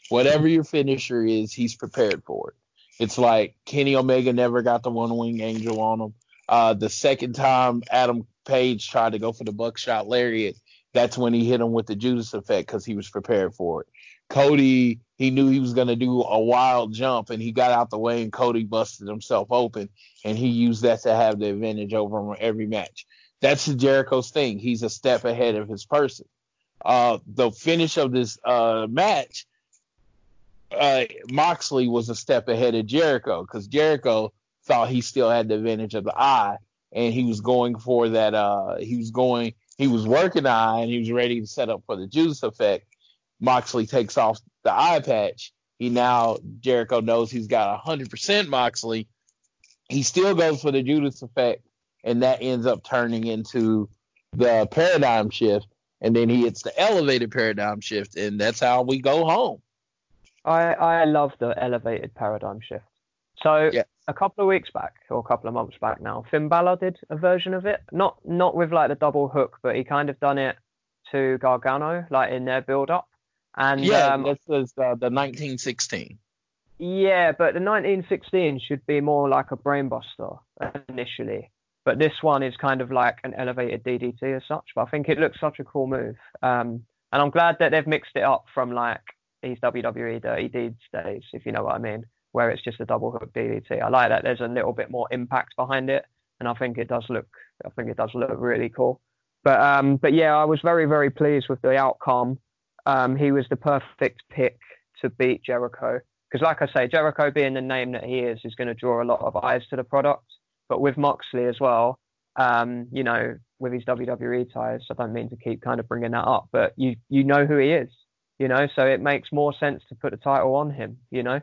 Whatever your finisher is, he's prepared for it. It's like Kenny Omega never got the one wing angel on him. Uh, the second time Adam Page tried to go for the buckshot lariat, that's when he hit him with the Judas effect because he was prepared for it. Cody, he knew he was going to do a wild jump and he got out the way and Cody busted himself open and he used that to have the advantage over him every match. That's Jericho's thing. He's a step ahead of his person. Uh, the finish of this uh, match, uh, Moxley was a step ahead of Jericho because Jericho thought he still had the advantage of the eye, and he was going for that. Uh, he was going, he was working eye, and he was ready to set up for the Judas effect. Moxley takes off the eye patch. He now Jericho knows he's got 100% Moxley. He still goes for the Judas effect, and that ends up turning into the paradigm shift. And then he hits the elevated paradigm shift, and that's how we go home. I I love the elevated paradigm shift. So Yeah. a couple of weeks back, or a couple of months back now, Finn Balor did a version of it. Not not with like the double hook, but he kind of done it to Gargano, like in their build up. And Yeah, um, this is uh, the 1916. yeah, but the 1916 should be more like a brainbuster initially. But this one is kind of like an elevated DDT as such. But I think it looks such a cool move. Um, and I'm glad that they've mixed it up from like these WWE Dirty Deeds days, if you know what I mean, where it's just a double hook DDT. I like that there's a little bit more impact behind it, and I think it does look, I think it does look really cool. But um, but yeah, I was very very pleased with the outcome. Um, he was the perfect pick to beat Jericho because, like I say, Jericho being the name that he is is going to draw a lot of eyes to the product. But with Moxley as well, um, you know, with his WWE ties, I don't mean to keep kind of bringing that up, but you you know who he is, you know, so it makes more sense to put the title on him, you know,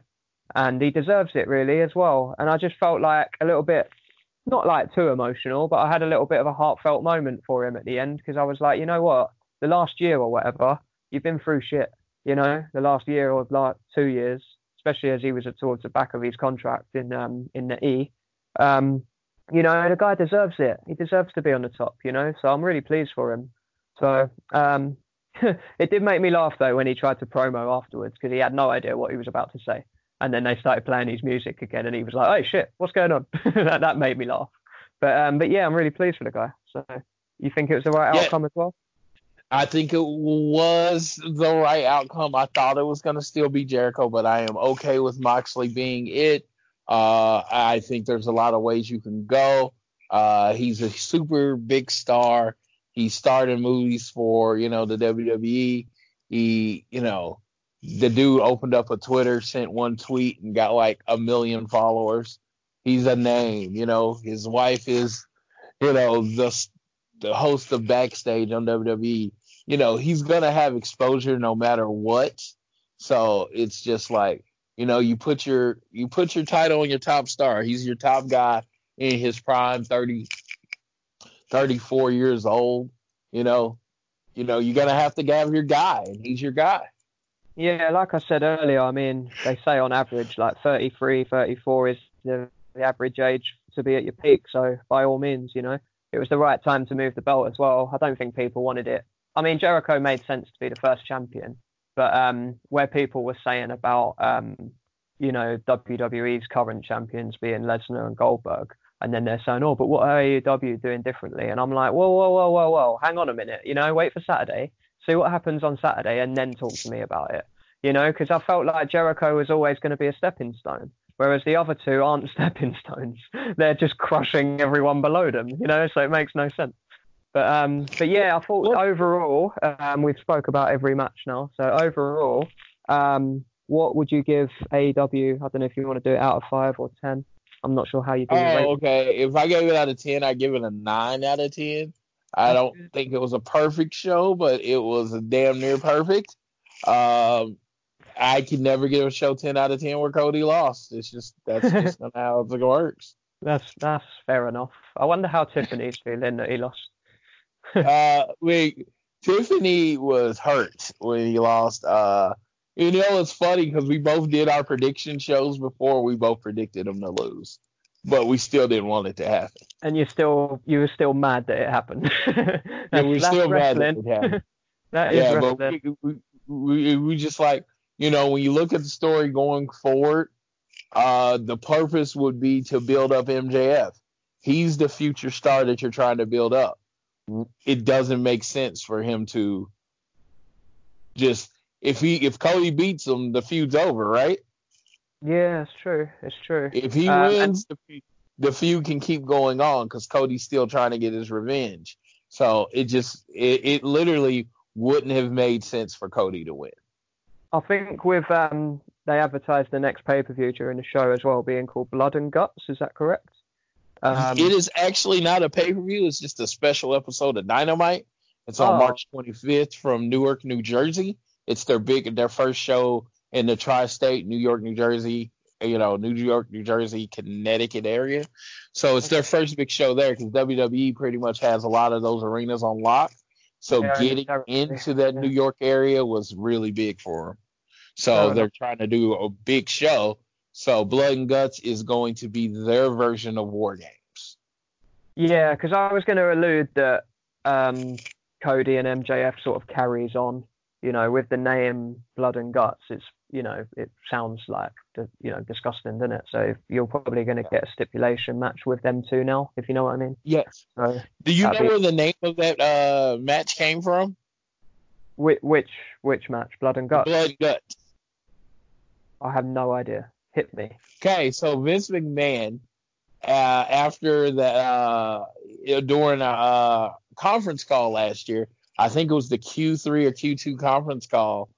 and he deserves it really as well. And I just felt like a little bit, not like too emotional, but I had a little bit of a heartfelt moment for him at the end because I was like, you know what, the last year or whatever, you've been through shit, you know, the last year or like two years, especially as he was towards the back of his contract in um in the E. Um, you know, the guy deserves it. He deserves to be on the top, you know. So I'm really pleased for him. So um, it did make me laugh though when he tried to promo afterwards because he had no idea what he was about to say, and then they started playing his music again, and he was like, "Oh shit, what's going on?" that that made me laugh. But um, but yeah, I'm really pleased for the guy. So you think it was the right Yeah. outcome as well? I think it was the right outcome. I thought it was going to still be Jericho, but I am okay with Moxley being it. Uh, I think there's a lot of ways you can go. Uh, he's a super big star. He starred in movies for, you know, the WWE. He, you know, the dude opened up a Twitter, sent one tweet, and got like a million followers. He's a name, you know. His wife is, you know, the the host of Backstage on WWE. You know, he's gonna have exposure no matter what. So it's just like, you know, you put your you put your title on your top star. He's your top guy in his prime, 30, 34 years old. You know, you know, you're gonna have to have your guy, and he's your guy. Yeah, like I said earlier, I mean, they say on average like 33, 34 is the, the average age to be at your peak. So by all means, you know, it was the right time to move the belt as well. I don't think people wanted it. I mean, Jericho made sense to be the first champion, but um, where people were saying about, um, you know, WWE's current champions being Lesnar and Goldberg, and then they're saying, oh, but what are AEW doing differently? And I'm like, whoa, whoa, whoa, whoa, whoa, hang on a minute, you know, wait for Saturday, see what happens on Saturday, and then talk to me about it you know, because I felt like Jericho was always going to be a stepping stone, whereas the other two aren't stepping stones. They're just crushing everyone below them, you know, so it makes no sense. But um, but yeah, I thought overall, um, we've spoke about every match now. So overall, um, what would you give AEW? I don't know if you want to do it out of five or ten. I'm not sure how you do. Oh, rate. okay. If I gave it out of ten, I give it a nine out of ten. I don't think it was a perfect show, but it was damn near perfect. Um, I can never give a show ten out of ten where Cody lost. It's just that's just not how it works. That's that's fair enough. I wonder how Tiffany's feeling that he lost. uh, we Tiffany was hurt when he lost. Uh, you know, it's funny because we both did our prediction shows before. We both predicted him to lose, but we still didn't want it to happen. and you're still you were still mad that it happened. Yeah, we're still mad that it happened. that is yeah, but we, we, we, we just like, you know, when you look at the story going forward, uh, the purpose would be to build up MJF. He's the future star that you're trying to build up. It doesn't make sense for him to just if he if Cody beats him, the feud's over, right? Yeah, it's true. It's true. If he Uh, wins, the, feud, the feud can keep going on because Cody's still trying to get his revenge. So it just it, it literally wouldn't have made sense for Cody to win. I think with um they advertised the next pay per view during the show as well, being called Blood and Guts. Is that correct? Um, it is actually not a pay per view. It's just a special episode of Dynamite. It's on Oh. March 25th from Newark, New Jersey. It's their big, their first show in the tri-state, New York, New Jersey, you know, New York, New Jersey, Connecticut area. So it's their first big show there because WWE pretty much has a lot of those arenas on lock. So Yeah, getting into that New York area was really big for them. So Fair they're enough. trying to do a big show. So Blood and Guts is going to be their version of War Games. Yeah, because I was going to allude that um, Cody and MJF sort of carries on, you know, with the name Blood and Guts. It's, you know, it sounds like, you know, disgusting, doesn't it? So you're probably going to get a stipulation match with them two now, if you know what I mean. Yes. So Do you know be- where the name of that uh, match came from? which which, which match? Blood and Guts? Blood and Guts. I have no idea. Hit me. Okay, so Vince McMahon, uh, after the uh, during a uh, conference call last year, I think it was the Q3 or Q2 conference call.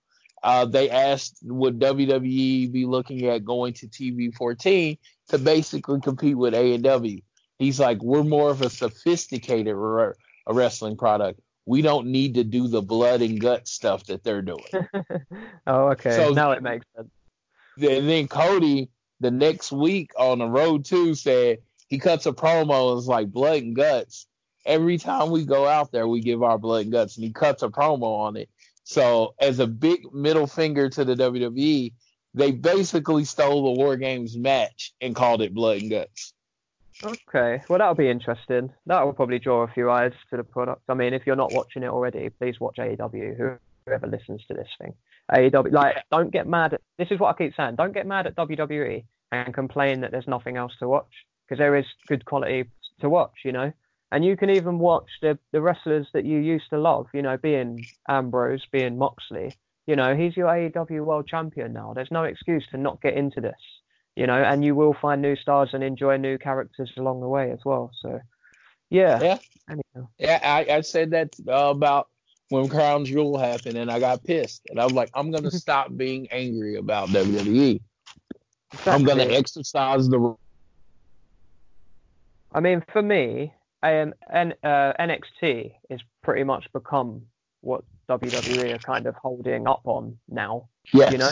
Uh, they asked would WWE be looking at going to TV 14 to basically compete with AEW. He's like, we're more of a sophisticated re- a wrestling product. We don't need to do the blood and guts stuff that they're doing. oh, okay. So- now it makes sense. And then Cody the next week on the road too said he cuts a promo and it's like blood and guts. Every time we go out there, we give our blood and guts, and he cuts a promo on it. So as a big middle finger to the WWE, they basically stole the War Games match and called it blood and guts. Okay, well that'll be interesting. That will probably draw a few eyes to the product. I mean, if you're not watching it already, please watch AEW. Whoever listens to this thing, AEW. Like, don't get mad. At, this is what I keep saying. Don't get mad at WWE and complain that there's nothing else to watch because there is good quality to watch. You know, and you can even watch the the wrestlers that you used to love. You know, being Ambrose, being Moxley. You know, he's your AEW World Champion now. There's no excuse to not get into this you know, and you will find new stars and enjoy new characters along the way as well. So, yeah. Yeah. Anyhow. Yeah, I, I said that uh, about when Crown Jewel happened, and I got pissed, and I was like, I'm gonna stop being angry about WWE. I'm gonna exercise the I mean, for me, um, N, uh, NXT is pretty much become what WWE are kind of holding up on now. yes. You know?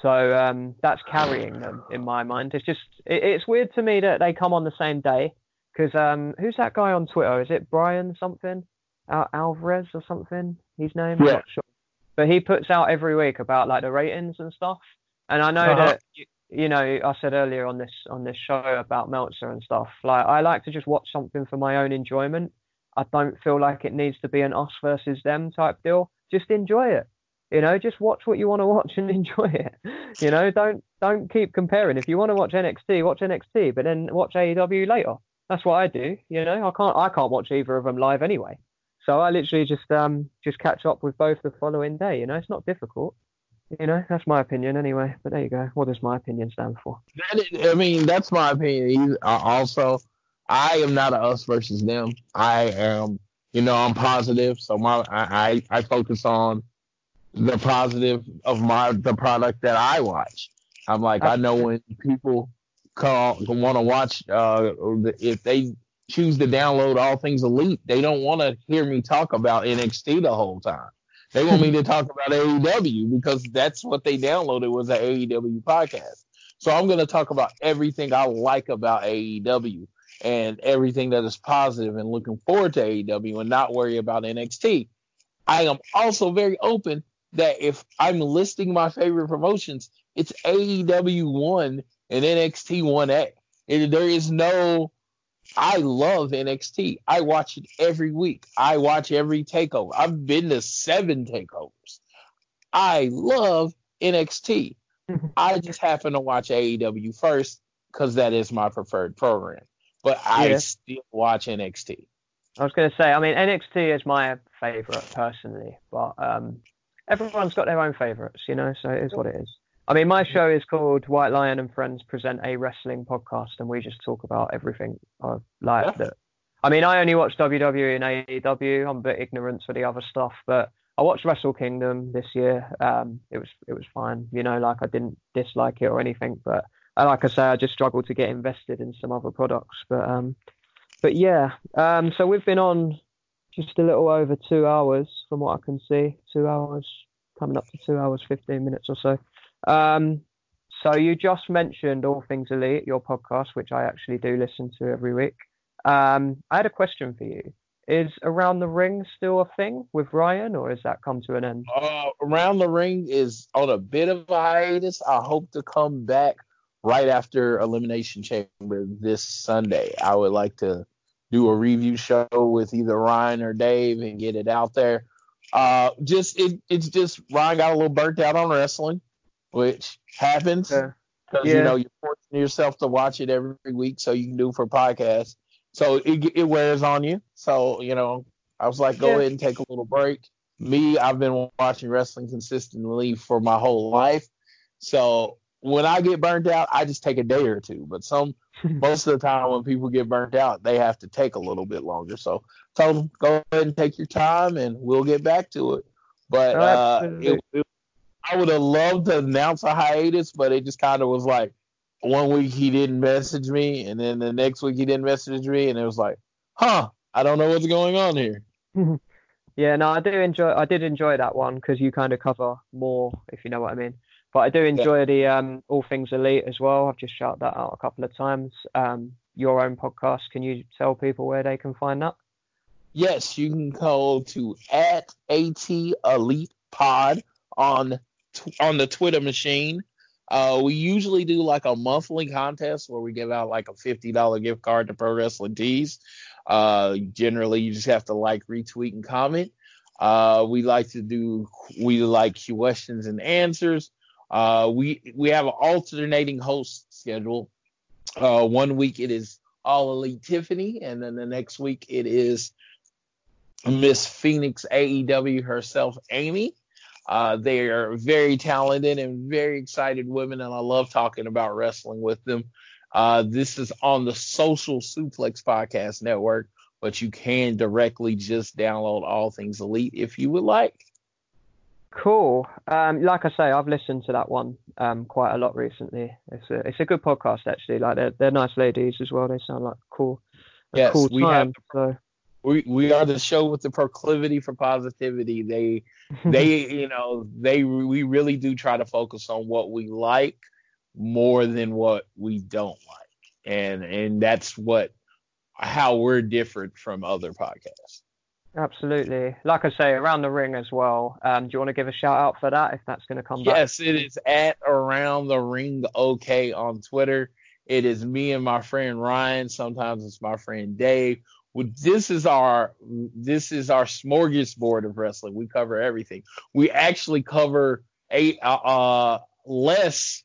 So um, that's carrying them in my mind. It's just it, it's weird to me that they come on the same day because um, who's that guy on Twitter? Is it Brian something? Al- Alvarez or something? His name? I'm Yeah. not sure. But he puts out every week about like the ratings and stuff. And I know Uh-huh. that you, you know I said earlier on this on this show about Meltzer and stuff. Like I like to just watch something for my own enjoyment. I don't feel like it needs to be an us versus them type deal. Just enjoy it. You know, just watch what you want to watch and enjoy it. You know, don't don't keep comparing. If you want to watch NXT, watch NXT, but then watch AEW later. That's what I do. You know, I can't I can't watch either of them live anyway. So I literally just um just catch up with both the following day. You know, it's not difficult. You know, that's my opinion anyway. But there you go. What does my opinion stand for? That is- I mean, that's my opinion. Uh, also, I am not a us versus them. I am, you know, I'm positive, so my I I, I focus on the positive of my the product that I watch. I'm like, I know when people call want to watch, uh, if they choose to download All Things Elite, they don't want to hear me talk about NXT the whole time. They want me to talk about AEW because that's what they downloaded was an AEW podcast. So I'm going to talk about everything I like about AEW and everything that is positive and looking forward to AEW and not worry about NXT. I am also very open that if I'm listing my favorite promotions, it's AEW 1 and NXT 1A. It- there is no I love NXT. I watch it every week. I watch every takeover. I've been to seven takeovers. I love NXT. I just happen to watch AEW first because that is my preferred program. But I Yeah. still watch NXT. I was going to say, I mean, NXT is my favorite personally, but um, everyone's got their own favorites, you know, so it is what it is. I mean, my show is called White Lion and Friends Present a Wrestling Podcast, and we just talk about everything uh, like that. I mean, I only watch WWE and AEW. I'm a bit ignorant for the other stuff, but I I watched Wrestle Kingdom this year. Um, it was it was fine. You know, like I didn't dislike it or anything, but uh, like I say, I just struggled to get invested in some other products. But um, but yeah. Um, so we've been on just a little over two hours from what I can see. Two hours coming up to two hours fifteen minutes or so. Um, so you just mentioned All Things Elite, your podcast, which I actually do listen to every week. Um, I had a question for you. Is Around the Ring still a thing with Ryan, or has that come to an end? Uh, Around the Ring is on a bit of a hiatus. I hope to come back right after Elimination Chamber this Sunday. I would like to do a review show with either Ryan or Dave and get it out there. Uh, just it, it's just Ryan got a little burnt out on wrestling, which happens because Yeah. you know you're forcing yourself to watch it every week so you can do it for podcasts. So it it wears on you. So you know I was like, go Yeah. ahead and take a little break. Me, I've been watching wrestling consistently for my whole life. So when I get burnt out, I just take a day or two. But some most of the time when people get burnt out, they have to take a little bit longer. So told them go ahead and take your time, and we'll get back to it. But Oh, uh, it, it, I would have loved to announce a hiatus, but it just kind of was like one week he didn't message me, and then the next week he didn't message me, and it was like, huh, I don't know what's going on here. Yeah, no, I do enjoy. I did enjoy that one because you kind of cover more, if you know what I mean. But I do enjoy the um, All Things Elite as well. I've just shouted that out a couple of times. Um, your own podcast. Can you tell people where they can find that? Yes, you can go to at at elite pod on on the Twitter machine. Uh, we usually do like a monthly contest where we give out like a fifty dollar gift card to Pro Wrestling Tees. Uh, generally, you just have to like, retweet, and comment. Uh, we like to do we like questions and answers. Uh, we we have an alternating host schedule. Uh, one week it is All Elite Tiffany, and then the next week it is Miss Phoenix AEW herself, Amy. Uh, they are very talented and very excited women, and I love talking about wrestling with them. Uh, this is on the Social Suplex Podcast Network, but you can directly just download All Things Elite if you would like. Cool. Um, like I say, I've listened to that one um, quite a lot recently. It's a it's a good podcast actually. Like they're they're nice ladies as well. They sound like cool. Yes, cool we have time. So we we are the show with the proclivity for positivity. They they you know they we really do try to focus on what we like more than what we don't like, and and that's what how we're different from other podcasts. Absolutely. Like I say, around the ring as well. Um, do you want to give a shout out for that if that's going to come back? Yes, it is at around the ring okay on Twitter. It is me and my friend Ryan. Sometimes it's my friend Dave. This is our this is our smorgasbord of wrestling. We cover everything. We actually cover a uh, uh less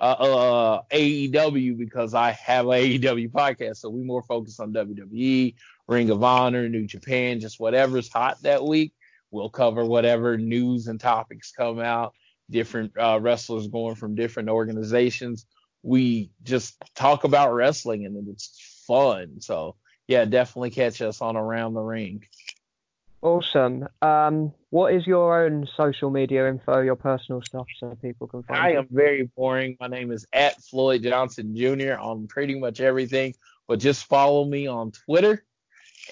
uh, uh AEW because I have a AEW podcast, so we more focus on WWE, Ring of Honor, New Japan, just whatever's hot that week. We'll cover whatever news and topics come out different uh, wrestlers going from different organizations. We just talk about wrestling and it's fun. So yeah, definitely catch us on Around the Ring. Awesome. Um, what is your own social media info, your personal stuff, so people can find I you? am very boring. My name is at Floyd Johnson Jr. on pretty much everything, but just follow me on Twitter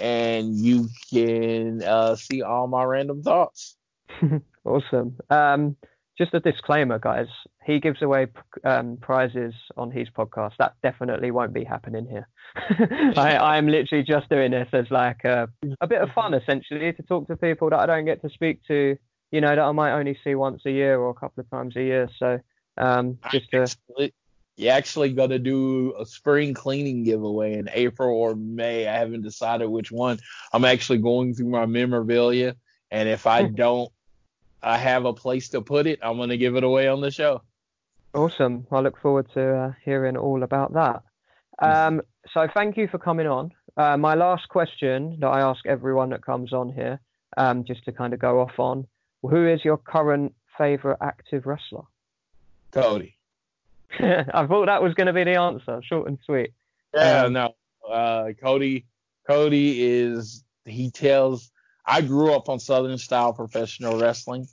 and you can uh, see all my random thoughts. Awesome. Um, just a disclaimer, guys. He gives away um, prizes on his podcast. That definitely won't be happening here. I, am literally just doing this as like a, a bit of fun, essentially, to talk to people that I don't get to speak to. You know, that I might only see once a year or a couple of times a year. So, um, just to Actually, you're actually gonna do a spring cleaning giveaway in April or May. I haven't decided which one. I'm actually going through my memorabilia, and if I don't, I have a place to put it. I'm gonna give it away on the show. Awesome. I look forward to uh, hearing all about that. Um, so thank you for coming on. Uh, my last question that I ask everyone that comes on here, um, just to kind of go off on, who is your current favorite active wrestler? Cody. I thought that was going to be the answer, short and sweet. Yeah, Um, no. Uh, Cody. Cody is he tells I grew up on Southern style professional wrestling.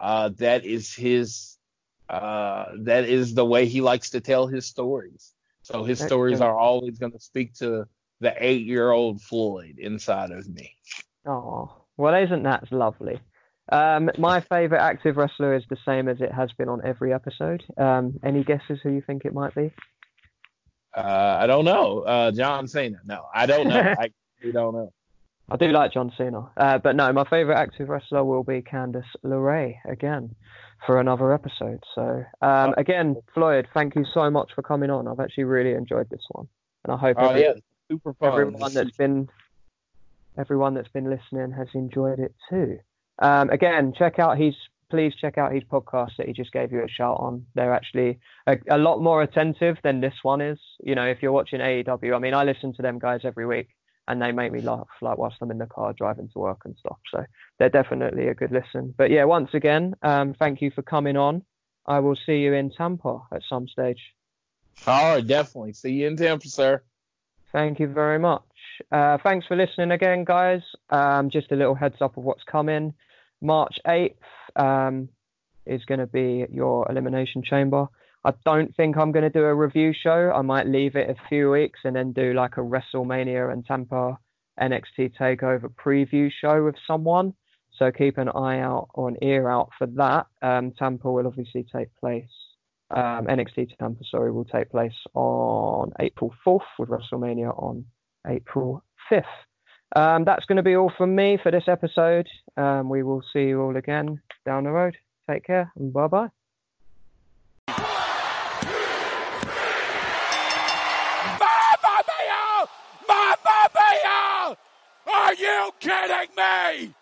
Uh, that is his, uh, that is the way he likes to tell his stories. So his stories are always going to speak to the eight year old Floyd inside of me. Oh, well, isn't that lovely? Um, my favorite active wrestler is the same as it has been on every episode. Um, any guesses who you think it might be? Uh, I don't know. Uh, John Cena. No, I don't know. I we don't know. I do like John Cena, uh, but no, my favorite active wrestler will be Candice LeRae again for another episode. So um, again, Floyd, thank you so much for coming on. I've actually really enjoyed this one, and I hope Oh every- yeah, super fun. everyone that's been everyone that's been listening has enjoyed it too. Um, again, check out his please check out his podcast that he just gave you a shout on. They're actually a, a lot more attentive than this one is. You know, if you're watching AEW, I mean, I listen to them guys every week, and they make me laugh like whilst I'm in the car driving to work and stuff. So they're definitely a good listen. But yeah, once again, um, thank you for coming on. I will see you in Tampa at some stage. All right, definitely. See you in Tampa, sir. Thank you very much. Uh, thanks for listening again, guys. Um, just a little heads up of what's coming. March 8th um, is going to be your Elimination Chamber. I don't think I'm going to do a review show. I might leave it a few weeks and then do like a WrestleMania and Tampa NXT Takeover preview show with someone. So keep an eye out or an ear out for that. Um, Tampa will obviously take place. Um, NXT Tampa, sorry, will take place on April 4th with WrestleMania on April 5th. Um, that's going to be all from me for this episode. Um, we will see you all again down the road. Take care and bye bye. You kidding me?